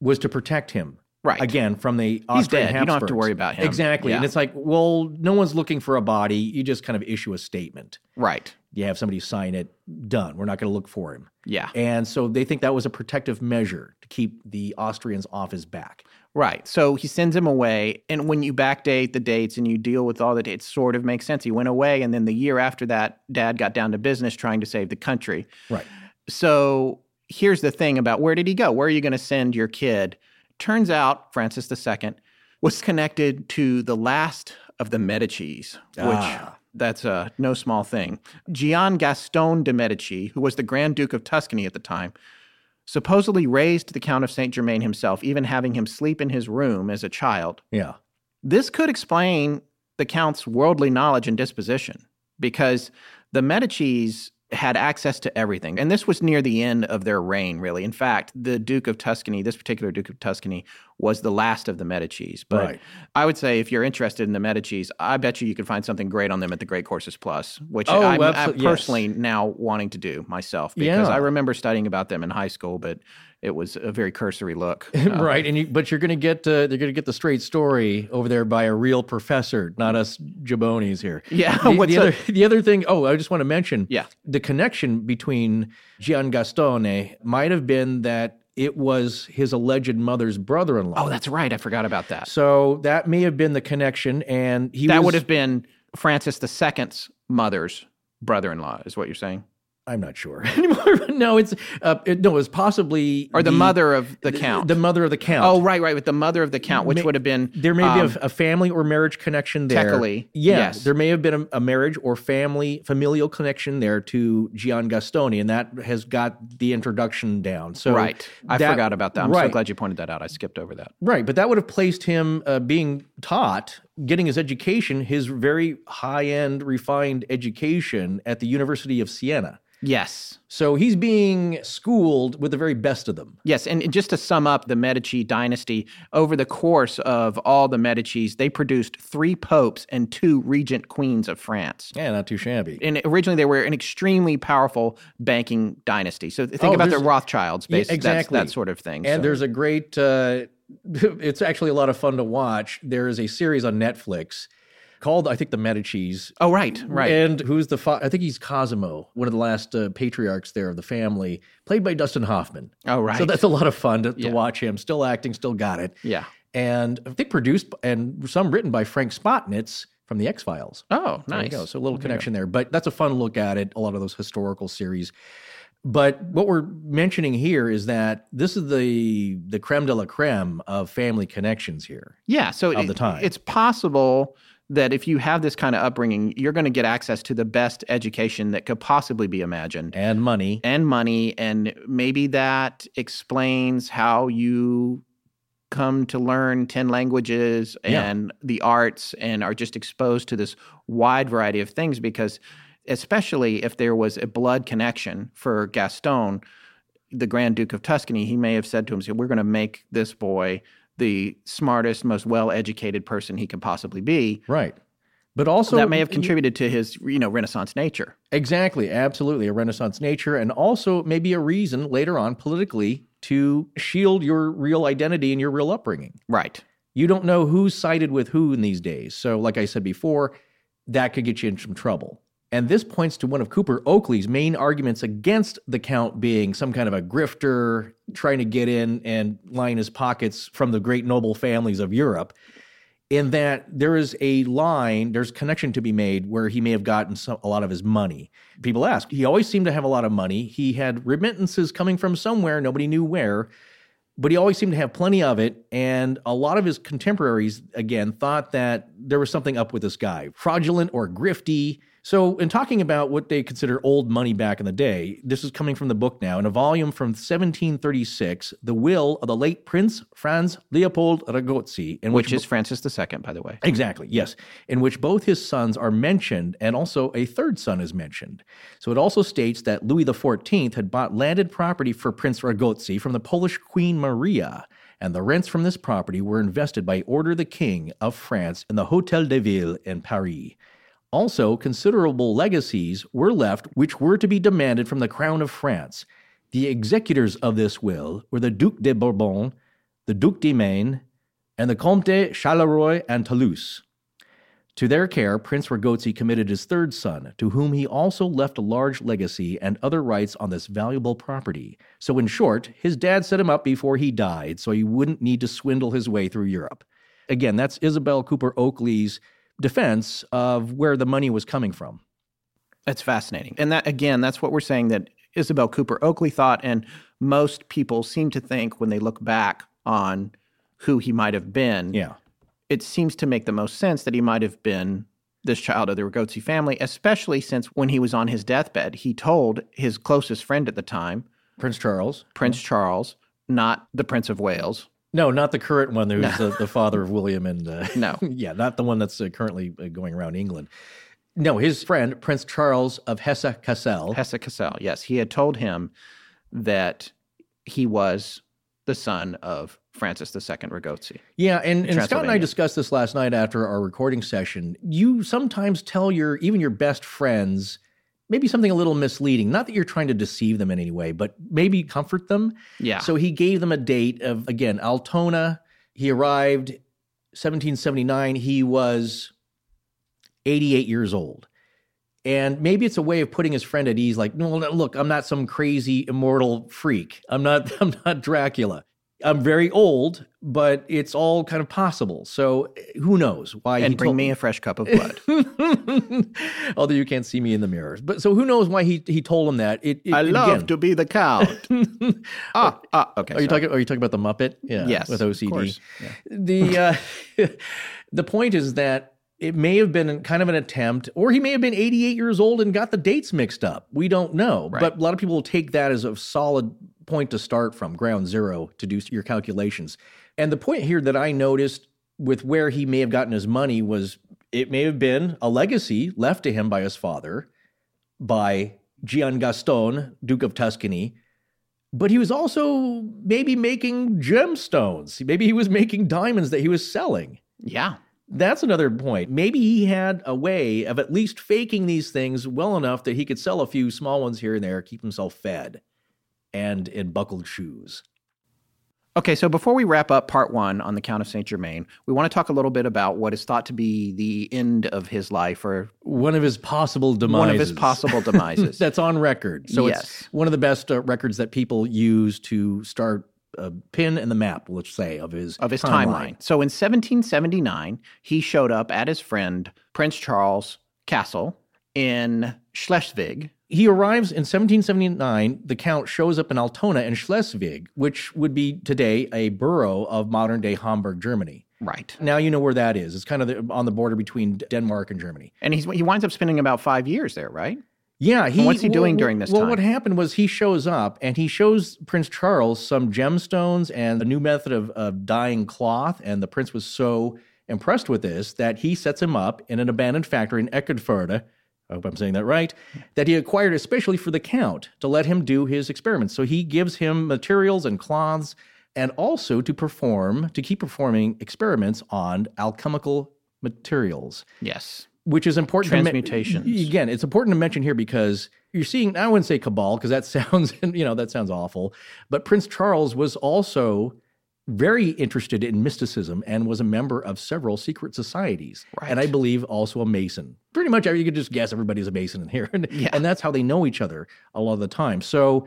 B: was to protect him.
C: Right.
B: Again, from the Austrian
C: dead. You don't have to worry about him.
B: Exactly. And it's like, well, no one's looking for a body. You just kind of issue a statement.
C: Right.
B: You have somebody sign it. Done. We're not going to look for him.
C: Yeah.
B: And so they think that was a protective measure to keep the Austrians off his back.
C: Right. So he sends him away. And when you backdate the dates and you deal with all the dates, sort of makes sense. He went away. And then the year after that, dad got down to business trying to save the country.
B: Right.
C: So here's the thing about where did he go? Where are you going to send your kid? Turns out Francis II was connected to the last of the Medicis, which
B: Ah.
C: that's uh, no small thing. Gian Gaston de Medici, who was the Grand Duke of Tuscany at the time, supposedly raised the Count of Saint Germain himself, even having him sleep in his room as a child.
B: Yeah.
C: This could explain the Count's worldly knowledge and disposition because the Medicis had access to everything. And this was near the end of their reign, really. In fact, the Duke of Tuscany, this particular Duke of Tuscany, was the last of the Medicis. But
B: Right.
C: I would say if you're interested in the Medicis, I bet you you could find something great on them at the Great Courses Plus, which
B: Oh,
C: I'm, uh,
B: I'm yes.
C: personally now wanting to do myself because
B: Yeah.
C: I remember studying about them in high school, but it was a very cursory look. Uh,
B: right. And you, but you're going to get uh, they're going to get the straight story over there by a real professor, not us jabonis here.
C: Yeah,
B: The,
C: what's
B: the other the other thing? Oh, I just want to mention.
C: Yeah.
B: The connection between Gian Gastone might have been that it was his alleged mother's brother-in-law.
C: Oh, that's right. I forgot about that.
B: so that may have been the connection, and he
C: that
B: was,
C: would have been Francis II's mother's brother-in-law, is what you're saying,
B: I'm not sure anymore. no, it's uh, it, no, it was possibly
C: or the, mother of the count.
B: the mother of the count.
C: oh, right, right, with the mother of the count, which
B: May-
C: would have been
B: There may
C: um,
B: be a, a family or marriage connection there.
C: Technically,
B: yeah,
C: yes.
B: there may have been a, a marriage or family familial connection there to Gian Gastone, and that has got the introduction down. So
C: right. I
B: that-
C: forgot about that. I'm
B: right,
C: so glad you pointed that out. I skipped over that.
B: Right, but that would have placed him uh, being taught, getting his education, his very high end, refined education at the University of Siena.
C: Yes.
B: So he's being schooled with the very best of them.
C: Yes, and just to sum up the Medici dynasty, over the course of all the Medicis, they produced three popes and two regent queens of France.
B: Yeah, not too shabby.
C: And originally, they were an extremely powerful banking dynasty. So think
B: Oh,
C: about the Rothschilds,
B: Yeah,
C: basically,
B: exactly.
C: that sort of thing.
B: And
C: So-
B: there's a great. Uh, it's actually a lot of fun to watch. There is a series on Netflix called, I think, The Medicis.
C: oh, right, right.
B: And who's the? Fa- I think he's Cosimo, one of the last uh, patriarchs there of the family, played by Dustin Hoffman.
C: oh, right.
B: So that's a lot of fun to, to
C: Yeah.
B: watch him. Still acting, still got it.
C: yeah.
B: And I think produced and some written by Frank Spotnitz from the X Files.
C: Oh,
B: There you
C: nice.
B: go. So a little connection there, but that's a fun look at it. A lot of those historical series. But what we're mentioning here is that this is the the creme de la creme of family connections here.
C: Yeah, so
B: of the time.
C: it's possible that if you have this kind of upbringing, you're going to get access to the best education that could possibly be imagined.
B: And money.
C: and money and maybe that explains how you come to learn 10 languages
B: Yeah.
C: and the arts and are just exposed to this wide variety of things because especially if there was a blood connection for Gaston the Grand Duke of Tuscany he may have said to himself we're going to make this boy the smartest most well-educated person he can possibly be
B: Right. But also
C: that may have contributed to his you know renaissance nature
B: Exactly, absolutely. A Renaissance nature, and also maybe a reason later on politically to shield your real identity and your real upbringing.
C: right
B: You don't know who's sided with who in these days. So, like I said before, that could get you in some trouble. And this points to one of Cooper Oakley's main arguments against the Count being some kind of a grifter trying to get in and line his pockets from the great noble families of Europe. In that there is a line, there's connection to be made where he may have gotten some, a lot of his money. People ask, he always seemed to have a lot of money. He had remittances coming from somewhere, nobody knew where but he always seemed to have plenty of it. And a lot of his contemporaries, again, thought that there was something up with this guy, fraudulent or grifty. So, in talking about what they consider old money back in the day, this is coming from the book now in a volume from 1736, The Will of the Late Prince Franz Leopold Ragozzi, in
C: which
B: which,
C: is Francis II by the way
B: Exactly, yes. In which both his sons are mentioned and also a third son is mentioned. So it also states that Louis XIV had bought landed property for Prince Ragozzi from the Polish Queen Maria, and the rents from this property were invested by order of the King of France in the Hotel de Ville in Paris. Also, considerable legacies were left which were to be demanded from the Crown of France. The executors of this will were the Duc de Bourbon, the Duc de Maine, and the Comte Charleroi and Toulouse. To their care, Prince Ragozzi committed his third son, to whom he also left a large legacy and other rights on this valuable property. So, in short, his dad set him up before he died so he wouldn't need to swindle his way through Europe. Again, that's Isabel Cooper Oakley's defense of where the money was coming from.
C: That's fascinating. And that again, that's what we're saying that Isabel Cooper Oakley thought and most people seem to think when they look back on who he might have been.
B: Yeah.
C: It seems to make the most sense that he might have been this child of the Ragozzi family, especially since when he was on his deathbed, he told his closest friend at the time,
B: Prince Charles.
C: Prince Charles, not the Prince of Wales.
B: No, not the current one who's the, the father of William and. Uh,
C: No.
B: yeah, not the one that's uh, currently uh, going around England. No, his friend, Prince Charles of Hesse Cassel.
C: Hesse Cassel, yes. He had told him that he was the son of Francis II Ragozzi.
B: Yeah, and, and Scott and I discussed this last night after our recording session. You sometimes tell your even your best friends maybe something a little misleading. Not that you're trying to deceive them in any way, but maybe comfort them.
C: Yeah.
B: So he gave them a date of again Altona. He arrived 1779. He was 88 years old. And maybe it's a way of putting his friend at ease, like, no, no, look, I'm not some crazy immortal freak. I'm not, I'm not Dracula. I'm very old, but it's all kind of possible. So who knows why
C: And
B: he
C: bring
B: told
C: me a fresh cup of blood.
B: Although you can't see me in the mirrors, but so who knows why he he told him that? It, it-
C: I love
B: again-
C: to be the count. ah, ah, okay.
B: Are you talking? Are you talking about the Muppet? Yeah,
C: Yes,
B: with
C: of
B: OCD.
C: course.
B: The uh, the point is that it may have been kind of an attempt, or he may have been 88 years old and got the dates mixed up. We don't know,
C: Right.
B: but a lot of people will take that as a solid point to start from, ground zero to do your calculations. And the point here that I noticed with where he may have gotten his money was it may have been a legacy left to him by his father, by Gian Gaston, Duke of Tuscany, but he was also maybe making gemstones. Maybe he was making diamonds that he was selling.
C: Yeah.
B: That's another point. Maybe he had a way of at least faking these things well enough that he could sell a few small ones here and there, keep himself fed and in buckled shoes.
C: Okay, so before we wrap up part one on the Count of Saint Germain, we want to talk a little bit about what is thought to be the end of his life, or
B: One of his possible demises.
C: one of his possible demises.
B: That's on record. So
C: Yes.
B: it's one of the best uh, records that people use to start a pin in the map, let's say, of his
C: of his timeline. So in 1779, he showed up at his friend Prince Charles' castle in Schleswig.
B: He arrives in 1779. The Count shows up in Altona and Schleswig, which would be today a borough of modern day Hamburg, Germany.
C: Right.
B: Now you know where that is. It's kind of the, on the border between Denmark and Germany.
C: And he's, he winds up spending about five years there, right?
B: Yeah, he.
C: what's he doing
B: well,
C: during this
B: Well,
C: time?
B: Well, what happened was he shows up and he shows Prince Charles some gemstones and a new method of, of dyeing cloth, and the prince was so impressed with this that he sets him up in an abandoned factory in Eckernförde. I hope I'm saying that right. That he acquired especially for the count to let him do his experiments. So he gives him materials and cloths, and also to perform to keep performing experiments on alchemical materials
C: Yes.
B: Which is important.
C: Transmutations.
B: again, it's important to mention here because you're seeing. I wouldn't say cabal because that sounds, you know, that sounds awful. But Prince Charles was also very interested in mysticism and was a member of several secret societies, and I believe also a Mason. Pretty much, you could just guess everybody's a Mason in here, and,
C: Yeah.
B: and that's how they know each other a lot of the time. So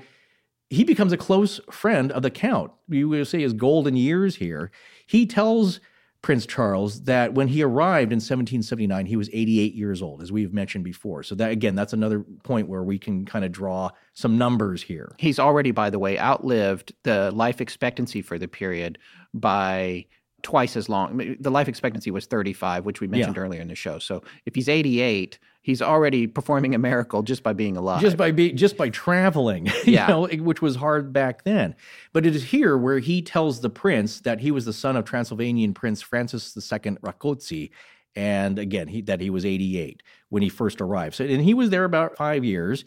B: he becomes a close friend of the Count. You would say his golden years here. He tells Prince Charles that when he arrived in 1779, he was 88 years old, as we've mentioned before. So that again, that's another point where we can kind of draw some numbers here.
C: He's already, by the way, outlived the life expectancy for the period by twice as long. The life expectancy was 35, which we mentioned
B: Yeah.
C: earlier in the show. So if he's 88, he's already performing a miracle just by being alive.
B: Just by be, just by traveling,
C: Yeah.
B: know, which was hard back then. But it is here where he tells the prince that he was the son of Transylvanian Prince Francis II Rákóczi, and again he, that he was 88 when he first arrived. So and he was there about five years.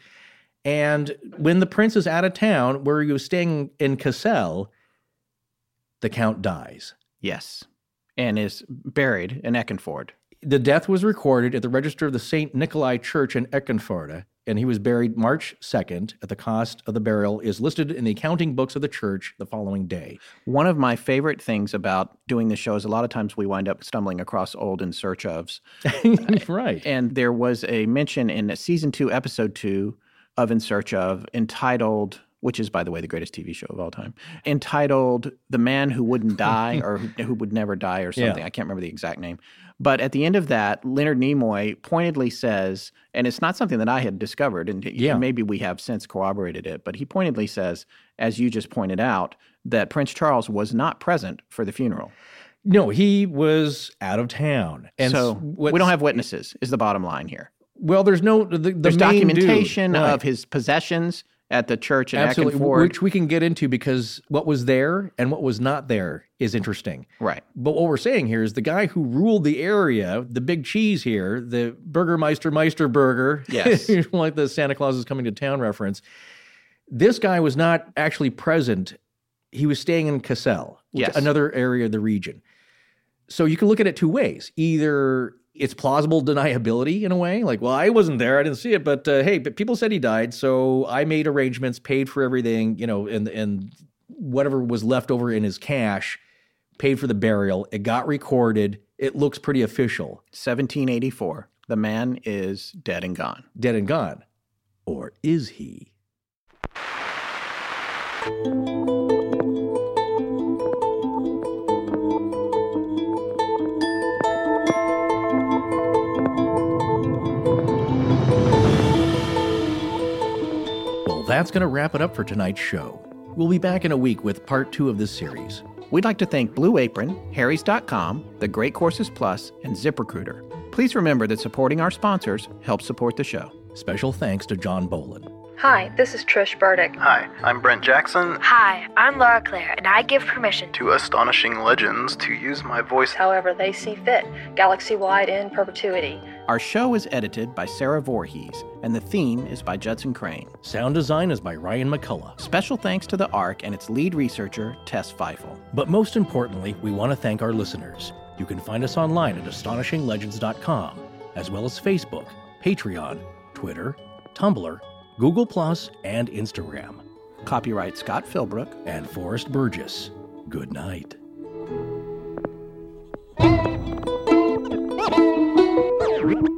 B: And when the prince is out of town, where he was staying in Cassel, the count dies.
C: yes. And is buried in Eckernförde.
B: The death was recorded at the register of the St. Nikolai Church in Eckernförde, and he was buried March 2nd. At the cost of the burial is listed in the accounting books of the church the following day.
C: One of my favorite things about doing the show is a lot of times we wind up stumbling across old in search ofs.
B: right.
C: And there was a mention in season two, episode two of In Search of, entitled, which is, by the way, the greatest TV show of all time, entitled The Man Who Wouldn't Die or who, who Would Never Die or something.
B: Yeah.
C: I can't remember the exact name. But at the end of that, Leonard Nimoy pointedly says, and it's not something that I had discovered, and
B: Yeah.
C: maybe we have since corroborated it, but he pointedly says, as you just pointed out, that Prince Charles was not present for the funeral.
B: No, he was out of town. And
C: so we don't have witnesses, is the bottom line here.
B: Well, there's no the, the
C: There's
B: main dude-
C: documentation
B: right.
C: of his possessions at the church in
B: Absolutely, which we can get into because what was there and what was not there is interesting.
C: right.
B: But what we're saying here is the guy who ruled the area, the big cheese here, the Burgermeister Meister Burger,
C: Yes.
B: like the Santa Claus is coming to town reference. This guy was not actually present. He was staying in Cassel, which-
C: Yes.
B: another area of the region. So you can look at it two ways. Either it's plausible deniability in a way, like, well, I wasn't there, I didn't see it, but uh, hey, but people said he died, so I made arrangements, paid for everything, you know, and and whatever was left over in his cash, paid for the burial. It got recorded. It looks pretty official.
C: 1784. The man is dead and gone.
B: Dead and gone. Or is he? That's going to wrap it up for tonight's show. We'll be back in a week with part two of this series.
C: We'd like to thank Blue Apron, Harry's.com, The Great Courses Plus, and ZipRecruiter. Please remember that supporting our sponsors helps support the show.
B: Special thanks to John Bolin.
D: Hi, this is Trish Burdick.
F: Hi, I'm Brent Jackson.
D: Hi, I'm Laura Claire, and I give permission
F: To Astonishing Legends to use my voice.
G: however they see fit, galaxy wide in perpetuity.
C: Our show is edited by Sarah Voorhees, and the theme is by Judson Crane.
B: Sound design is by Ryan McCullough.
C: Special thanks to the ARC and its lead researcher, Tess Feifel.
B: But most importantly, we want to thank our listeners. You can find us online at astonishinglegends.com, as well as Facebook, Patreon, Twitter, Tumblr, Google, and Instagram.
C: Copyright Scott Philbrick.
B: And Forrest Burgess. Good night. Woo!